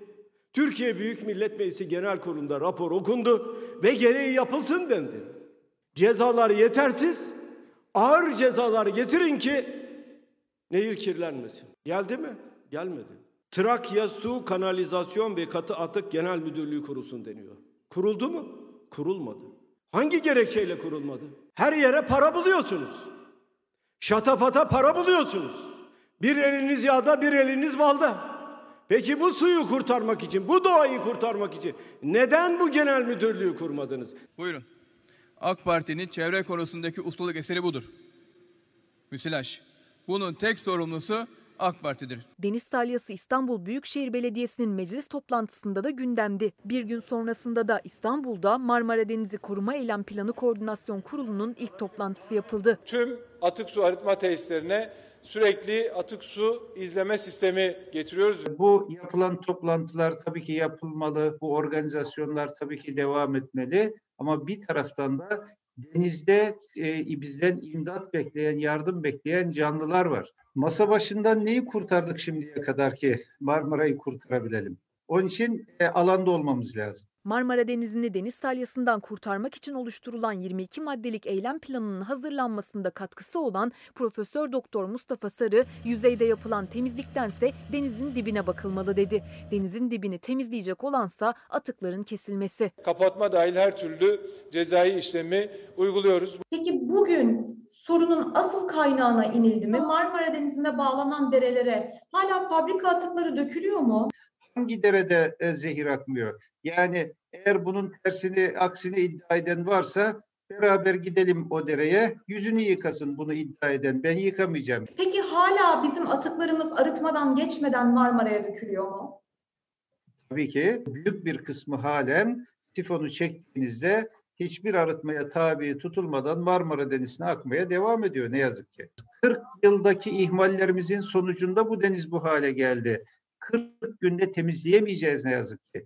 Türkiye Büyük Millet Meclisi Genel Kurulu'nda rapor okundu ve gereği yapılsın dendi. Cezalar yetersiz, ağır cezalar getirin ki nehir kirlenmesin. Geldi mi? Gelmedi. Trakya Su Kanalizasyon ve Katı Atık Genel Müdürlüğü kurulsun deniyor. Kuruldu mu? Kurulmadı. Hangi gerekçeyle kurulmadı? Her yere para buluyorsunuz. Şatafata para buluyorsunuz. Bir eliniz yağda, bir eliniz balda. Peki bu suyu kurtarmak için, bu doğayı kurtarmak için neden bu genel müdürlüğü kurmadınız? Buyurun. AK Parti'nin çevre konusundaki ustalık eseri budur. Müsilaj. Bunun tek sorumlusu AK Parti'dir. Deniz salyası İstanbul Büyükşehir Belediyesi'nin meclis toplantısında da gündemdi. Bir gün sonrasında da İstanbul'da Marmara Denizi Koruma Eylem Planı Koordinasyon Kurulu'nun ilk toplantısı yapıldı. Tüm atık su arıtma tesislerine sürekli atık su izleme sistemi getiriyoruz. Bu yapılan toplantılar tabii ki yapılmalı, bu organizasyonlar tabii ki devam etmeli. Ama bir taraftan da denizde e, bizden imdat bekleyen, yardım bekleyen canlılar var. Masa başından neyi kurtardık şimdiye kadar ki Marmara'yı kurtarabilelim? Onun için e, alanda olmamız lazım. Marmara Denizi'ni deniz salyasından kurtarmak için oluşturulan 22 maddelik eylem planının hazırlanmasında katkısı olan Profesör Doktor Mustafa Sarı, yüzeyde yapılan temizliktense denizin dibine bakılmalı dedi. Denizin dibini temizleyecek olansa atıkların kesilmesi. Kapatma dahil her türlü cezai işlemi uyguluyoruz. Peki bugün sorunun asıl kaynağına inildi mi? Marmara Denizi'ne bağlanan derelere hala fabrika atıkları dökülüyor mu? Hangi derede e, zehir akmıyor? Yani eğer bunun tersini, aksini iddia eden varsa beraber gidelim o dereye. Yüzünü yıkasın bunu iddia eden. Ben yıkamayacağım. Peki hala bizim atıklarımız arıtmadan geçmeden Marmara'ya dökülüyor mu? Tabii ki büyük bir kısmı halen sifonu çektiğinizde hiçbir arıtmaya tabi tutulmadan Marmara Denizi'ne akmaya devam ediyor ne yazık ki. 40 yıldaki ihmallerimizin sonucunda bu deniz bu hale geldi. 40 günde temizleyemeyeceğiz ne yazık ki.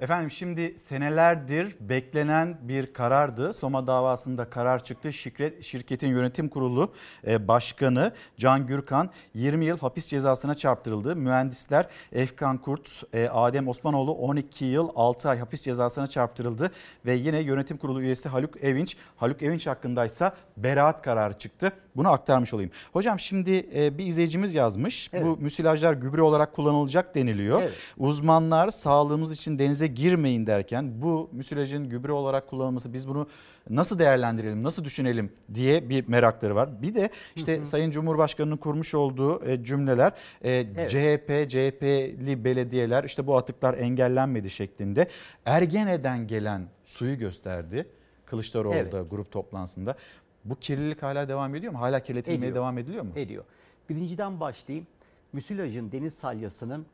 Efendim şimdi senelerdir beklenen bir karardı. Soma davasında karar çıktı. Şirket, şirketin yönetim kurulu e, başkanı Can Gürkan 20 yıl hapis cezasına çarptırıldı. Mühendisler Efkan Kurt, e, Adem Osmanoğlu 12 yıl 6 ay hapis cezasına çarptırıldı. Ve yine yönetim kurulu üyesi Haluk Evinç, Haluk Evinç hakkındaysa beraat kararı çıktı. Bunu aktarmış olayım. Hocam şimdi e, bir izleyicimiz yazmış. Evet. Bu müsilajlar gübre olarak kullanılacak deniliyor. Evet. Uzmanlar sağlığımız için denize girmeyin derken bu müsilajın gübre olarak kullanılması biz bunu nasıl değerlendirelim, nasıl düşünelim diye bir merakları var. Bir de işte hı hı. Sayın Cumhurbaşkanı'nın kurmuş olduğu e, cümleler e, evet. CHP, CHP'li belediyeler işte bu atıklar engellenmedi şeklinde Ergene'den gelen suyu gösterdi. Kılıçdaroğlu'da evet. grup toplantısında. Bu kirlilik hala devam ediyor mu? Hala kirletilmeye ediyor. devam ediliyor mu? Ediyor. Birinciden başlayayım. Müsilajın deniz salyasının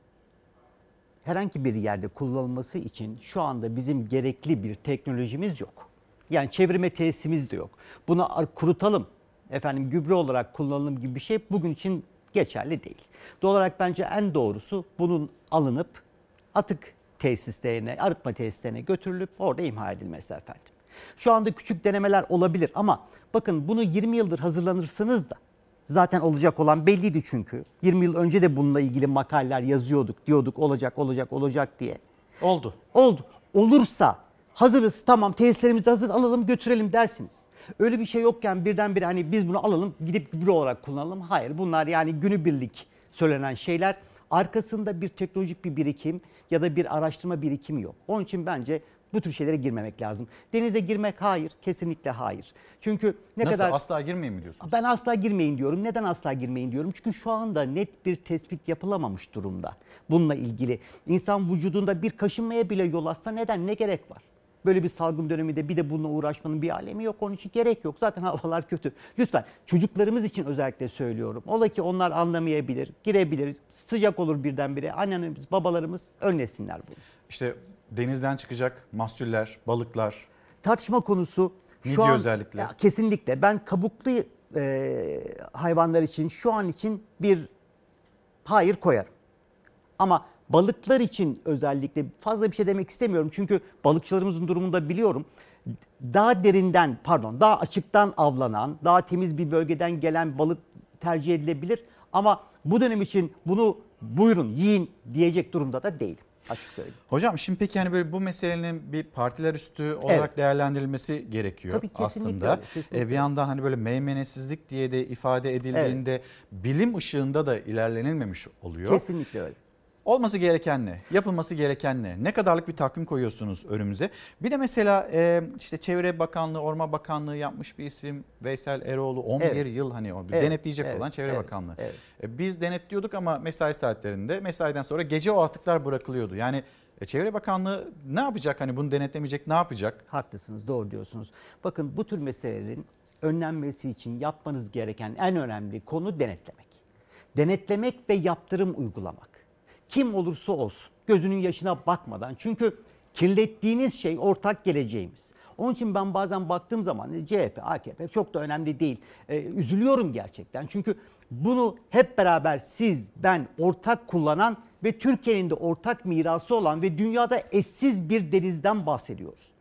herhangi bir yerde kullanılması için şu anda bizim gerekli bir teknolojimiz yok. Yani çevirme tesisimiz de yok. Bunu kurutalım, efendim gübre olarak kullanalım gibi bir şey bugün için geçerli değil. Doğal olarak bence en doğrusu bunun alınıp atık tesislerine, arıtma tesislerine götürülüp orada imha edilmesi efendim. Şu anda küçük denemeler olabilir ama bakın bunu 20 yıldır hazırlanırsanız da zaten olacak olan belliydi çünkü. 20 yıl önce de bununla ilgili makaleler yazıyorduk. Diyorduk olacak olacak olacak diye. Oldu. Oldu. Olursa hazırız tamam tesislerimizi hazır alalım götürelim dersiniz. Öyle bir şey yokken birdenbire hani biz bunu alalım gidip gübre olarak kullanalım. Hayır bunlar yani günübirlik söylenen şeyler. Arkasında bir teknolojik bir birikim ya da bir araştırma birikimi yok. Onun için bence bu tür şeylere girmemek lazım. Denize girmek hayır, kesinlikle hayır. Çünkü ne Nasıl, kadar... asla girmeyin mi diyorsunuz? Ben asla girmeyin diyorum. Neden asla girmeyin diyorum? Çünkü şu anda net bir tespit yapılamamış durumda bununla ilgili. İnsan vücudunda bir kaşınmaya bile yol açsa neden, ne gerek var? Böyle bir salgın döneminde bir de bununla uğraşmanın bir alemi yok. Onun için gerek yok. Zaten havalar kötü. Lütfen çocuklarımız için özellikle söylüyorum. Ola ki onlar anlamayabilir, girebilir, sıcak olur birdenbire. Annelerimiz, babalarımız önlesinler bunu. İşte denizden çıkacak mahsuller, balıklar. Tartışma konusu şu Midye an özellikle. Ya, kesinlikle ben kabuklu e, hayvanlar için şu an için bir hayır koyarım. Ama balıklar için özellikle fazla bir şey demek istemiyorum. Çünkü balıkçılarımızın durumunu da biliyorum. Daha derinden pardon daha açıktan avlanan, daha temiz bir bölgeden gelen balık tercih edilebilir. Ama bu dönem için bunu buyurun yiyin diyecek durumda da değilim açık söyleyeyim. Hocam şimdi peki hani böyle bu meselenin bir partiler üstü olarak evet. değerlendirilmesi gerekiyor Tabii kesinlikle aslında. Öyle, kesinlikle. E, bir yandan hani böyle meymenesizlik diye de ifade edildiğinde evet. bilim ışığında da ilerlenilmemiş oluyor. Kesinlikle öyle. Olması gereken ne? Yapılması gereken ne? Ne kadarlık bir takvim koyuyorsunuz önümüze? Bir de mesela e, işte Çevre Bakanlığı, Orman Bakanlığı yapmış bir isim Veysel Eroğlu 11 evet. yıl hani o evet. denetleyecek evet. olan Çevre evet. Bakanlığı. Evet. E, biz denetliyorduk ama mesai saatlerinde mesaiden sonra gece o atıklar bırakılıyordu. Yani e, Çevre Bakanlığı ne yapacak? Hani bunu denetlemeyecek ne yapacak? Haklısınız, doğru diyorsunuz. Bakın bu tür meselelerin önlenmesi için yapmanız gereken en önemli konu denetlemek. Denetlemek ve yaptırım uygulamak kim olursa olsun gözünün yaşına bakmadan çünkü kirlettiğiniz şey ortak geleceğimiz. Onun için ben bazen baktığım zaman CHP, AKP çok da önemli değil. Ee, üzülüyorum gerçekten. Çünkü bunu hep beraber siz, ben ortak kullanan ve Türkiye'nin de ortak mirası olan ve dünyada eşsiz bir denizden bahsediyoruz.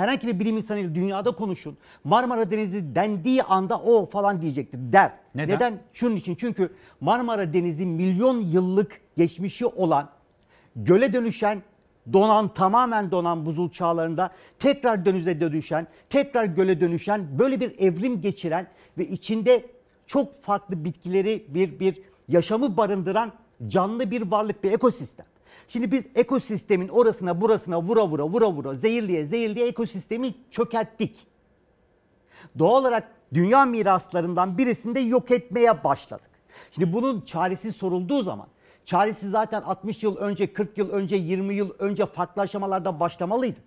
Herhangi bir bilim insanıyla dünyada konuşun. Marmara Denizi dendiği anda o falan diyecektir der. Neden? Neden? Şunun için çünkü Marmara Denizi milyon yıllık geçmişi olan göle dönüşen, donan tamamen donan buzul çağlarında tekrar denize dönüşen, tekrar göle dönüşen böyle bir evrim geçiren ve içinde çok farklı bitkileri bir bir yaşamı barındıran canlı bir varlık bir ekosistem. Şimdi biz ekosistemin orasına burasına vura vura vura vura zehirliye zehirliye ekosistemi çökerttik. Doğal olarak dünya miraslarından birisini de yok etmeye başladık. Şimdi bunun çaresi sorulduğu zaman çaresi zaten 60 yıl önce, 40 yıl önce, 20 yıl önce farklı aşamalarda başlamalıydı.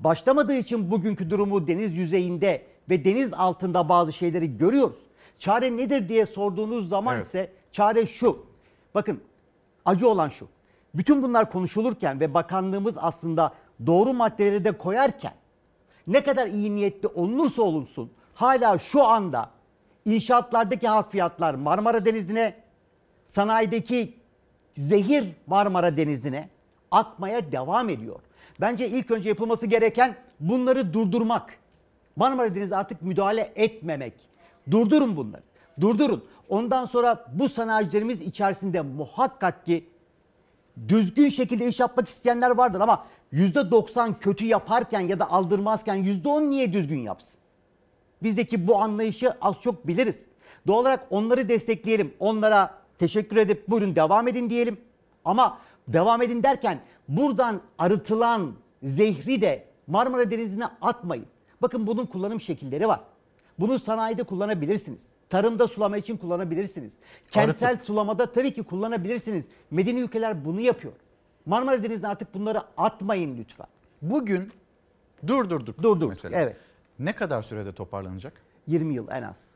Başlamadığı için bugünkü durumu deniz yüzeyinde ve deniz altında bazı şeyleri görüyoruz. Çare nedir diye sorduğunuz zaman Evet. ise çare şu. Bakın acı olan şu. Bütün bunlar konuşulurken ve bakanlığımız aslında doğru maddeleri de koyarken ne kadar iyi niyetli olunursa olunsun hala şu anda inşaatlardaki harfiyatlar Marmara Denizi'ne, sanayideki zehir Marmara Denizi'ne akmaya devam ediyor. Bence ilk önce yapılması gereken bunları durdurmak. Marmara Denizi artık müdahale etmemek. Durdurun bunları. Durdurun. Ondan sonra bu sanayicilerimiz içerisinde muhakkak ki düzgün şekilde iş yapmak isteyenler vardır ama %90 kötü yaparken ya da aldırmazken %10 niye düzgün yapsın? Bizdeki bu anlayışı az çok biliriz. Doğal olarak onları destekleyelim. Onlara teşekkür edip buyurun devam edin diyelim. Ama devam edin derken buradan arıtılan zehri de Marmara Denizi'ne atmayın. Bakın bunun kullanım şekilleri var. Bunu sanayide kullanabilirsiniz. Tarımda sulama için kullanabilirsiniz. Kentsel sulamada tabii ki kullanabilirsiniz. Medeni ülkeler bunu yapıyor. Marmara Denizi'ne artık bunları atmayın lütfen. Bugün durdurduk. Durdurduk, mesela. evet. Ne kadar sürede toparlanacak? 20 yıl en az.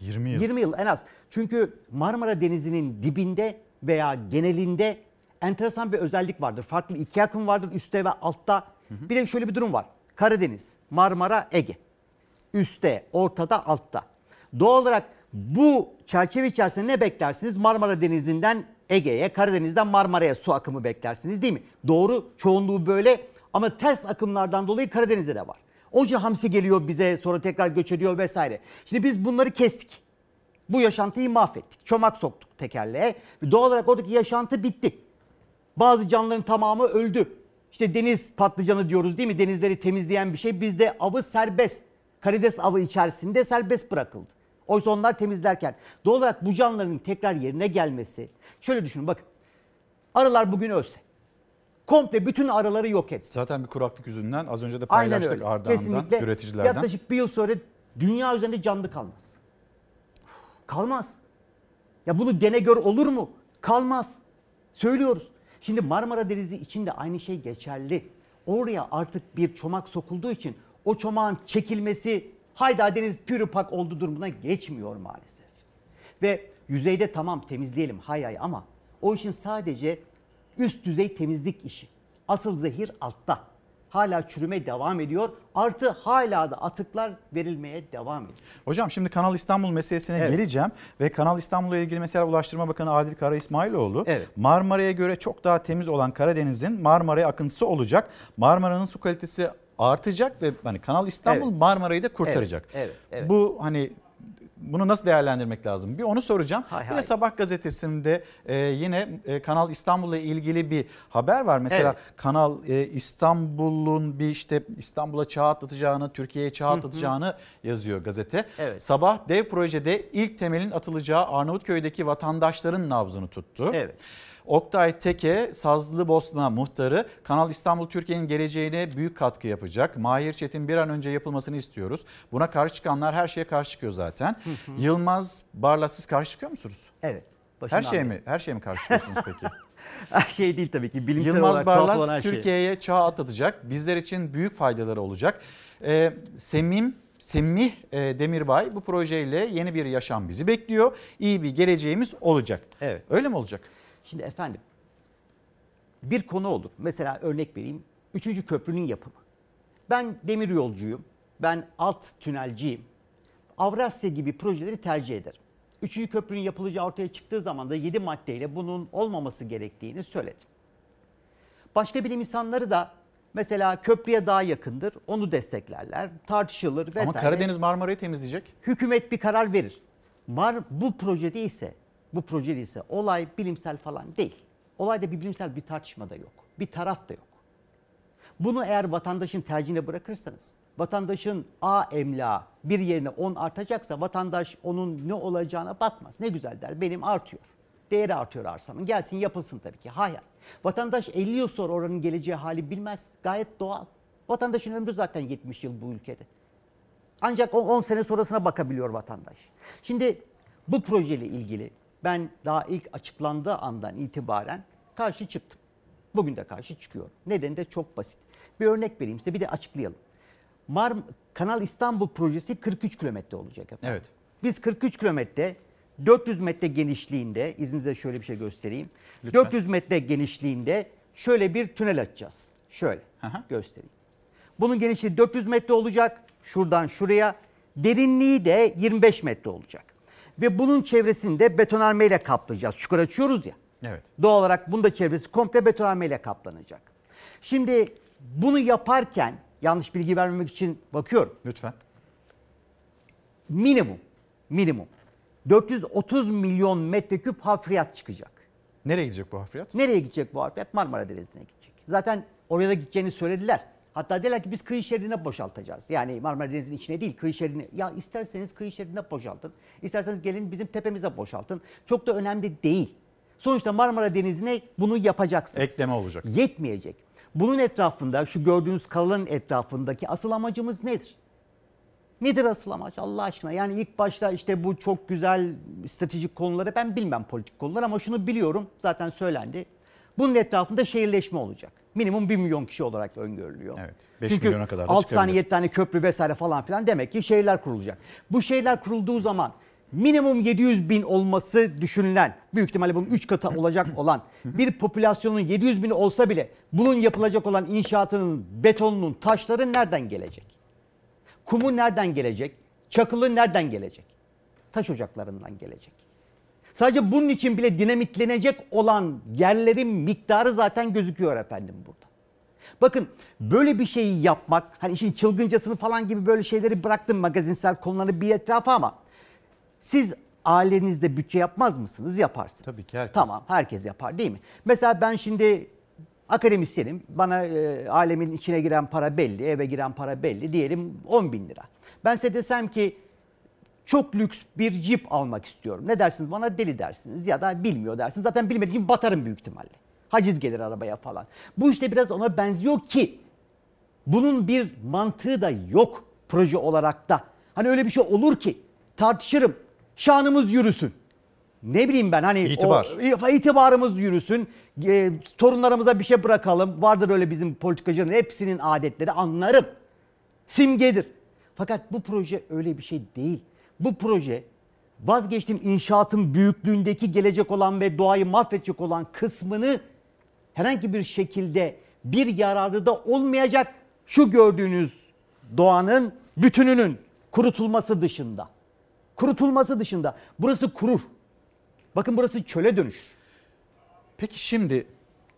20 yıl. 20 yıl en az. Çünkü Marmara Denizi'nin dibinde veya genelinde enteresan bir özellik vardır. Farklı iki akım vardır üstte ve altta. Bir de şöyle bir durum var. Karadeniz, Marmara, Ege. Üste, ortada, altta. Doğal olarak bu çerçeve içerisinde ne beklersiniz? Marmara Denizi'nden Ege'ye, Karadeniz'den Marmara'ya su akımı beklersiniz değil mi? Doğru, çoğunluğu böyle ama ters akımlardan dolayı Karadeniz'de de var. Onca hamsi geliyor bize sonra tekrar göç ediyor vesaire. Şimdi biz bunları kestik. Bu yaşantıyı mahvettik. Çomak soktuk tekerleğe. Doğal olarak oradaki yaşantı bitti. Bazı canlıların tamamı öldü. İşte deniz patlıcanı diyoruz değil mi? Denizleri temizleyen bir şey. Bizde avı serbest. Karides avı içerisinde serbest bırakıldı. Oysa onlar temizlerken. Doğal olarak bu canlıların tekrar yerine gelmesi. Şöyle düşünün bakın. Arılar bugün ölse. Komple bütün arıları yok etse. Zaten bir kuraklık yüzünden az önce de Aynen paylaştık öyle. Ardahan'dan, Kesinlikle. üreticilerden. Yaklaşık bir yıl sonra dünya üzerinde canlı kalmaz. Kalmaz. Ya bunu dene gör olur mu? Kalmaz. Söylüyoruz. Şimdi Marmara Denizi için de aynı şey geçerli. Oraya artık bir çomak sokulduğu için o çomağın çekilmesi hayda deniz pürüpak oldu durumuna geçmiyor maalesef. Ve yüzeyde tamam temizleyelim hay hay ama o işin sadece üst düzey temizlik işi. Asıl zehir altta. Hala çürüme devam ediyor. Artı hala da atıklar verilmeye devam ediyor. Hocam şimdi Kanal İstanbul meselesine Evet. geleceğim ve Kanal İstanbul'la ilgili mesela Ulaştırma Bakanı Adil Kara İsmailoğlu Evet. Marmara'ya göre çok daha temiz olan Karadeniz'in Marmara'ya akıntısı olacak. Marmara'nın su kalitesi artacak ve hani Kanal İstanbul Evet. Marmara'yı da kurtaracak. Evet, evet, evet. Bu hani bunu nasıl değerlendirmek lazım? Bir onu soracağım. Hay bir de hay. Sabah gazetesinde e, yine e, Kanal İstanbul'la ilgili bir haber var. Mesela Evet. Kanal e, İstanbul'un bir işte İstanbul'a çağ atlatacağını, Türkiye'ye çağ hı. atlatacağını yazıyor gazete. Evet. Sabah dev projede ilk temelin atılacağı Arnavutköy'deki vatandaşların nabzını tuttu. Evet. Oktay Teke, Sazlıbosna muhtarı Kanal İstanbul Türkiye'nin geleceğine büyük katkı yapacak. Mahir Çetin bir an önce yapılmasını istiyoruz. Buna karşı çıkanlar her şeye karşı çıkıyor zaten. Yılmaz Barlas siz karşı çıkıyor musunuz? Evet. Her şeye beri. mi? Her şeye mi karşı çıkıyorsunuz peki? Her şey değil tabii ki. Bilimsel Yılmaz Barlas şey. Türkiye'ye çağ atlatacak. Bizler için büyük faydaları olacak. Ee, Semim Semih e, Demirbay bu projeyle yeni bir yaşam bizi bekliyor. İyi bir geleceğimiz olacak. Evet. Öyle mi olacak? Şimdi efendim bir konu olur. Mesela örnek vereyim. Üçüncü köprünün yapımı. Ben demir yolcuyum. Ben alt tünelciyim. Avrasya gibi projeleri tercih ederim. Üçüncü köprünün yapılacağı ortaya çıktığı zaman da 7 maddeyle bunun olmaması gerektiğini söyledim. Başka bilim insanları da mesela köprüye daha yakındır. Onu desteklerler. Tartışılır vesaire. Ama Karadeniz Marmara'yı temizleyecek. hükümet bir karar verir. Mar bu projede ise bu projede ise olay bilimsel falan değil. Olayda bir bilimsel bir tartışma da yok. Bir taraf da yok. Bunu eğer vatandaşın tercihine bırakırsanız, vatandaşın A emlağı bir yerine 10 artacaksa vatandaş onun ne olacağına bakmaz. Ne güzel der benim artıyor. Değeri artıyor arsamın. Gelsin yapılsın tabii ki. Hayır. Vatandaş 50 yıl sonra oranın geleceği hali bilmez. Gayet doğal. Vatandaşın ömrü zaten 70 yıl bu ülkede. Ancak 10 sene sonrasına bakabiliyor vatandaş. Şimdi bu projeyle ilgili ben daha ilk açıklandığı andan itibaren karşı çıktım. Bugün de karşı çıkıyorum. Nedeni de çok basit. Bir örnek vereyim size bir de açıklayalım. Mar Kanal İstanbul projesi 43 kilometre olacak efendim. Evet. Biz 43 kilometre 400 metre genişliğinde izninizle şöyle bir şey göstereyim. Lütfen. 400 metre genişliğinde şöyle bir tünel açacağız. Şöyle göstereyim. Bunun genişliği 400 metre olacak. Şuradan şuraya. Derinliği de 25 metre olacak. Ve bunun çevresini de betonarmeyle kaplayacağız. Çukur açıyoruz ya. Evet. Doğal olarak bunda çevresi komple betonarmeyle kaplanacak. Şimdi bunu yaparken yanlış bilgi vermemek için bakıyorum. Lütfen. Minimum, minimum 430 milyon metreküp hafriyat çıkacak. Nereye gidecek bu hafriyat? Nereye gidecek bu hafriyat? Marmara Denizi'ne gidecek. Zaten oraya da gideceğini söylediler. Hatta dediler ki biz kıyı şeridine boşaltacağız. Yani Marmara Denizi'nin içine değil kıyı şeridine. Ya isterseniz kıyı şeridine boşaltın. İsterseniz gelin bizim tepemize boşaltın. Çok da önemli değil. Sonuçta Marmara Denizi'ne bunu yapacaksınız. Ekleme olacak. Yetmeyecek. Bunun etrafında şu gördüğünüz kalanın etrafındaki asıl amacımız nedir? Nedir asıl amaç Allah aşkına? Yani ilk başta işte bu çok güzel stratejik konuları ben bilmem politik konular ama şunu biliyorum zaten söylendi. Bunun etrafında şehirleşme olacak. Minimum 1 milyon kişi olarak öngörülüyor. Evet. 5 Çünkü milyona kadar da 6 tane çıkabilir. 7 tane köprü vesaire falan filan demek ki şehirler kurulacak. Bu şehirler kurulduğu zaman minimum 700 bin olması düşünülen, büyük ihtimalle bunun 3 katı olacak olan bir popülasyonun 700 bini olsa bile bunun yapılacak olan inşaatının, betonunun, taşları nereden gelecek? Kumu nereden gelecek? Çakılı nereden gelecek? Taş ocaklarından gelecek. Sadece bunun için bile dinamitlenecek olan yerlerin miktarı zaten gözüküyor efendim burada. Bakın böyle bir şeyi yapmak, hani işin çılgıncasını falan gibi böyle şeyleri bıraktım magazinsel konuları bir etrafa ama siz ailenizde bütçe yapmaz mısınız? Yaparsınız. Tabii ki herkes. Tamam herkes yapar değil mi? Mesela ben şimdi akademisyenim. Bana e, ailemin içine giren para belli, eve giren para belli. Diyelim 10 bin lira. Ben size desem ki çok lüks bir cip almak istiyorum. Ne dersiniz bana deli dersiniz ya da bilmiyor dersiniz. Zaten bilmediğim batarım büyük ihtimalle. Haciz gelir arabaya falan. Bu işte biraz ona benziyor ki bunun bir mantığı da yok proje olarak da. Hani öyle bir şey olur ki tartışırım. Şanımız yürüsün. Ne bileyim ben hani İtibar. o itibarımız yürüsün. E, torunlarımıza bir şey bırakalım. Vardır öyle bizim politikacıların hepsinin adetleri anlarım. Simgedir. Fakat bu proje öyle bir şey değil. Bu proje vazgeçtim inşaatın büyüklüğündeki gelecek olan ve doğayı mahvedecek olan kısmını herhangi bir şekilde bir yararı da olmayacak şu gördüğünüz doğanın bütününün kurutulması dışında. Kurutulması dışında. Burası kurur. Bakın burası çöle dönüşür. Peki şimdi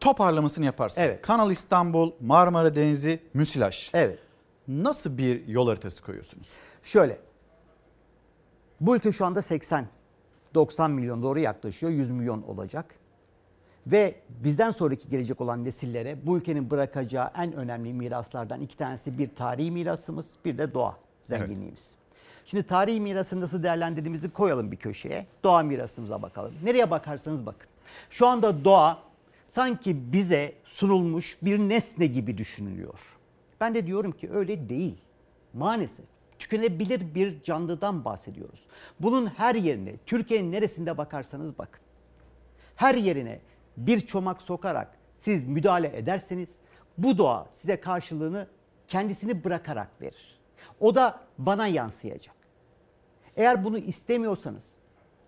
toparlamasını yaparsın. Evet. Kanal İstanbul, Marmara Denizi, Müsilaj. Evet. Nasıl bir yol haritası koyuyorsunuz? Şöyle. Bu ülke şu anda 80 90 milyon doğru yaklaşıyor. 100 milyon olacak. Ve bizden sonraki gelecek olan nesillere bu ülkenin bırakacağı en önemli miraslardan iki tanesi bir tarihi mirasımız, bir de doğa zenginliğimiz. Şimdi tarihi mirası nasıl değerlendirdiğimizi koyalım bir köşeye. Doğa mirasımıza bakalım. Nereye bakarsanız bakın. Şu anda doğa sanki bize sunulmuş bir nesne gibi düşünülüyor. Ben de diyorum ki öyle değil. Maalesef tükenebilir bir canlıdan bahsediyoruz. Bunun her yerine, Türkiye'nin neresinde bakarsanız bakın. Her yerine bir çomak sokarak siz müdahale ederseniz bu doğa size karşılığını kendisini bırakarak verir. O da bana yansıyacak. Eğer bunu istemiyorsanız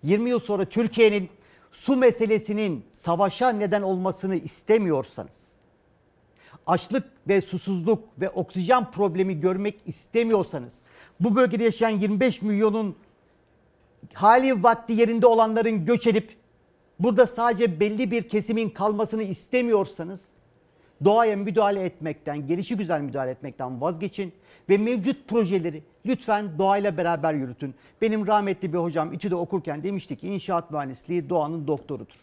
20 yıl sonra Türkiye'nin su meselesinin savaşa neden olmasını istemiyorsanız açlık ve susuzluk ve oksijen problemi görmek istemiyorsanız bu bölgede yaşayan 25 milyonun hali vakti yerinde olanların göç edip burada sadece belli bir kesimin kalmasını istemiyorsanız doğaya müdahale etmekten, gelişi güzel müdahale etmekten vazgeçin ve mevcut projeleri lütfen doğayla beraber yürütün. Benim rahmetli bir hocam İTÜ'de okurken demişti ki inşaat mühendisliği doğanın doktorudur.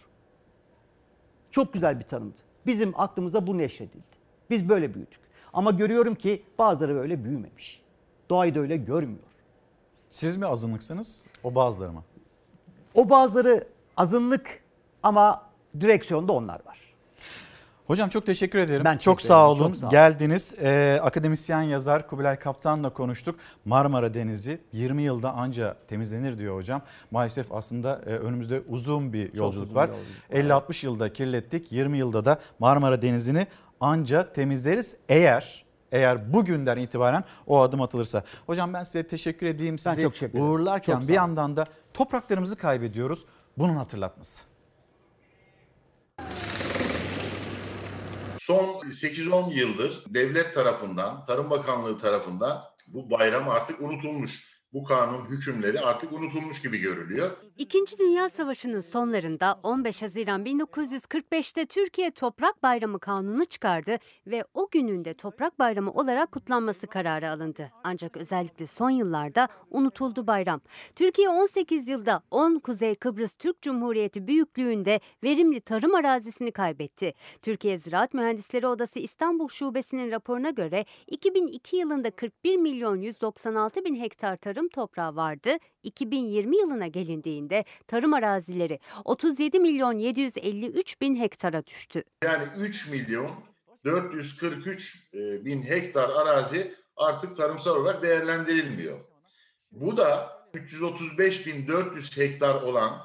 Çok güzel bir tanımdı. Bizim aklımıza bu neşredildi. Biz böyle büyüdük. Ama görüyorum ki bazıları böyle büyümemiş. Doğayı da öyle görmüyor. Siz mi azınlıksınız? O bazıları mı? O bazıları azınlık ama direksiyonda onlar var. Hocam çok teşekkür ederim. Ben çok sağ olun. çok sağ olun. Geldiniz. Ee, akademisyen yazar Kubilay Kaptan'la konuştuk. Marmara Denizi 20 yılda anca temizlenir diyor hocam. Maalesef aslında e, önümüzde uzun bir yolculuk uzun var. bir yolculuk 50-60 yılda kirlettik. 20 yılda da Marmara Denizi'ni anca temizleriz. Eğer eğer bugünden itibaren o adım atılırsa. Hocam ben size teşekkür edeyim. Sizi çok teşekkür ederim. uğurlarken Çok bir yandan da topraklarımızı kaybediyoruz. Bunun hatırlatması. Son 8-10 yıldır devlet tarafından, Tarım Bakanlığı tarafından bu bayram artık unutulmuş. Bu kanun hükümleri artık unutulmuş gibi görülüyor. İkinci Dünya Savaşı'nın sonlarında 15 Haziran 1945'te Türkiye Toprak Bayramı Kanunu çıkardı ve o günün de Toprak Bayramı olarak kutlanması kararı alındı. Ancak özellikle son yıllarda unutuldu bayram. Türkiye 18 yılda 10 Kuzey Kıbrıs Türk Cumhuriyeti büyüklüğünde verimli tarım arazisini kaybetti. Türkiye Ziraat Mühendisleri Odası İstanbul Şubesi'nin raporuna göre 2002 yılında 41 milyon 196 bin hektar tarım toprağı vardı. 2020 yılına gelindiğinde tarım arazileri 37 milyon 753 bin hektara düştü. Yani 3 milyon 443 e, bin hektar arazi artık tarımsal olarak değerlendirilmiyor. Bu da 335 bin 400 hektar olan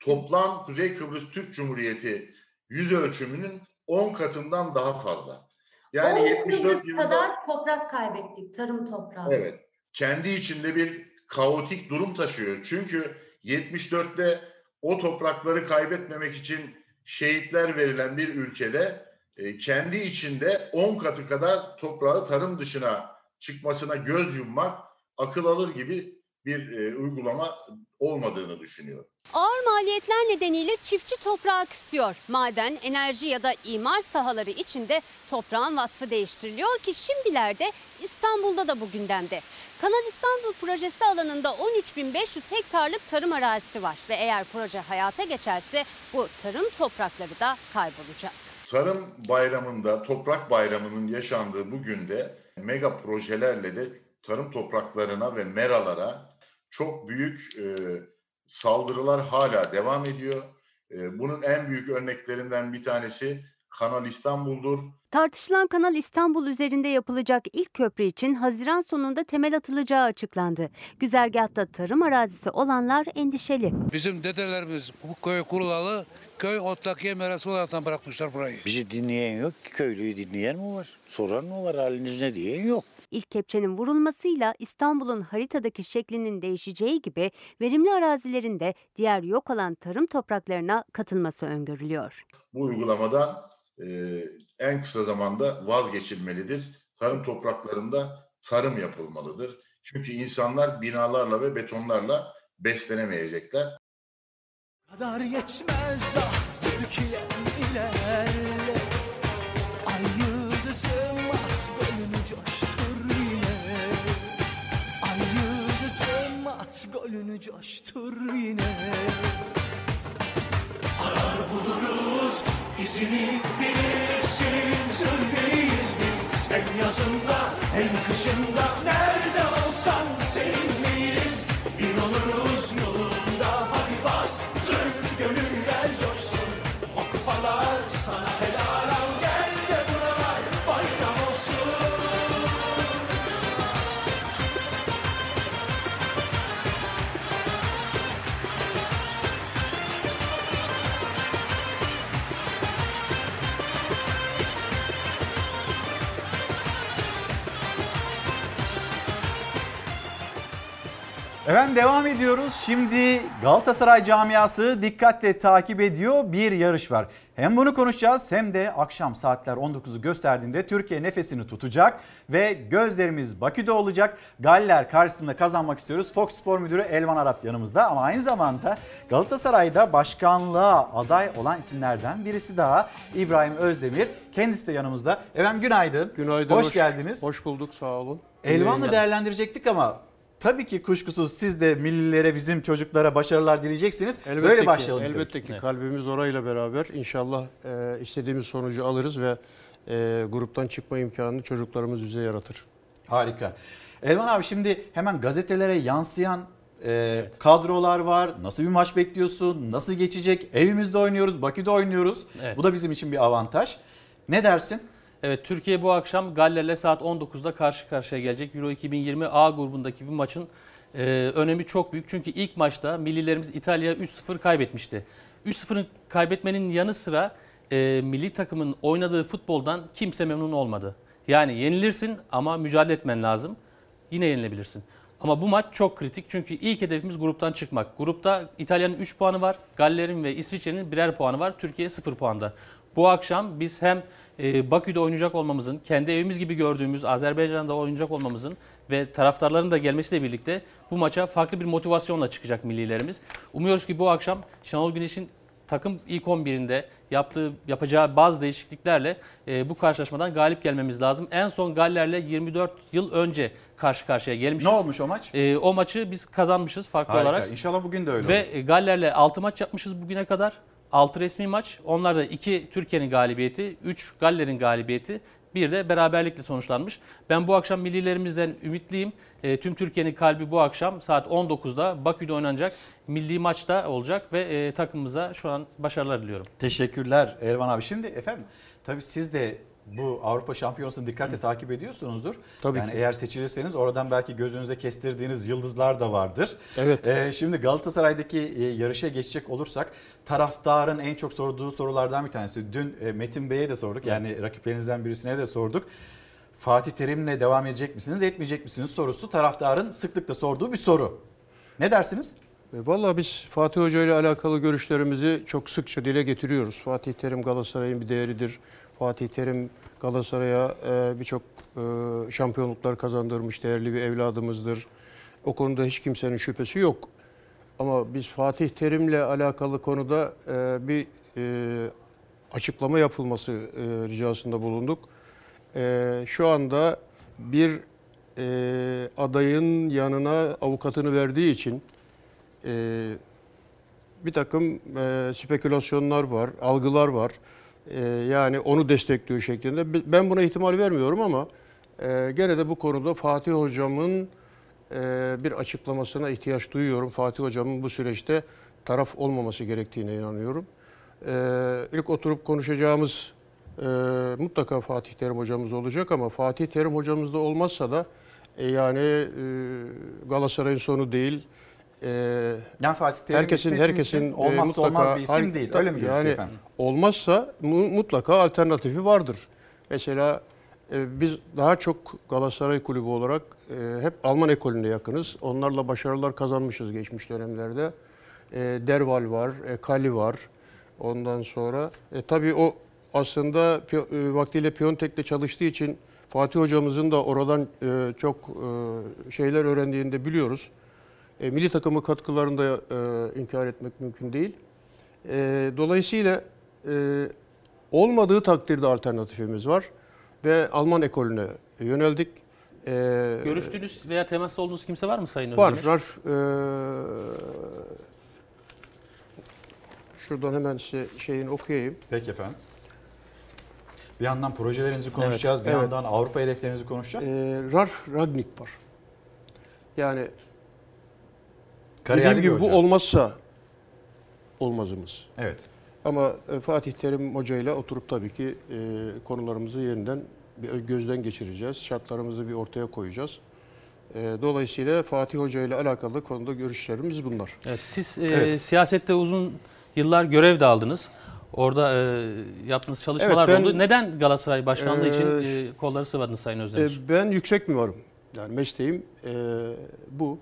toplam Kuzey Kıbrıs Türk Cumhuriyeti yüz ölçümünün 10 katından daha fazla. Yani 10 74 Kıbrıs yılında kadar toprak kaybettik, tarım toprağı. Evet. Kendi içinde bir kaotik durum taşıyor. Çünkü 74'te o toprakları kaybetmemek için şehitler verilen bir ülkede e, kendi içinde 10 katı kadar toprağı tarım dışına çıkmasına göz yummak akıl alır gibi bir e, uygulama olmadığını düşünüyorum. Ağır maliyetler nedeniyle çiftçi toprağı kısıyor. Maden, enerji ya da imar sahaları içinde toprağın vasfı değiştiriliyor ki şimdilerde İstanbul'da da bu gündemde. Kanal İstanbul projesi alanında 13.500 hektarlık tarım arazisi var ve eğer proje hayata geçerse bu tarım toprakları da kaybolacak. Tarım bayramında, toprak bayramının yaşandığı bu günde mega projelerle de tarım topraklarına ve meralara çok büyük e, saldırılar hala devam ediyor. E, bunun en büyük örneklerinden bir tanesi Kanal İstanbul'dur. Tartışılan Kanal İstanbul üzerinde yapılacak ilk köprü için Haziran sonunda temel atılacağı açıklandı. Güzergahta tarım arazisi olanlar endişeli. Bizim dedelerimiz bu köy kurulalı köy otlakiye merası olarak bırakmışlar burayı. Bizi dinleyen yok ki köylüyü dinleyen mi var? Soran mı var haliniz ne diyen yok. İlk kepçenin vurulmasıyla İstanbul'un haritadaki şeklinin değişeceği gibi verimli arazilerin de diğer yok olan tarım topraklarına katılması öngörülüyor. Bu uygulamadan e, en kısa zamanda vazgeçilmelidir. Tarım topraklarında tarım yapılmalıdır. Çünkü insanlar binalarla ve betonlarla beslenemeyecekler. kadar yetmez ah Türkiye'm ilerle yıldızım at golünü coştur yine. Arar buluruz izini bilirsin. Sürgeriyiz biz. Hem yazında hem kışında. Nerede olsan seninleyiz Bir oluruz yolunda Efendim devam ediyoruz. Şimdi Galatasaray camiası dikkatle takip ediyor. Bir yarış var. Hem bunu konuşacağız hem de akşam saatler 19'u gösterdiğinde Türkiye nefesini tutacak ve gözlerimiz Bakü'de olacak. Galler karşısında kazanmak istiyoruz. Fox Spor Müdürü Elvan Arap yanımızda ama aynı zamanda Galatasaray'da başkanlığa aday olan isimlerden birisi daha İbrahim Özdemir. Kendisi de yanımızda. Efendim günaydın. Günaydın. Hoş, geldiniz. Hoş bulduk sağ olun. Elvan'la değerlendirecektik ama Tabii ki kuşkusuz siz de millilere bizim çocuklara başarılar dileyeceksiniz. Elbette Böyle ki, başlayalım. istedik. Elbette ki kalbimiz orayla beraber inşallah e, istediğimiz sonucu alırız ve e, gruptan çıkma imkanını çocuklarımız bize yaratır. Harika. Elvan abi şimdi hemen gazetelere yansıyan e, kadrolar var. Nasıl bir maç bekliyorsun? Nasıl geçecek? Evimizde oynuyoruz, Bakü'de oynuyoruz. Evet. Bu da bizim için bir avantaj. Ne dersin? Evet Türkiye bu akşam Galler'le saat 19'da karşı karşıya gelecek. Euro 2020 A grubundaki bir maçın e, önemi çok büyük. Çünkü ilk maçta millilerimiz İtalya'ya 3-0 kaybetmişti. 3-0'ın kaybetmenin yanı sıra e, milli takımın oynadığı futboldan kimse memnun olmadı. Yani yenilirsin ama mücadele etmen lazım. Yine yenilebilirsin. Ama bu maç çok kritik çünkü ilk hedefimiz gruptan çıkmak. Grupta İtalya'nın 3 puanı var, Galler'in ve İsviçre'nin birer puanı var, Türkiye 0 puanda. Bu akşam biz hem e, Bakü'de oynayacak olmamızın, kendi evimiz gibi gördüğümüz Azerbaycan'da oynayacak olmamızın ve taraftarların da gelmesiyle birlikte bu maça farklı bir motivasyonla çıkacak millilerimiz. Umuyoruz ki bu akşam Şenol Güneş'in takım ilk 11'inde yaptığı yapacağı bazı değişikliklerle e, bu karşılaşmadan galip gelmemiz lazım. En son Galler'le 24 yıl önce karşı karşıya gelmişiz. Ne olmuş o maç? E, o maçı biz kazanmışız farklı Harika. olarak. İnşallah bugün de öyle Ve olur. Galler'le 6 maç yapmışız bugüne kadar. 6 resmi maç. Onlar da 2 Türkiye'nin galibiyeti, 3 Galler'in galibiyeti, bir de beraberlikle sonuçlanmış. Ben bu akşam millilerimizden ümitliyim. E, tüm Türkiye'nin kalbi bu akşam saat 19'da Bakü'de oynanacak milli maçta olacak ve e, takımımıza şu an başarılar diliyorum. Teşekkürler Elvan abi. Şimdi efendim tabii siz de bu Avrupa Şampiyonası'nı dikkatle takip ediyorsunuzdur. Tabii yani ki. eğer seçilirseniz oradan belki gözünüze kestirdiğiniz yıldızlar da vardır. Evet. Ee, şimdi Galatasaray'daki e, yarışa geçecek olursak taraftarın en çok sorduğu sorulardan bir tanesi. Dün e, Metin Bey'e de sorduk. Yani rakiplerinizden birisine de sorduk. Fatih Terim'le devam edecek misiniz, etmeyecek misiniz sorusu taraftarın sıklıkla sorduğu bir soru. Ne dersiniz? E, Vallahi biz Fatih Hoca ile alakalı görüşlerimizi çok sıkça dile getiriyoruz. Fatih Terim Galatasaray'ın bir değeridir. Fatih Terim Galatasaray'a e, birçok e, şampiyonluklar kazandırmış değerli bir evladımızdır. O konuda hiç kimsenin şüphesi yok. Ama biz Fatih Terim'le alakalı konuda e, bir e, açıklama yapılması e, ricasında bulunduk. E, şu anda bir e, adayın yanına avukatını verdiği için e, bir takım e, spekülasyonlar var, algılar var. E, yani onu destekliyor şeklinde. Ben buna ihtimal vermiyorum ama e, gene de bu konuda Fatih Hocam'ın e, bir açıklamasına ihtiyaç duyuyorum. Fatih Hocam'ın bu süreçte taraf olmaması gerektiğine inanıyorum. E, ilk oturup konuşacağımız e, mutlaka Fatih Terim Hocamız olacak ama Fatih Terim Hocamız da olmazsa da yani Galatasaray'ın sonu değil. E, Yani Fatih Terim herkesin ismi herkesin için olmazsa e, olmaz bir isim Hayır, değil. Öyle mi yani efendim? Olmazsa mu- mutlaka alternatifi vardır. Mesela e, biz daha çok Galatasaray Kulübü olarak e, hep Alman ekolüne yakınız. Onlarla başarılar kazanmışız geçmiş dönemlerde. E, Derval var, e, Kali var. Ondan sonra e, tabii o aslında e, vaktiyle Piontek'te çalıştığı için Fatih hocamızın da oradan e, çok e, şeyler öğrendiğini de biliyoruz. E, milli takımı katkılarını da e, inkar etmek mümkün değil. E, dolayısıyla e, olmadığı takdirde alternatifimiz var ve Alman ekolüne yöneldik. E, Görüştüğünüz veya temasta olduğunuz kimse var mı Sayın Var. Özdemir? Ralf, e, şuradan hemen size şeyini okuyayım. Peki efendim. Bir yandan projelerinizi konuşacağız, bir evet. yandan Avrupa hedeflerinizi konuşacağız. E, Ralf Ragnik var. Yani Kariyerli dediğim gibi bu olmazsa olmazımız. Evet. Ama e, Fatih Terim Hoca ile oturup tabii ki e, konularımızı yeniden bir gözden geçireceğiz. Şartlarımızı bir ortaya koyacağız. E, dolayısıyla Fatih Hoca ile alakalı konuda görüşlerimiz bunlar. Evet, siz e, Evet. siyasette uzun yıllar görev de aldınız. Orada e, yaptığınız çalışmalar Evet, ben- da oldu. Neden Galatasaray Başkanlığı Ee, için e, kolları sıvadınız Sayın Özdemir? E, ben yüksek mimarım. Yani mesleğim e, bu.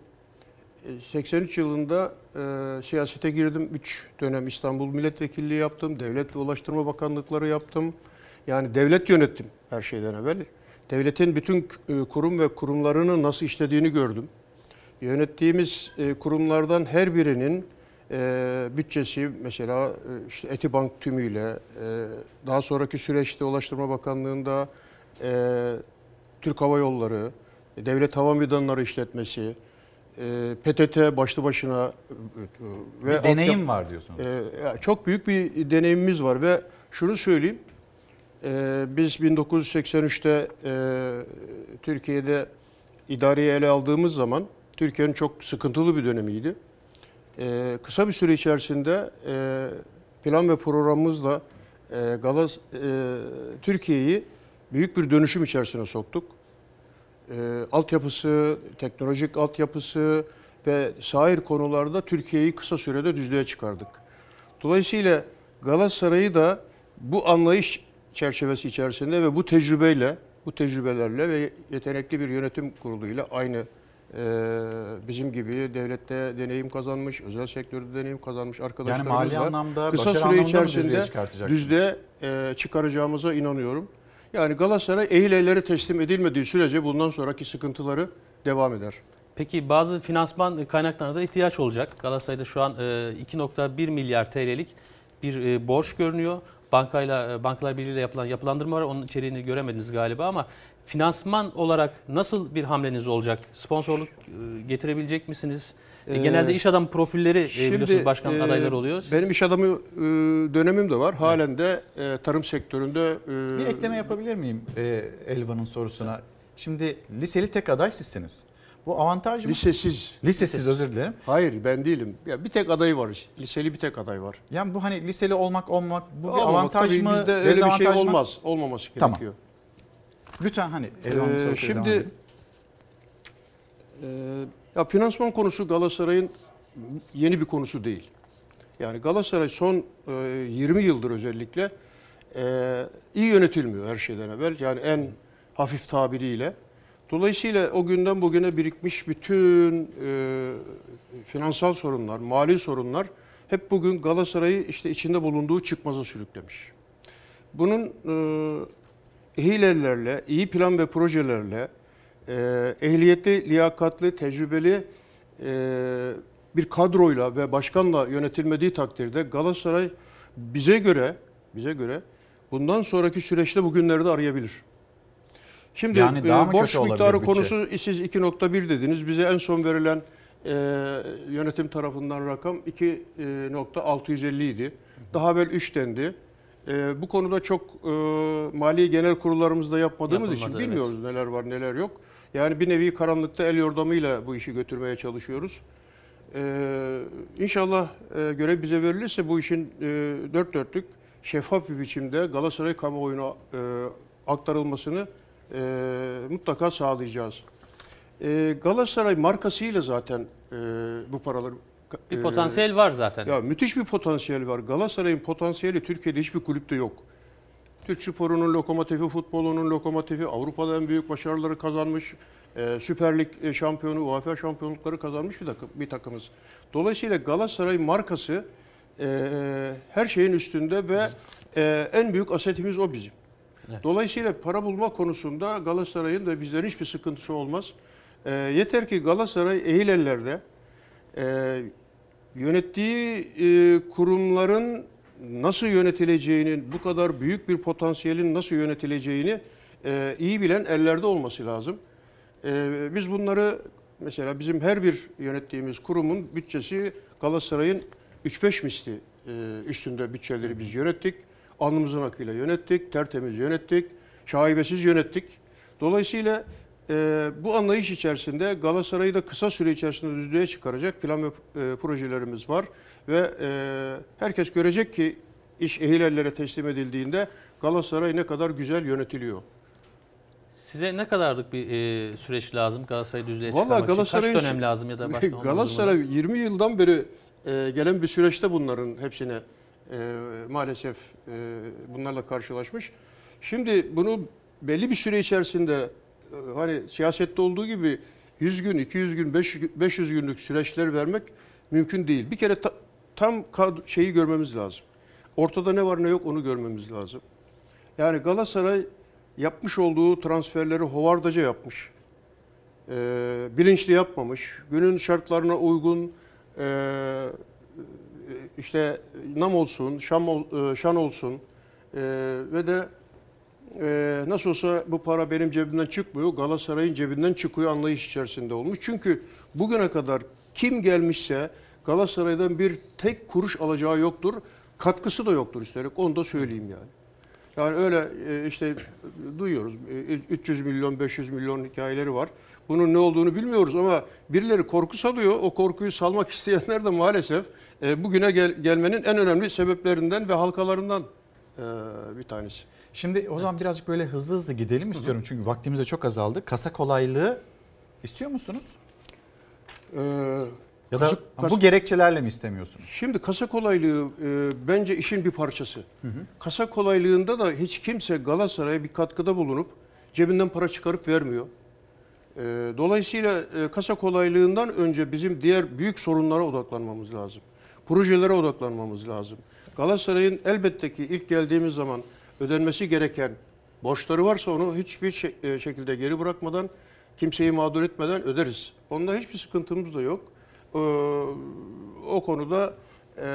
E, 83 yılında e, siyasete girdim. 3 dönem İstanbul Milletvekilliği yaptım. Devlet ve Ulaştırma Bakanlıkları yaptım. Yani devlet yönettim her şeyden evvel. Devletin bütün e, kurum ve kurumlarının nasıl işlediğini gördüm. Yönettiğimiz e, kurumlardan her birinin e, bütçesi mesela e, işte Etibank tümüyle, e, daha sonraki süreçte Ulaştırma Bakanlığı'nda e, Türk Hava Yolları, Devlet Hava Meydanları işletmesi, e, PTT başlı başına e, Bir deneyim altyapı- var diyorsunuz. E, ya çok büyük bir deneyimimiz var ve şunu söyleyeyim. e, biz 1983'te e, Türkiye'de idareyi ele aldığımız zaman Türkiye'nin çok sıkıntılı bir dönemiydi. E, kısa bir süre içerisinde e, plan ve programımızla e, Galas e, Türkiye'yi büyük bir dönüşüm içerisine soktuk. E, altyapısı, teknolojik altyapısı ve sair konularda Türkiye'yi kısa sürede düzlüğe çıkardık. Dolayısıyla Galatasaray'ı da bu anlayış çerçevesi içerisinde ve bu tecrübeyle, bu tecrübelerle ve yetenekli bir yönetim kuruluyla aynı e, bizim gibi devlette deneyim kazanmış, özel sektörde deneyim kazanmış arkadaşlarımızla mali anlamda, kısa süre içerisinde düzlüğe e, çıkaracağımıza inanıyorum. Yani Galatasaray ehil ellere teslim edilmediği sürece bundan sonraki sıkıntıları devam eder. Peki bazı finansman kaynaklarına da ihtiyaç olacak. Galatasaray'da şu an e, 2.1 milyar TL'lik bir e, borç görünüyor. Bankayla e, Bankalar Birliği yapılan yapılandırma var. Onun içeriğini göremediniz galiba ama finansman olarak nasıl bir hamleniz olacak? Sponsorluk e, getirebilecek misiniz? E, Genelde iş adam profilleri e, Şimdi, biliyorsunuz başkan e, adayları oluyor. Benim iş adamı e, dönemim de var. Halen de e, tarım sektöründe e, Bir ekleme yapabilir miyim e, Elvan'ın sorusuna? Şimdi liseli tek aday sizsiniz. Bu avantaj mı? Lisesiz. Lisesiz özür dilerim. Hayır ben değilim. Ya bir tek aday var. Liseli bir tek aday var. Yani bu hani liseli olmak olmak bu bir Olmamak, avantaj tabii mı? Bizde öyle bir şey dezavantaj mı? olmaz. Olmaması Tamam. gerekiyor. Lütfen hani Elvan'ın Ee, sorusuyla devam şimdi e, ya finansman konusu Galatasaray'ın yeni bir konusu değil. Yani Galatasaray son e, 20 yıldır özellikle e, iyi yönetilmiyor her şeyden evvel. Yani en hafif tabiriyle. Dolayısıyla o günden bugüne birikmiş bütün e, finansal sorunlar, mali sorunlar hep bugün Galatasaray'ı işte içinde bulunduğu çıkmaza sürüklemiş. Bunun e, ehil ellerle, iyi plan ve projelerle, ehliyetli, liyakatli, tecrübeli e, bir kadroyla ve başkanla yönetilmediği takdirde Galatasaray bize göre bize göre bundan sonraki süreçte bugünleri de arayabilir. Şimdi Yani e, borç miktarı bütçe? konusu siz 2.1 dediniz. Bize en son verilen e, yönetim tarafından rakam 2.650 idi. Daha evvel 3 dendi. E, bu konuda çok e, mali genel kurullarımızda yapmadığımız için Yapılmadı, evet. bilmiyoruz neler var neler yok. Yani bir nevi karanlıkta el yordamıyla bu işi götürmeye çalışıyoruz. Ee, inşallah e, görev bize verilirse bu işin e, dört dörtlük şeffaf bir biçimde Galatasaray kamuoyuna e, aktarılmasını e, mutlaka sağlayacağız. E, Galatasaray markasıyla zaten e, bu paraları Bir e, potansiyel var zaten. ya müthiş bir potansiyel var. Galatasaray'ın potansiyeli Türkiye'de hiçbir kulüpte yok. Türk sporunun lokomotifi, futbolunun lokomotifi, Avrupa'da en büyük başarıları kazanmış, e, Süper Lig e, şampiyonu, UEFA şampiyonlukları kazanmış bir, takım, bir takımız. Dolayısıyla Galatasaray markası e, her şeyin üstünde ve e, en büyük asetimiz o bizim. Dolayısıyla para bulma konusunda Galatasaray'ın da bizlerin hiçbir sıkıntısı olmaz. E, yeter ki Galatasaray ehil ellerde e, yönettiği e, kurumların nasıl yönetileceğinin, bu kadar büyük bir potansiyelin nasıl yönetileceğini e, iyi bilen ellerde olması lazım. E, biz bunları mesela bizim her bir yönettiğimiz kurumun bütçesi Galatasaray'ın 3-5 misli e, üstünde bütçeleri biz yönettik. Alnımızın akıyla yönettik, tertemiz yönettik, şaibesiz yönettik. Dolayısıyla e, bu anlayış içerisinde Galatasaray'ı da kısa süre içerisinde düzlüğe çıkaracak plan ve e, projelerimiz var. Ve e, herkes görecek ki iş ehil ellere teslim edildiğinde Galatasaray ne kadar güzel yönetiliyor. Size ne kadarlık bir e, süreç lazım Galatasaray'ı düzlüğe Vallahi çıkarmak için? Kaç dönem lazım ya da başka Galatasaray 20 yıldan beri e, gelen bir süreçte bunların hepsine e, maalesef e, bunlarla karşılaşmış. Şimdi bunu belli bir süre içerisinde e, hani siyasette olduğu gibi 100 gün, 200 gün, 500 günlük süreçler vermek mümkün değil. Bir kere ta- tam şeyi görmemiz lazım. Ortada ne var ne yok onu görmemiz lazım. Yani Galatasaray yapmış olduğu transferleri hovardaca yapmış. Ee, bilinçli yapmamış. Günün şartlarına uygun e, işte nam olsun, şam ol- e, şan olsun e, ve de e, nasıl olsa bu para benim cebimden çıkmıyor, Galatasaray'ın cebinden çıkıyor anlayış içerisinde olmuş. Çünkü bugüne kadar kim gelmişse Galatasaray'dan bir tek kuruş alacağı yoktur. Katkısı da yoktur üstelik. Onu da söyleyeyim yani. Yani öyle e, işte duyuyoruz. E, 300 milyon, 500 milyon hikayeleri var. Bunun ne olduğunu bilmiyoruz ama birileri korku salıyor. O korkuyu salmak isteyenler de maalesef e, bugüne gel, gelmenin en önemli sebeplerinden ve halkalarından e, bir tanesi. Şimdi o zaman birazcık böyle hızlı hızlı gidelim istiyorum. Çünkü vaktimiz de çok azaldı. Kasa kolaylığı istiyor musunuz? Ee, Ya da kasa- bu gerekçelerle mi istemiyorsunuz? Şimdi kasa kolaylığı e, bence işin bir parçası. Kasa kolaylığında da hiç kimse Galatasaray'a bir katkıda bulunup cebinden para çıkarıp vermiyor. E, dolayısıyla e, kasa kolaylığından önce bizim diğer büyük sorunlara odaklanmamız lazım. Projelere odaklanmamız lazım. Galatasaray'ın elbette ki ilk geldiğimiz zaman ödenmesi gereken borçları varsa onu hiçbir e, şekilde geri bırakmadan, kimseyi mağdur etmeden öderiz. Onda hiçbir sıkıntımız da yok. Ee, o konuda e,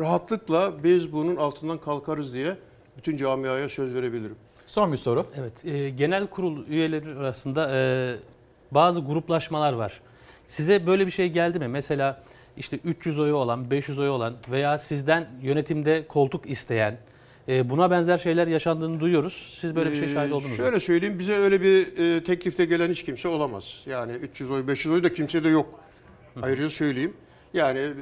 rahatlıkla biz bunun altından kalkarız diye bütün camiaya söz verebilirim. Son bir soru. Evet, e, genel kurul üyeleri arasında e, bazı gruplaşmalar var. Size böyle bir şey geldi mi? Mesela işte 300 oyu olan, 500 oyu olan veya sizden yönetimde koltuk isteyen, e, buna benzer şeyler yaşandığını duyuyoruz. Siz böyle bir şey şahit Ee, oldunuz mu? Şöyle söyleyeyim bize öyle bir e, teklifte gelen hiç kimse olamaz. Yani 300 oy 500 oy da kimse de yok. Ayrıca söyleyeyim. Yani e,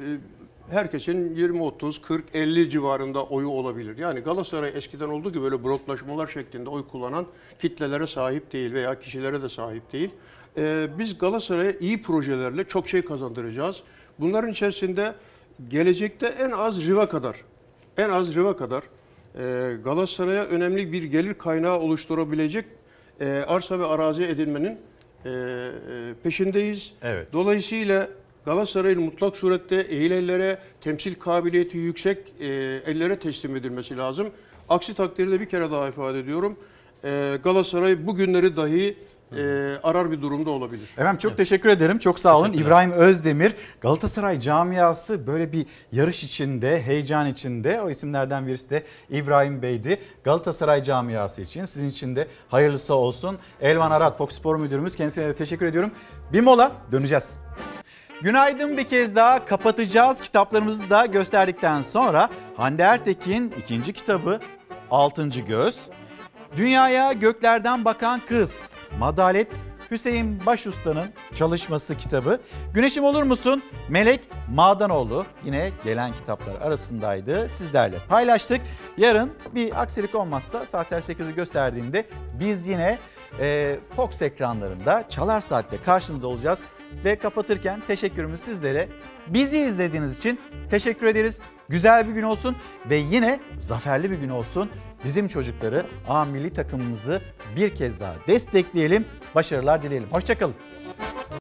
herkesin 20 30 40 50 civarında oyu olabilir. Yani Galatasaray eskiden olduğu gibi böyle bloklaşmalar şeklinde oy kullanan kitlelere sahip değil veya kişilere de sahip değil. Ee, biz Galatasaray'a iyi projelerle çok şey kazandıracağız. Bunların içerisinde gelecekte en az Riva kadar en az Riva kadar e, Galatasaray'a önemli bir gelir kaynağı oluşturabilecek e, arsa ve arazi edinmenin e, e, peşindeyiz. Evet. Dolayısıyla Galatasaray'ın mutlak surette ehil ellere, temsil kabiliyeti yüksek e, ellere teslim edilmesi lazım. Aksi takdirde bir kere daha ifade ediyorum. E, Galatasaray bugünleri dahi e, arar bir durumda olabilir. Efendim çok teşekkür ederim. Çok sağ olun. İbrahim Özdemir, Galatasaray camiası böyle bir yarış içinde, heyecan içinde. O isimlerden birisi de İbrahim Bey'di. Galatasaray camiası için sizin için de hayırlısı olsun. Elvan Arat, Fox Spor Müdürümüz. Kendisine de teşekkür ediyorum. Bir mola döneceğiz. Günaydın bir kez daha kapatacağız. Kitaplarımızı da gösterdikten sonra Hande Ertekin ikinci kitabı Altıncı Göz. Dünyaya göklerden bakan kız. Madalet Hüseyin Başustan'ın çalışması kitabı. Güneşim olur musun? Melek Madanoğlu yine gelen kitaplar arasındaydı. Sizlerle paylaştık. Yarın bir aksilik olmazsa saatler 8'i gösterdiğinde biz yine e, Fox ekranlarında Çalar Saat'te karşınızda olacağız. Ve kapatırken teşekkürümüz sizlere. Bizi izlediğiniz için teşekkür ederiz. Güzel bir gün olsun ve yine zaferli bir gün olsun. Bizim çocukları A milli takımımızı bir kez daha destekleyelim. Başarılar dileyelim. Hoşçakalın.